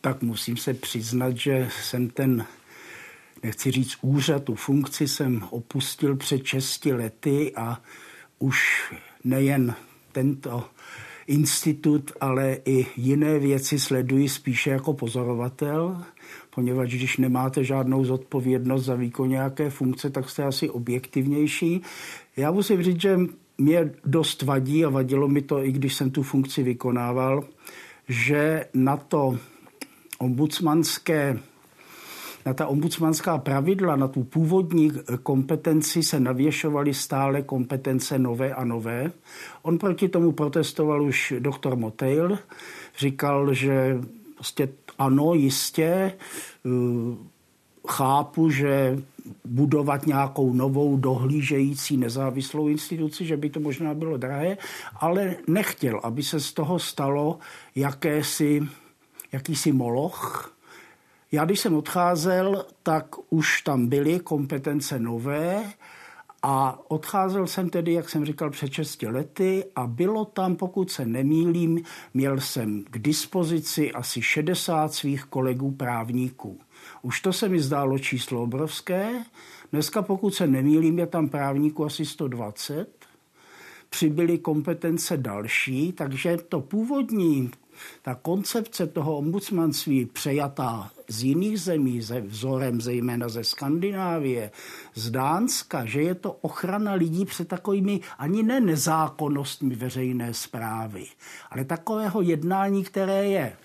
Tak musím se přiznat, že jsem ten, nechci říct úřad, tu funkci jsem opustil před 6 lety a už nejen tento institut, ale i jiné věci sleduji spíše jako pozorovatel, poněvadž když nemáte žádnou zodpovědnost za výkon nějaké funkce, tak jste asi objektivnější. Já musím říct, že mě dost vadí a vadilo mi to, i když jsem tu funkci vykonával, že na to ombudsmanské na ta ombudsmanská pravidla, na tu původní kompetenci se navěšovaly stále kompetence nové a nové. On proti tomu protestoval už doktor Motejl, říkal, že prostě ano, jistě, eh, chápu, že budovat nějakou novou dohlížející nezávislou instituci, že by to možná bylo drahé, ale nechtěl, aby se z toho stalo jakési, jakýsi moloch, já když jsem odcházel, tak už tam byly kompetence nové A odcházel jsem tedy, jak jsem říkal, před 6 lety a bylo tam, pokud se nemýlím, měl jsem k dispozici asi 60 svých kolegů právníků. Už to se mi zdálo číslo obrovské. Dneska, pokud se nemýlím, je tam právníků asi 120. Přibyly kompetence další, takže to původní ta koncepce toho ombudsmanství přejatá z jiných zemí, ze vzorem zejména ze Skandinávie, z Dánska, že je to ochrana lidí před takovými ani ne nezákonnostmi veřejné zprávy, ale takového jednání, které je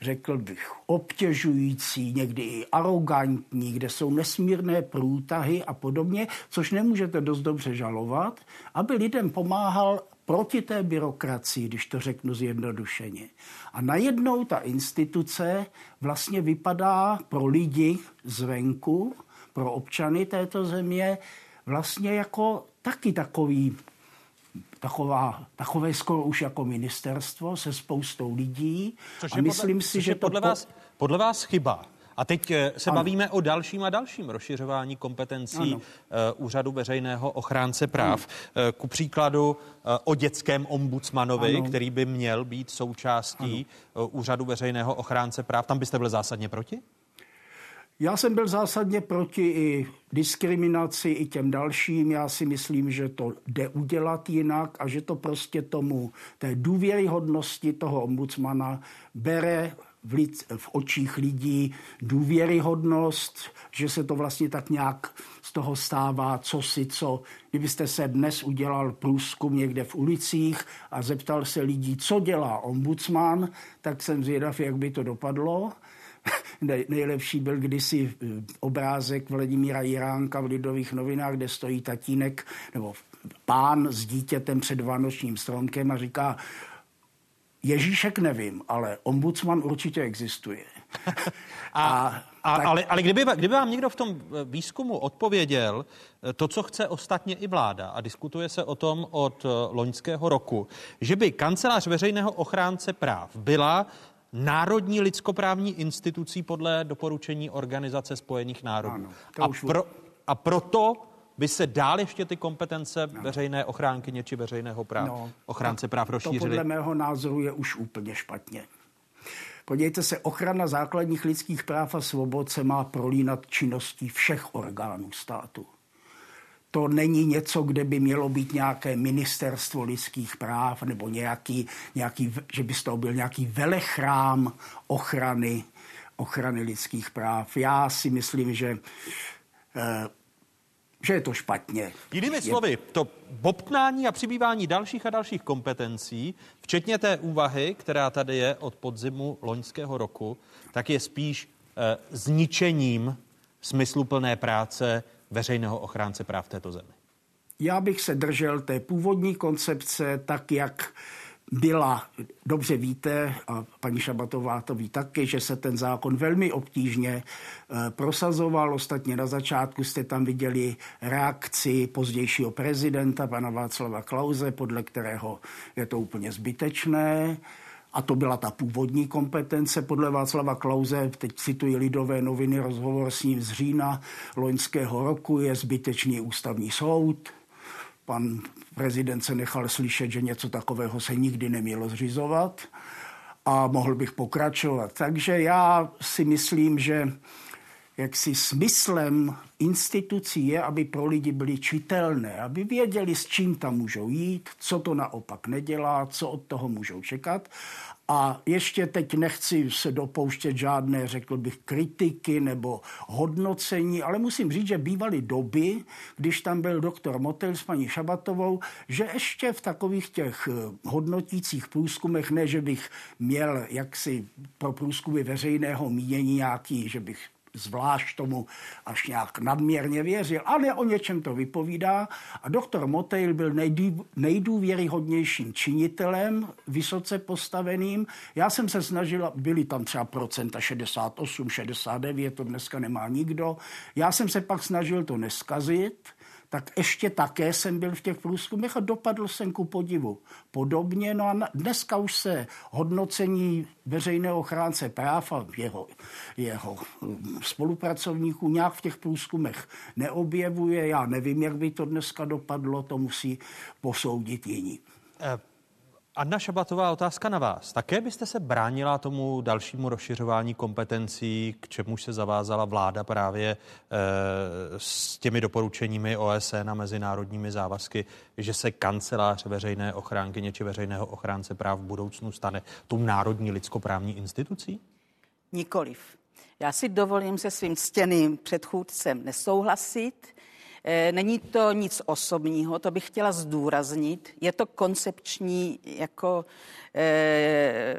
řekl bych, obtěžující, někdy i arrogantní, kde jsou nesmírné průtahy a podobně, což nemůžete dost dobře žalovat, aby lidem pomáhal proti té byrokracii, když to řeknu zjednodušeně. A najednou ta instituce vlastně vypadá pro lidi zvenku, pro občany této země, vlastně jako taky takový taková, takové skoro už jako ministerstvo se spoustou lidí. Což a myslím podle, si, že podle, to vás, podle vás chyba. A teď eh, se ano. bavíme o dalším a dalším rozšiřování kompetencí ano. Eh, Úřadu veřejného ochránce práv. Ano. Eh, ku příkladu o dětském ombudsmanovi, ano. který by měl být součástí ano. Úřadu veřejného ochránce práv. Tam byste byli zásadně proti? Já jsem byl zásadně proti i diskriminaci, i těm dalším. Já si myslím, že to jde udělat jinak a že to prostě tomu té důvěryhodnosti toho ombudsmana bere v, lid, v očích lidí důvěryhodnost, že se to vlastně tak nějak z toho stává, co si co. Kdybyste se dnes udělal průzkum někde v ulicích a zeptal se lidí, co dělá ombudsman, tak jsem zvědav, jak by to dopadlo. Nejlepší byl kdysi eh, obrázek Vladimíra Jiránka v Lidových novinách, kde stojí tatínek nebo pán s dítětem před vánočním stromkem a říká, Ježíšek nevím, ale ombudsman určitě existuje. a, a, tak... ale, ale kdyby, kdyby vám někdo v tom eh, výzkumu odpověděl eh, to, co chce ostatně i vláda, a diskutuje se o tom od eh, loňského roku, že by kancelář veřejného ochránce práv byla národní lidskoprávní institucí podle doporučení Organizace spojených národů. Ano, a, pro, a proto by se dál ještě ty kompetence no. veřejné ochránkyně či veřejného práv, no, ochránce práv rozšířily? To podle mého názoru je už úplně špatně. Podívejte se, ochrana základních lidských práv a svobod se má prolínat činností všech orgánů státu. To není něco, kde by mělo být nějaké ministerstvo lidských práv nebo nějaký, nějaký že by z toho byl nějaký velechrám ochrany, ochrany lidských práv. Já si myslím, že eh, že je to špatně. Jinými slovy, to bobtnání a přibývání dalších a dalších kompetencí, včetně té úvahy, která tady je od podzimu loňského roku, tak je spíš eh, zničením smysluplné práce veřejného ochránce práv této zemi. Já bych se držel té původní koncepce, tak jak byla, dobře víte, a paní Šabatová to ví taky, že se ten zákon velmi obtížně eh, prosazoval. Ostatně na začátku jste tam viděli reakci pozdějšího prezidenta, pana Václava Klauze, podle kterého je to úplně zbytečné. A to byla ta původní kompetence podle Václava Klauze. Teď cituji Lidové noviny, rozhovor s ním z října loňského roku. Je zbytečný ústavní soud. Pan prezident se nechal slyšet, že něco takového se nikdy nemělo zřizovat a mohl bych pokračovat. Takže já si myslím, že jaksi smyslem institucí je, aby pro lidi byly čitelné, aby věděli, s čím tam můžou jít, co to naopak nedělá, co od toho můžou čekat a ještě teď nechci se dopouštět žádné, řekl bych, kritiky nebo hodnocení, ale musím říct, že bývaly doby, když tam byl doktor Motel s paní Šabatovou, že ještě v takových těch eh, hodnotících průzkumech, ne, že bych měl jaksi pro průzkumy veřejného mínění nějaký, že bych zvlášť tomu až nějak nadměrně věřil, ale o něčem to vypovídá. A doktor Motejl byl nejdůvěryhodnějším činitelem, vysoce postaveným. Já jsem se snažil, byli tam třeba procenta 68, 69, to dneska nemá nikdo. Já jsem se pak snažil to neskazit, tak ještě také jsem byl v těch průzkumech a dopadl jsem ku podivu. Podobně, no a dneska už se hodnocení veřejného ochránce práv a jeho, jeho hm, spolupracovníků nějak v těch průzkumech neobjevuje. Já nevím, jak by to dneska dopadlo, to musí posoudit jiní. Eh, Anna Šabatová, otázka na vás. Také byste se bránila tomu dalšímu rozšiřování kompetencí, k čemu se zavázala vláda právě e, s těmi doporučeními OSN a mezinárodními závazky, že se kancelář veřejné ochránky či veřejného ochránce práv v budoucnu stane tou národní lidskoprávní institucí? Nikoliv. Já si dovolím se svým ctěným předchůdcem nesouhlasit. Eh, není to nic osobního, to bych chtěla zdůraznit. Je to koncepční jako eh,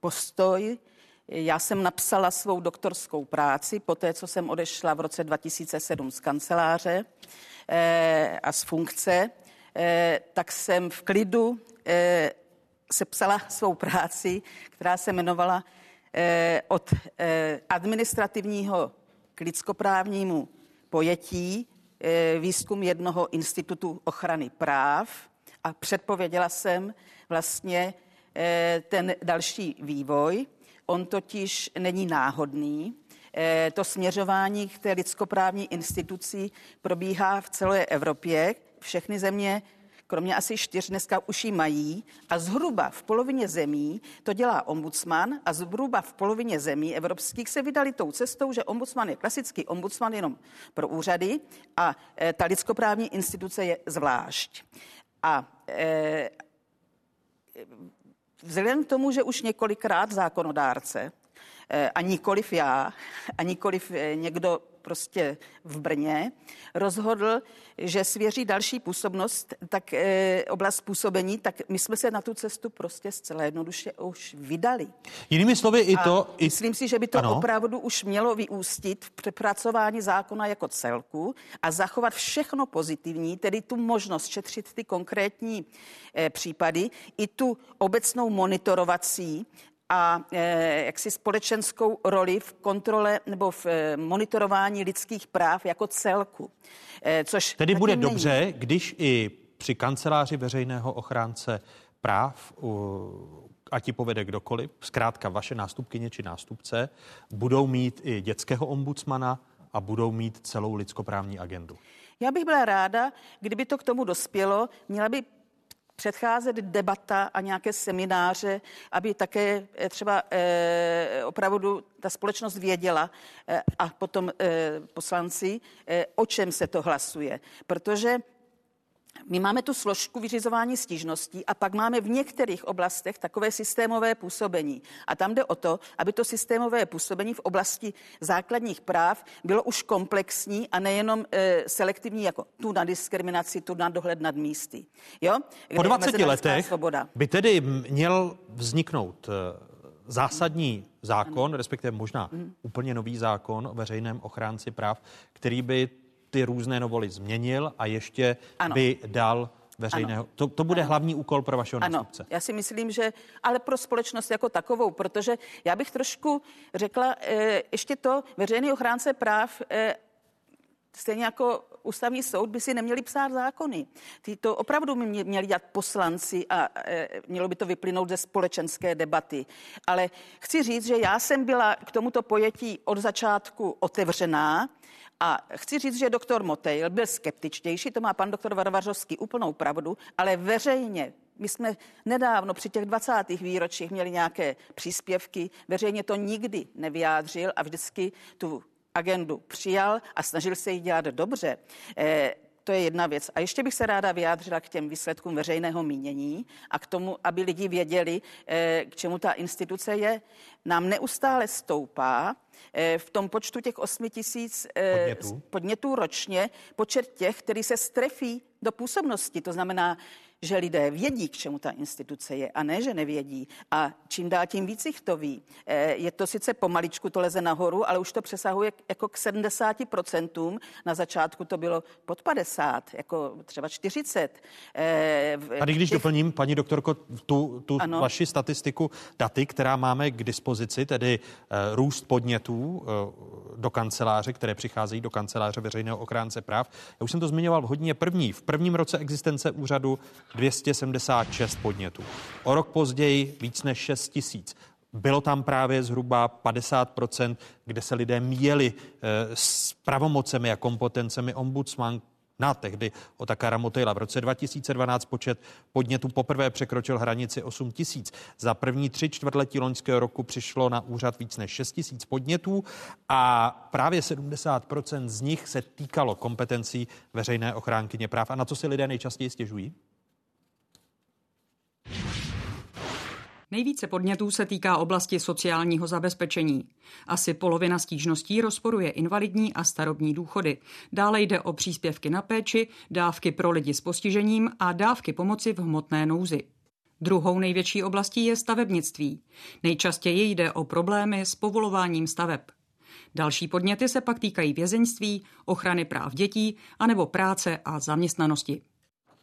postoj. Já jsem napsala svou doktorskou práci po té, co jsem odešla v roce 2007 z kanceláře eh, a z funkce, tak jsem v klidu sepsala svou práci, která se jmenovala od administrativního k lidskoprávnímu pojetí výzkum jednoho institutu ochrany práv a předpověděla jsem vlastně eh, ten další vývoj. On totiž není náhodný. Eh, to směřování k té lidskoprávní instituci probíhá v celé Evropě. Všechny země kromě asi čtyř dneska už ji mají a zhruba v polovině zemí to dělá ombudsman a zhruba v polovině zemí evropských se vydali tou cestou, že ombudsman je klasický ombudsman jenom pro úřady a e, ta lidskoprávní instituce je zvlášť. A e, vzhledem k tomu, že už několikrát zákonodárce e, a nikoliv já, a nikoliv někdo prostě v Brně, rozhodl, že svěří další působnost, tak e, oblast působení, tak my jsme se na tu cestu prostě zcela jednoduše už vydali. Jinými slovy i to... A i... Myslím si, že by to ano. opravdu už mělo vyústit v přepracování zákona jako celku a zachovat všechno pozitivní, tedy tu možnost šetřit ty konkrétní e, případy, i tu obecnou monitorovací a e, jaksi společenskou roli v kontrole nebo v e, monitorování lidských práv jako celku. E, což Tedy bude není. dobře, když i při kanceláři veřejného ochránce práv, a ti povede kdokoliv, zkrátka vaše nástupkyně či nástupce, budou mít i dětského ombudsmana a budou mít celou lidskoprávní agendu. Já bych byla ráda, kdyby to k tomu dospělo, měla by předcházet debata a nějaké semináře, aby také eh, třeba eh, opravdu ta společnost věděla eh, a potom poslanci, o čem se to hlasuje. Protože my máme tu složku vyřizování stížností a pak máme v některých oblastech takové systémové působení. A tam jde o to, aby to systémové působení v oblasti základních práv bylo už komplexní a nejenom e, selektivní, jako tu na diskriminaci, tu na dohled nad místy. Jo? Po 20 letech svoboda. by tedy měl vzniknout e, zásadní zákon, ano. respektive možná mm. úplně nový zákon o veřejném ochránci práv, který by ty různé novoly změnil a ještě ano. by dal veřejného. To, to bude ano. hlavní úkol pro vašeho nástupce. Ano, já si myslím, že ale pro společnost jako takovou, protože já bych trošku řekla e, ještě to, veřejný ochránce práv e, stejně jako ústavní soud by si neměli psát zákony. Ty to opravdu by měli dělat poslanci a e, mělo by to vyplynout ze společenské debaty. Ale chci říct, že já jsem byla k tomuto pojetí od začátku otevřená. A chci říct, že doktor Motejl byl skeptičtější, to má pan doktor Varvařovský úplnou pravdu, ale veřejně my jsme nedávno při těch 20. výročích měli nějaké příspěvky, veřejně to nikdy nevyjádřil a vždycky tu agendu přijal a snažil se ji dělat dobře. Eh, to je jedna věc. A ještě bych se ráda vyjádřila k těm výsledkům veřejného mínění a k tomu, aby lidi věděli, eh, k čemu ta instituce je. Nám neustále stoupá eh, v tom počtu těch 8 tisíc podnětů. podnětů ročně počet těch, kteří se strefí do působnosti. To znamená, že lidé vědí, k čemu ta instituce je a ne, že nevědí. A čím dál tím víc jich to ví. Eh, je to sice pomaličku, to leze nahoru, ale už to přesahuje jako k 70%. Na začátku to bylo pod 50, jako třeba 40. Eh, a když těch... doplním, paní doktorko, tu, tu vaši statistiku, daty, která máme k dispozici, tedy uh, růst podnětů do kanceláře, které přicházejí do kanceláře veřejného ochránce práv. Já už jsem to zmiňoval v hodině první. V prvním roce existence úřadu 276 podnětů. O rok později víc než 6 tisíc. Bylo tam právě zhruba 50%, kde se lidé měli eh, s pravomocemi a kompetencemi ombudsman, na tehdy Otakara Motejla. V roce 2012 počet podnětů poprvé překročil hranici 8 tisíc. Za první tři čtvrtletí loňského roku přišlo na úřad víc než 6 tisíc podnětů a právě 70% z nich se týkalo kompetencí veřejné ochránkyně práv. A na co si lidé nejčastěji stěžují? Nejvíce podnětů se týká oblasti sociálního zabezpečení. Asi polovina stížností rozporuje invalidní a starobní důchody. Dále jde o příspěvky na péči, dávky pro lidi s postižením a dávky pomoci v hmotné nouzi. Druhou největší oblastí je stavebnictví. Nejčastěji jde o problémy s povolováním staveb. Další podněty se pak týkají vězeňství, ochrany práv dětí anebo práce a zaměstnanosti.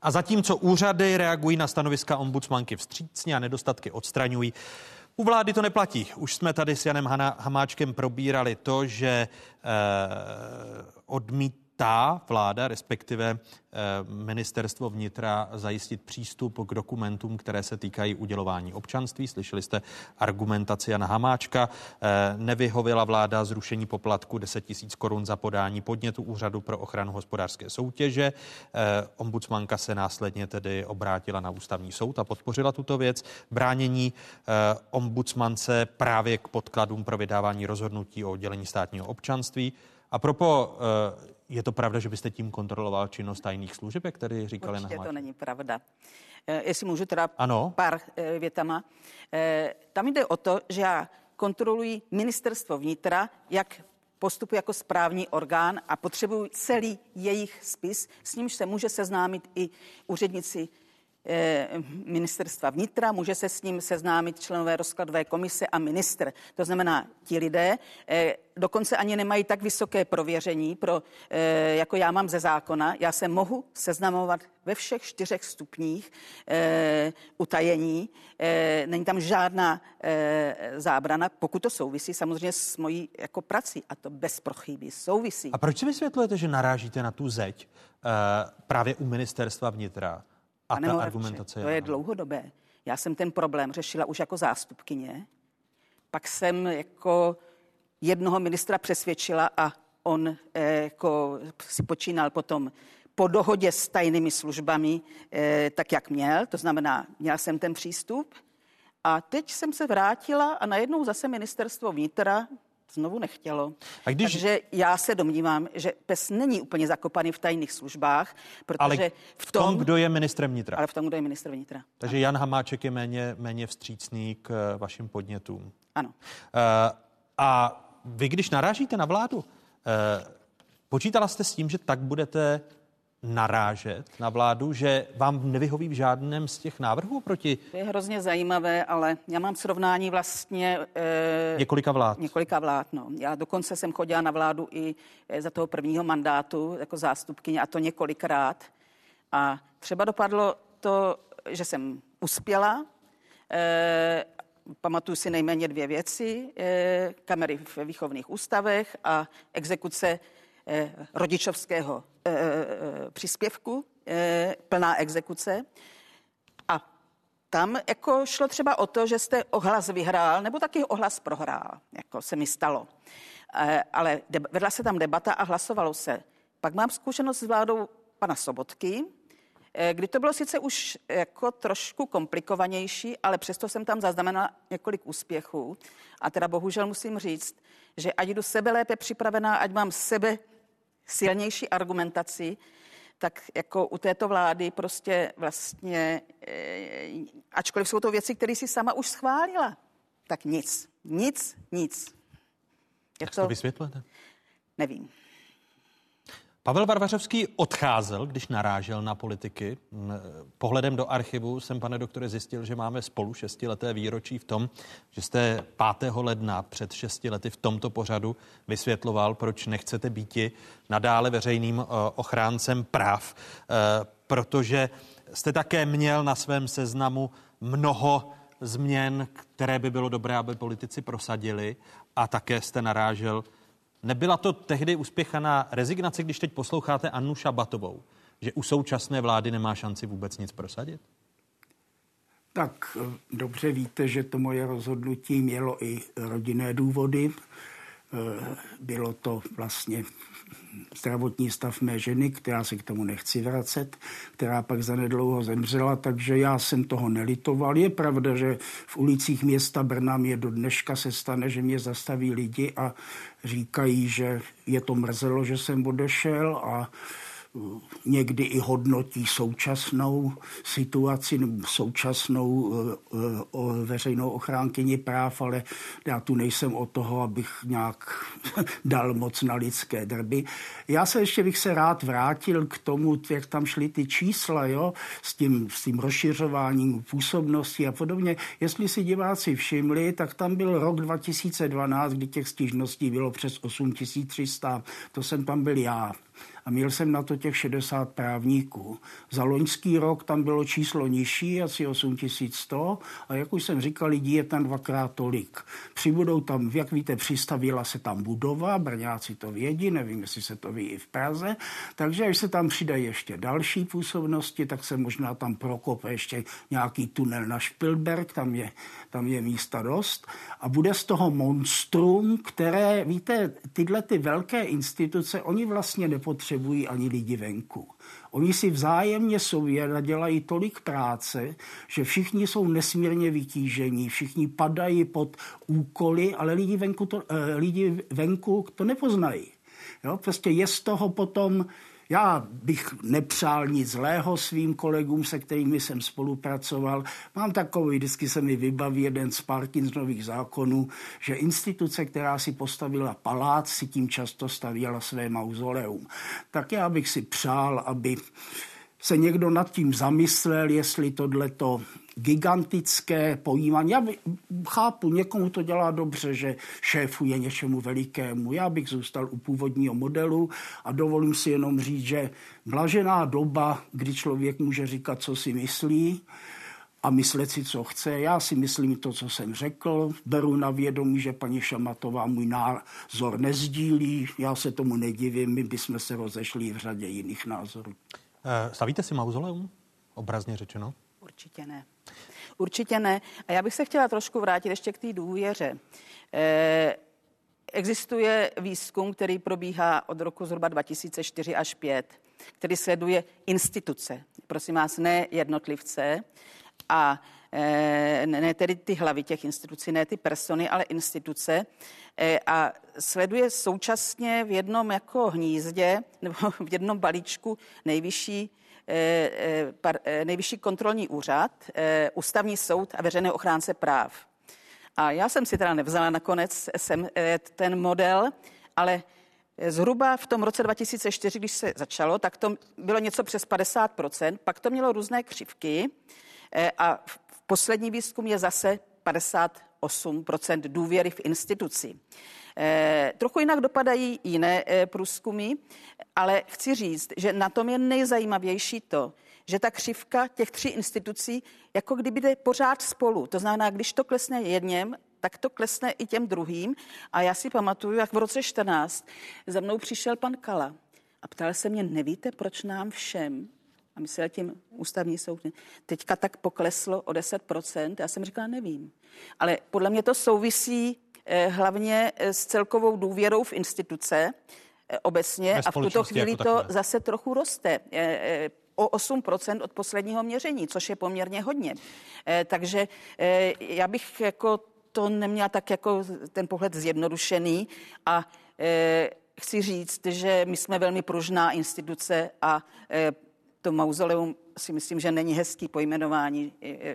A zatímco úřady reagují na stanoviska ombudsmanky vstřícně a nedostatky odstraňují, u vlády to neplatí. Už jsme tady s Janem Hamáčkem probírali to, že eh, odmít ta vláda, respektive eh, ministerstvo vnitra, zajistit přístup k dokumentům, které se týkají udělování občanství. Slyšeli jste argumentaci Jana Hamáčka. Eh, nevyhověla vláda zrušení poplatku 10 tisíc korun za podání podnětu Úřadu pro ochranu hospodářské soutěže. Eh, ombudsmanka se následně tedy obrátila na ústavní soud a podpořila tuto věc. Bránění ombudsmance právě k podkladům pro vydávání rozhodnutí o udělení státního občanství. A propo je to pravda, že byste tím kontroloval činnost tajných služeb, jak tady říkali Určitě na to není pravda. Eh, jestli můžu teda ano. pár eh, větama. Eh, tam jde o to, že já kontroluji ministerstvo vnitra, jak postupu jako správní orgán a potřebuji celý jejich spis, s nímž se může seznámit i úředníci Eh, ministerstva vnitra, může se s ním seznámit členové rozkladové komise a ministr. To znamená, ti lidé eh, dokonce ani nemají tak vysoké prověření, pro, eh, jako já mám ze zákona. Já se mohu seznamovat ve všech čtyřech stupních utajení. Není tam žádná zábrana, pokud to souvisí samozřejmě s mojí jako prací a to bez prochyby souvisí. A proč si vysvětlujete, že narážíte na tu zeď právě u ministerstva vnitra? A Pane ta Moravče, argumentace je... To je dlouhodobé. Já jsem ten problém řešila už jako zástupkyně. Pak jsem jako jednoho ministra přesvědčila a on eh, jako si počínal potom po dohodě s tajnými službami, eh, tak jak měl. To znamená, měl jsem ten přístup. A teď jsem se vrátila a najednou zase ministerstvo vnitra znovu nechtělo. A když... Takže já se domnívám, že PES není úplně zakopaný v tajných službách, protože ale v tom, v tom, kdo je ministrem vnitra. Ale v tom, kdo je ministr vnitra. Takže Jan Hamáček je méně, méně vstřícný k eh, vašim podnětům. Ano. Uh, a vy, když narážíte na vládu, uh, počítala jste s tím, že tak budete narážet na vládu, že vám nevyhoví v žádném z těch návrhů proti? To je hrozně zajímavé, ale já mám srovnání vlastně... E, několika vlád. Několika vlád, no. Já dokonce jsem chodila na vládu i eh, za toho prvního mandátu jako zástupkyně a to několikrát. A třeba dopadlo to, že jsem uspěla, e, pamatuju si nejméně dvě věci, e, kamery ve výchovných ústavech a exekuce rodičovského eh, eh, příspěvku, plná exekuce. A tam jako šlo třeba o to, že jste ohlas vyhrál, nebo taky ohlas prohrál, jako se mi stalo. Ale vedla se tam debata a hlasovalo se. Pak mám zkušenost s vládou pana Sobotky, kdy to bylo sice už jako trošku komplikovanější, ale přesto jsem tam zaznamenala několik úspěchů. A teda bohužel musím říct, že ať jdu sebe lépe připravená, ať mám sebe silnější argumentaci, tak jako u této vlády prostě vlastně, eh, ačkoliv jsou to věci, které si sama už schválila, tak nic, nic, nic. Je Jak to, to vysvětlujete? Nevím. Pavel Varvařovský odcházel, když narážel na politiky. Pohledem do archivu jsem, pane doktore, zjistil, že máme spolu šestileté výročí v tom, že jste 5. ledna před šesti lety v tomto pořadu vysvětloval, proč nechcete býti nadále veřejným eh, ochráncem práv, eh, protože jste také měl na svém seznamu mnoho změn, které by bylo dobré, aby politici prosadili a také jste narážel Nebyla to tehdy uspěchaná rezignace, když teď posloucháte Annu Šabatovou, že u současné vlády nemá šanci vůbec nic prosadit? Tak dobře víte, že to moje rozhodnutí mělo i rodinné důvody. Eh, bylo to vlastně zdravotní stav mé ženy, která se k tomu nechci vracet, která pak zanedlouho zemřela, takže já jsem toho nelitoval. Je pravda, že v ulicích města Brna mě do dneška se stane, že mě zastaví lidi a říkají, že je to mrzelo, že jsem odešel a někdy i hodnotí současnou situaci, současnou eh, veřejnou ochránkyni práv, ale já tu nejsem o toho, abych nějak dal moc na lidské drby. Já se ještě bych se rád vrátil k tomu, jak tam šly ty čísla, jo, s tím, s tím rozšiřováním působnosti a podobně. Jestli si diváci všimli, tak tam byl rok 2012, kdy těch stížností bylo přes 8300. To jsem tam byl já a měl jsem na to těch 60 právníků. Za loňský rok tam bylo číslo nižší, asi 8100 a jak už jsem říkal, lidí je tam dvakrát tolik. Přibudou tam, jak víte, přistavila se tam budova, Brňáci to vědí, nevím, jestli se to ví i v Praze, takže až se tam přidají ještě další působnosti, tak se možná tam prokope ještě nějaký tunel na Špilberg, tam je, tam je místa dost a bude z toho monstrum, které, víte, tyhle ty velké instituce, oni vlastně nepotřebují nepotřebují ani lidi venku. Oni si vzájemně sobě nadělají tolik práce, že všichni jsou nesmírně vytížení, všichni padají pod úkoly, ale lidi venku to, eh, lidi venku to nepoznají. Jo? Prostě je z toho potom já bych nepřál nic zlého svým kolegům, se kterými jsem spolupracoval. Mám takový, vždycky se mi vybaví jeden z Parkinsonových zákonů, že instituce, která si postavila palác, si tím často stavěla své mauzoleum. Tak já bych si přál, aby se někdo nad tím zamyslel, jestli tohleto gigantické pojímání. Já chápu, někomu to dělá dobře, že šéfuje něčemu velikému. Já bych zůstal u původního modelu a dovolím si jenom říct, že blažená doba, kdy člověk může říkat, co si myslí, a myslet si, co chce. Já si myslím to, co jsem řekl. Beru na vědomí, že paní Šamatová můj názor nezdílí. Já se tomu nedivím, my bychom se rozešli v řadě jiných názorů. Eh, stavíte si mauzoleum? Obrazně řečeno? Určitě ne. Určitě ne. A já bych se chtěla trošku vrátit ještě k té důvěře. Eh, existuje výzkum, který probíhá od roku zhruba 2004 až 5, který sleduje instituce, prosím vás, ne jednotlivce a eh, ne tedy ty hlavy těch institucí, ne ty persony, ale instituce eh, a sleduje současně v jednom jako hnízdě nebo v jednom balíčku nejvyšší nejvyšší kontrolní úřad, ústavní soud a veřejné ochránce práv. A já jsem si teda nevzala nakonec jsem ten model, ale Zhruba v tom roce 2004, když se začalo, tak to bylo něco přes 50%, pak to mělo různé křivky a v poslední výzkum je zase 58% důvěry v instituci. Eh, trochu jinak dopadají jiné eh, průzkumy, ale chci říct, že na tom je nejzajímavější to, že ta křivka těch tří institucí jako kdyby jde pořád spolu. To znamená, když to klesne jedněm, tak to klesne i těm druhým. A já si pamatuju, jak v roce 14 za mnou přišel pan Kala a ptal se mě, nevíte, proč nám všem a myslel tím ústavní soud, teďka tak pokleslo o 10%. Já jsem říkala, nevím. Ale podle mě to souvisí hlavně eh, s celkovou důvěrou v instituce eh, obecně a v tuto chvíli jako to zase trochu roste o 8% od posledního měření, což je poměrně hodně. Takže já bych jako to neměla tak jako ten pohled zjednodušený a chci říct, že my jsme velmi pružná instituce a to mauzoleum si myslím, že není hezký pojmenování,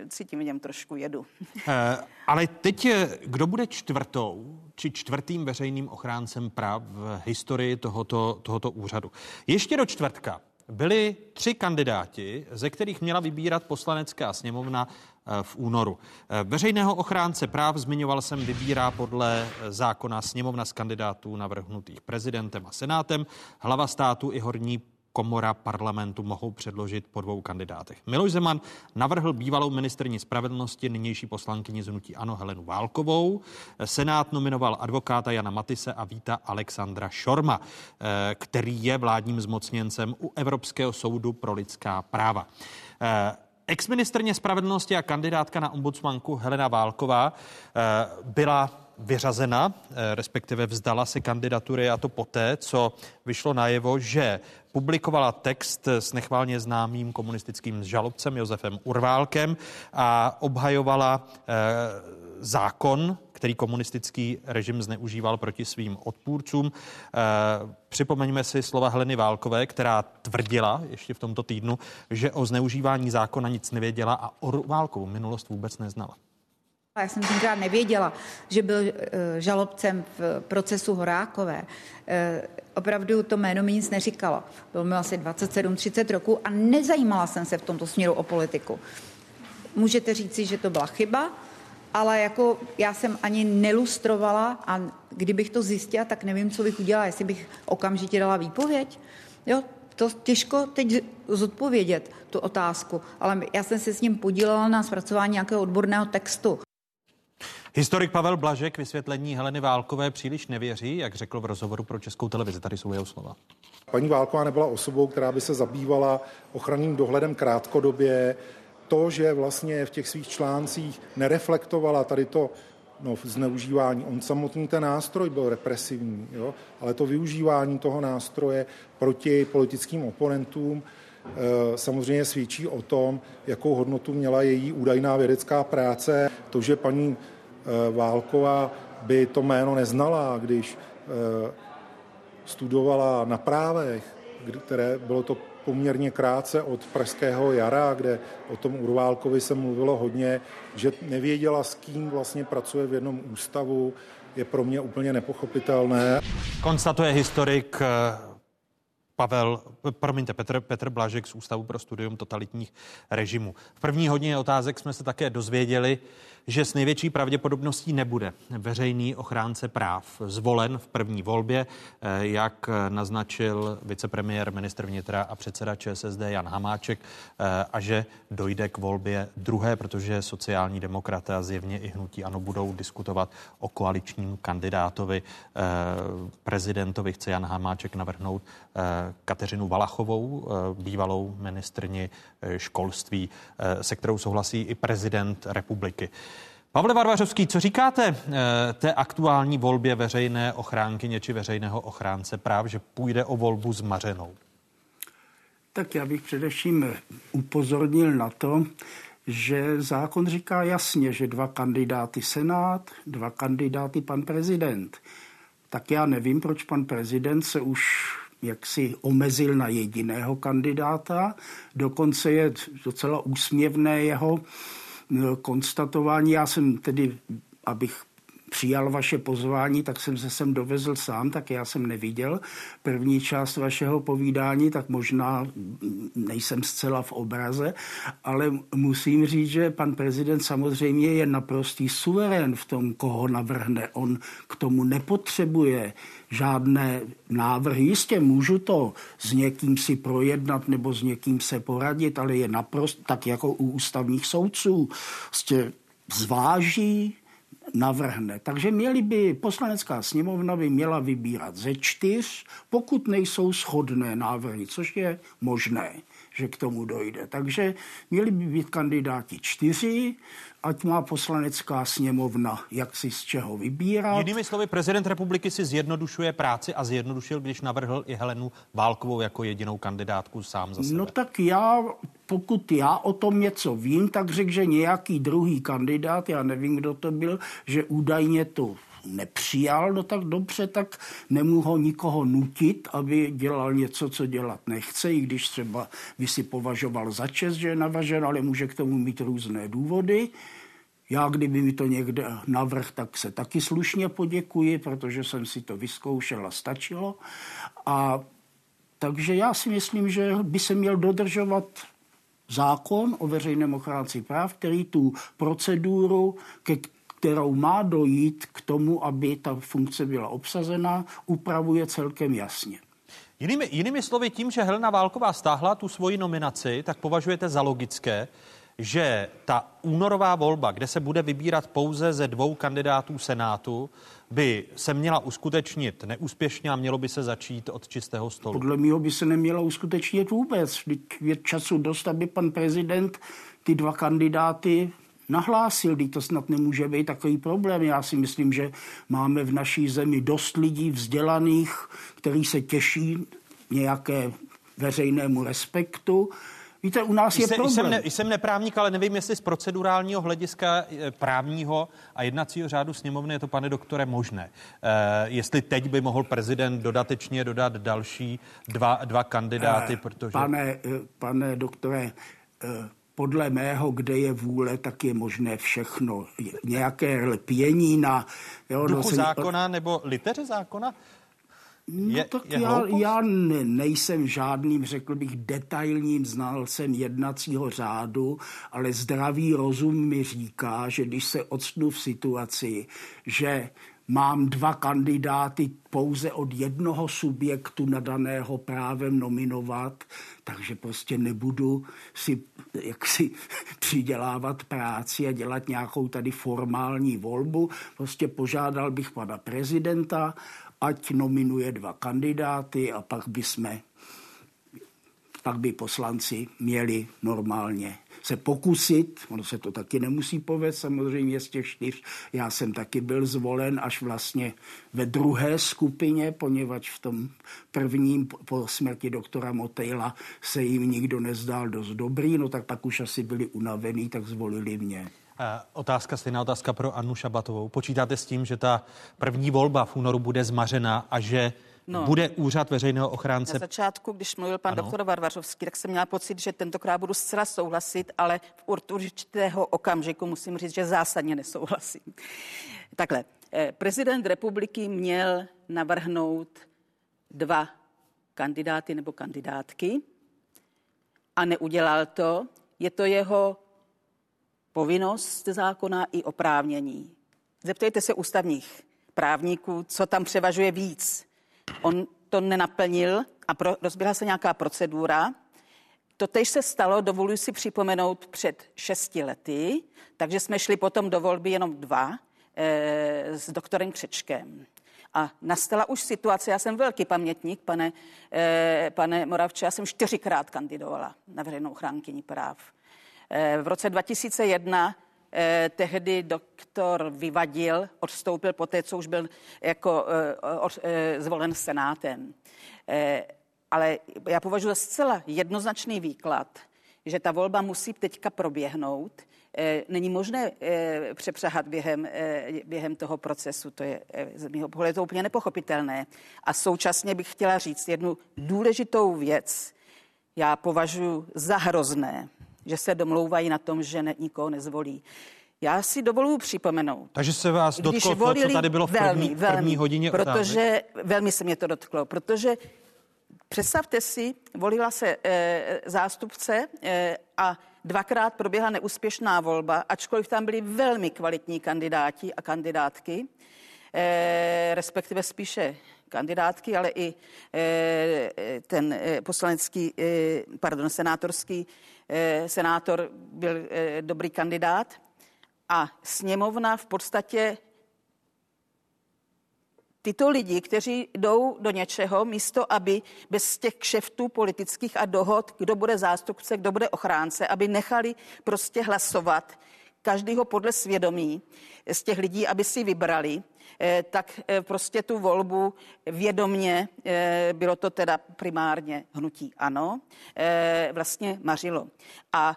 cítím v něm trošku jedu. Eh, ale teď, kdo bude čtvrtou či čtvrtým veřejným ochráncem práv v historii tohoto, tohoto úřadu? Ještě do čtvrtka byli tři kandidáti, ze kterých měla vybírat poslanecká sněmovna eh, v únoru. Eh, veřejného ochránce práv, zmiňoval jsem, vybírá podle zákona sněmovna z kandidátů navrhnutých prezidentem a senátem, hlava státu i horní komora parlamentu mohou předložit po dvou kandidátech. Miloš Zeman navrhl bývalou ministrní spravedlnosti, nynější poslankyni z hnutí Ano Helenu Válkovou. Senát nominoval advokáta Jana Matise a víta Alexandra Šorma, eh, který je vládním zmocněncem u Evropského soudu pro lidská práva. Exministrně spravedlnosti a kandidátka na ombudsmanku Helena Válková eh, byla vyřazena, eh, respektive vzdala se kandidatury a to poté, co vyšlo najevo, že publikovala text s nechválně známým komunistickým žalobcem Josefem Urválkem a obhajovala eh, zákon, který komunistický režim zneužíval proti svým odpůrcům. Eh, připomeňme si slova Heleny Válkové, která tvrdila ještě v tomto týdnu, že o zneužívání zákona nic nevěděla a Urválkovou minulost vůbec neznala. Já jsem tenkrát nevěděla, že byl eh, žalobcem v procesu Horákové. Eh, opravdu to jméno mi nic neříkalo. Bylo mi asi 27-30 roku a nezajímala jsem se v tomto směru o politiku. Můžete říci, že to byla chyba, ale jako já jsem ani nelustrovala a kdybych to zjistila, tak nevím, co bych udělala, jestli bych okamžitě dala výpověď. Jo, to těžko teď zodpovědět, tu otázku, ale já jsem se s ním podílela na zpracování nějakého odborného textu. Historik Pavel Blažek vysvětlení Heleny Válkové příliš nevěří, jak řekl v rozhovoru pro Českou televizi. Tady jsou jeho slova. Paní Válková nebyla osobou, která by se zabývala ochranným dohledem krátkodobě. To, že vlastně v těch svých článcích nereflektovala tady to no, zneužívání. On samotný ten nástroj byl represivní, jo? ale to využívání toho nástroje proti politickým oponentům e, samozřejmě svědčí o tom, jakou hodnotu měla její údajná vědecká práce. To, že paní Eh, Válková by to jméno neznala, když eh, studovala na právech, které bylo to poměrně krátce od Pražského jara, kde o tom Urválkovi se mluvilo hodně, že nevěděla, s kým vlastně pracuje v jednom ústavu, je pro mě úplně nepochopitelné. Konstatuje historik eh, Pavel, promiňte, Petr, Petr Blažek z Ústavu pro studium totalitních režimů. V první hodině otázek jsme se také dozvěděli, že s největší pravděpodobností nebude veřejný ochránce práv zvolen v první volbě, eh, jak naznačil vicepremiér, ministr vnitra a předseda ČSSD Jan Hamáček, eh, a že dojde k volbě druhé, protože sociální demokraté a zjevně i hnutí ano budou diskutovat o koaličním kandidátovi eh, prezidentovi. Chce Jan Hamáček navrhnout Kateřinu Valachovou, bývalou ministrni školství, se kterou souhlasí i prezident republiky. Pavle Varvařovský, co říkáte eh, té aktuální volbě veřejné ochránkyně či veřejného ochránce práv, že půjde o volbu zmařenou? Tak já bych především upozornil na to, že zákon říká jasně, že dva kandidáty Senát, dva kandidáty pan prezident. Tak já nevím, proč pan prezident se už jaksi omezil na jediného kandidáta. Dokonce je docela úsměvné jeho konstatování. Já jsem tedy, abych přijal vaše pozvání, tak jsem se sem dovezl sám, tak já jsem neviděl první část vašeho povídání, tak možná nejsem zcela v obraze, ale musím říct, že pan prezident samozřejmě je naprostý suverén v tom, koho navrhne. On k tomu nepotřebuje žádné návrhy. Jistě můžu to s někým si projednat nebo s někým se poradit, ale je naprosto tak jako u ústavních soudců. Prostě zváží, navrhne. Takže měli by, poslanecká sněmovna by měla vybírat ze čtyř, pokud nejsou shodné návrhy, což je možné, že k tomu dojde. Takže měli by být kandidáti čtyři, ať má poslanecká sněmovna jak si z čeho vybírat. Jinými slovy, prezident republiky si zjednodušuje práci a zjednodušil, když navrhl i Helenu Válkovou jako jedinou kandidátku sám za sebe. No tak já, pokud já o tom něco vím, tak řekl, že nějaký druhý kandidát, já nevím, kdo to byl, že údajně to nepřijal, no tak dobře, tak nemůžu ho nikoho nutit, aby dělal něco, co dělat nechce, i když třeba by si považoval za čest, že je navažen, ale může k tomu mít různé důvody. Já, kdyby mi to někde navrh, tak se taky slušně poděkuji, protože jsem si to vyzkoušel a stačilo. A takže já si myslím, že by se měl dodržovat zákon o veřejném ochránci práv, který tu proceduru, ke kterou má dojít k tomu, aby ta funkce byla obsazena, upravuje celkem jasně. Jinými, jinými slovy, tím, že Helena Válková stáhla tu svoji nominaci, tak považujete za logické, že ta únorová volba, kde se bude vybírat pouze ze dvou kandidátů Senátu, by se měla uskutečnit neúspěšně a mělo by se začít od čistého stolu? Podle mého by se neměla uskutečnit vůbec. Je času dost, aby pan prezident ty dva kandidáty nahlásil, když to snad nemůže být takový problém. Já si myslím, že máme v naší zemi dost lidí vzdělaných, kteří se těší nějaké veřejnému respektu Víte, u nás je jsem, problém. Jsem, ne, jsem neprávník, ale nevím, jestli z procedurálního hlediska eh, právního a jednacího řádu sněmovny je to, pane doktore, možné. Uh, jestli teď by mohl prezident dodatečně dodat další dva, dva kandidáty, uh, protože... Pane, pane doktore, podle mého, kde je vůle, tak je možné všechno. Nějaké lpění na... Jo, Duchu no, zákona nebo liteře zákona? No je, tak je já, já ne, nejsem žádným, řekl bych, detailním znalcem jednacího řádu, ale zdravý rozum mi říká, že když se odstnu v situaci, že mám dva kandidáty pouze od jednoho subjektu nadaného právem nominovat, takže prostě nebudu si jaksi přidělávat práci a dělat nějakou tady formální volbu. Prostě požádal bych pana prezidenta, ať nominuje dva kandidáty a pak by jsme, pak by poslanci měli normálně se pokusit, ono se to taky nemusí povést samozřejmě z těch čtyř. Já jsem taky byl zvolen až vlastně ve druhé skupině, poněvadž v tom prvním po smrti doktora Motejla se jim nikdo nezdál dost dobrý, no tak pak už asi byli unavený, tak zvolili mě. Otázka, stejná otázka pro Annu Šabatovou. Počítáte s tím, že ta první volba v únoru bude zmařena a že No. Bude úřad veřejného ochránce. Na začátku, když mluvil pan ano. doktor Varvařovský, tak jsem měla pocit, že tentokrát budu zcela souhlasit, ale v určitého okamžiku musím říct, že zásadně nesouhlasím. Takhle, eh, prezident republiky měl navrhnout dva kandidáty nebo kandidátky a neudělal to. Je to jeho povinnost zákona i oprávnění. Zeptejte se ústavních právníků, co tam převažuje víc. On to nenaplnil a pro, rozběhla se nějaká procedura. To tež se stalo, dovoluji si připomenout, před šesti lety, takže jsme šli potom do volby jenom dva e, s doktorem Křečkem. A nastala už situace, já jsem velký pamětník, pane, e, pane Moravče, já jsem čtyřikrát kandidovala na veřejnou chránkyni práv. Eh, v roce 2001 eh, tehdy doktor Vyvadil odstoupil po té, co už byl jako eh, zvolen senátem. Ale já považuji za zcela jednoznačný výklad, že ta volba musí teďka proběhnout. Není možné přepřehat během, během toho procesu, to je z mého pohledu to úplně nepochopitelné. A současně bych chtěla říct jednu důležitou věc. Já považuji za hrozné, že se domlouvají na tom, že ne, nikoho nezvolí. Já si dovoluji připomenout. Takže se vás dotklo to, co tady bylo v první, velmi, velmi, první hodině Protože otázek. velmi se mě to dotklo, protože představte si, volila se e, zástupce e, a dvakrát proběhla neúspěšná volba, ačkoliv tam byli velmi kvalitní kandidáti a kandidátky, e, respektive spíše kandidátky, ale i e, ten e, poslanecký, e, pardon, senátorský senátor byl eh, dobrý kandidát. A sněmovna v podstatě tyto lidi, kteří jdou do něčeho, místo aby bez těch kšeftů politických a dohod, kdo bude zástupce, kdo bude ochránce, aby nechali prostě hlasovat každýho podle svědomí z těch lidí, aby si vybrali, eh, tak eh, prostě tu volbu vědomně, eh, bylo to teda primárně hnutí ano, vlastně mařilo. A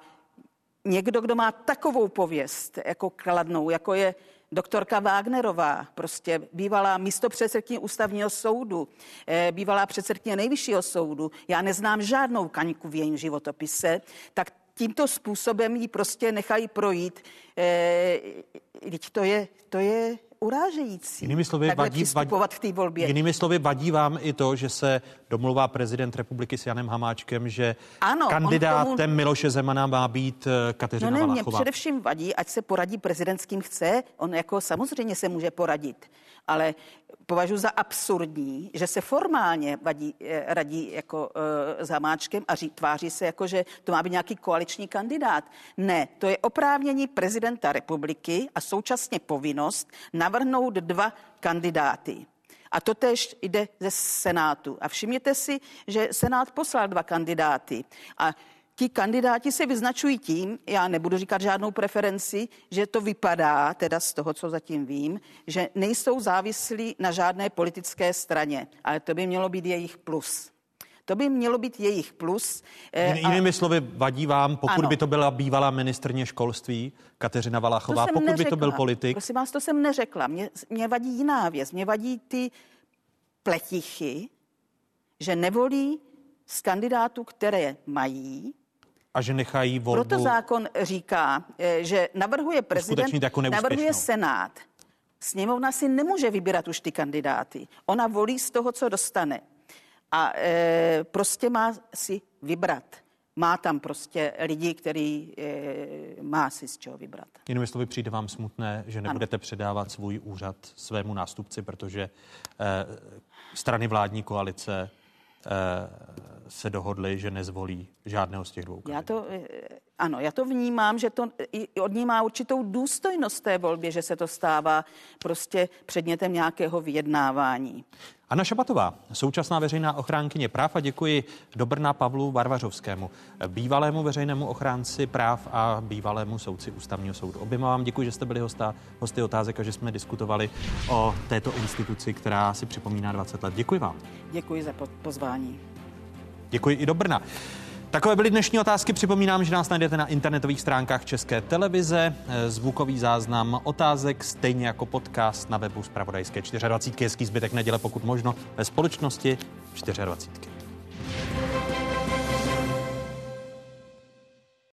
někdo, kdo má takovou pověst jako kladnou, jako je doktorka Wagnerová, prostě bývalá místopředsedkyně ústavního soudu, eh, bývalá předsedkyně nejvyššího soudu, já neznám žádnou kaňku v jejím životopise, tak tímto způsobem ji prostě nechají projít. E, to je, to je urážející. Jinými slovy, vadí, vadí, v té volbě. Jinými slovy, vadí vám i to, že se domluvá prezident republiky s Janem Hamáčkem, že ano, kandidátem tomu... Miloše Zemana má být eh, Kateřina no ne, Valachová. Mě především vadí, ať se poradí prezident s kým chce. On jako samozřejmě se může poradit, ale považuji za absurdní, že se formálně vadí, eh, radí jako e, s Hamáčkem a ří, tváří se jako, že to má být nějaký koaliční kandidát. Ne, to je oprávnění prezidenta republiky a současně povinnost navrhnout dva kandidáty. A to tež jde ze Senátu. A všimněte si, že Senát poslal dva kandidáty. A ti kandidáti se vyznačují tím, já nebudu říkat žádnou preferenci, že to vypadá, teda z toho, co zatím vím, že nejsou závislí na žádné politické straně, ale to by mělo být jejich plus. To by mělo být jejich plus. Eh, jinými a... slovy, vadí vám, pokud ano. by to byla bývalá ministrně školství Kateřina Valachová, pokud neřekla. by to byl politik? Prosím vás, to jsem neřekla. Mě, mě vadí jiná věc. Mě vadí ty pletichy, že nevolí z kandidátů, které mají, a že nechají volbu... Proto zákon říká, eh, že navrhuje prezident, jako navrhuje senát. Sněmovna si nemůže vybírat už ty kandidáty. Ona volí z toho, co dostane. A e, prostě má si vybrat. Má tam prostě lidi, který e, má si z čeho vybrat. Jinými slovy, přijde vám smutné, že nebudete ano. předávat svůj úřad svému nástupci, protože e, strany vládní koalice Eh, se dohodli, že nezvolí žádného z těch dvou. Já to, eh, ano, já to vnímám, že to od ní má určitou důstojnost té volbě, že se to stává prostě předmětem nějakého vyjednávání. Anna Šabatová, současná veřejná ochránkyně práv a děkuji do Brna Pavlu Varvařovskému, bývalému veřejnému ochránci práv a bývalému soudci ústavního soudu. Oběma vám děkuji, že jste byli hosta, hosty otázek a že jsme diskutovali o této instituci, která si připomíná 20 let. Děkuji vám. Děkuji za pozvání. Děkuji i do Brna. Takové byly dnešní otázky. Připomínám, že nás najdete na internetových stránkách České televize. Zvukový záznam otázek, stejně jako podcast na webu Spravodajské 24. Hezký zbytek neděle, pokud možno, ve společnosti 24.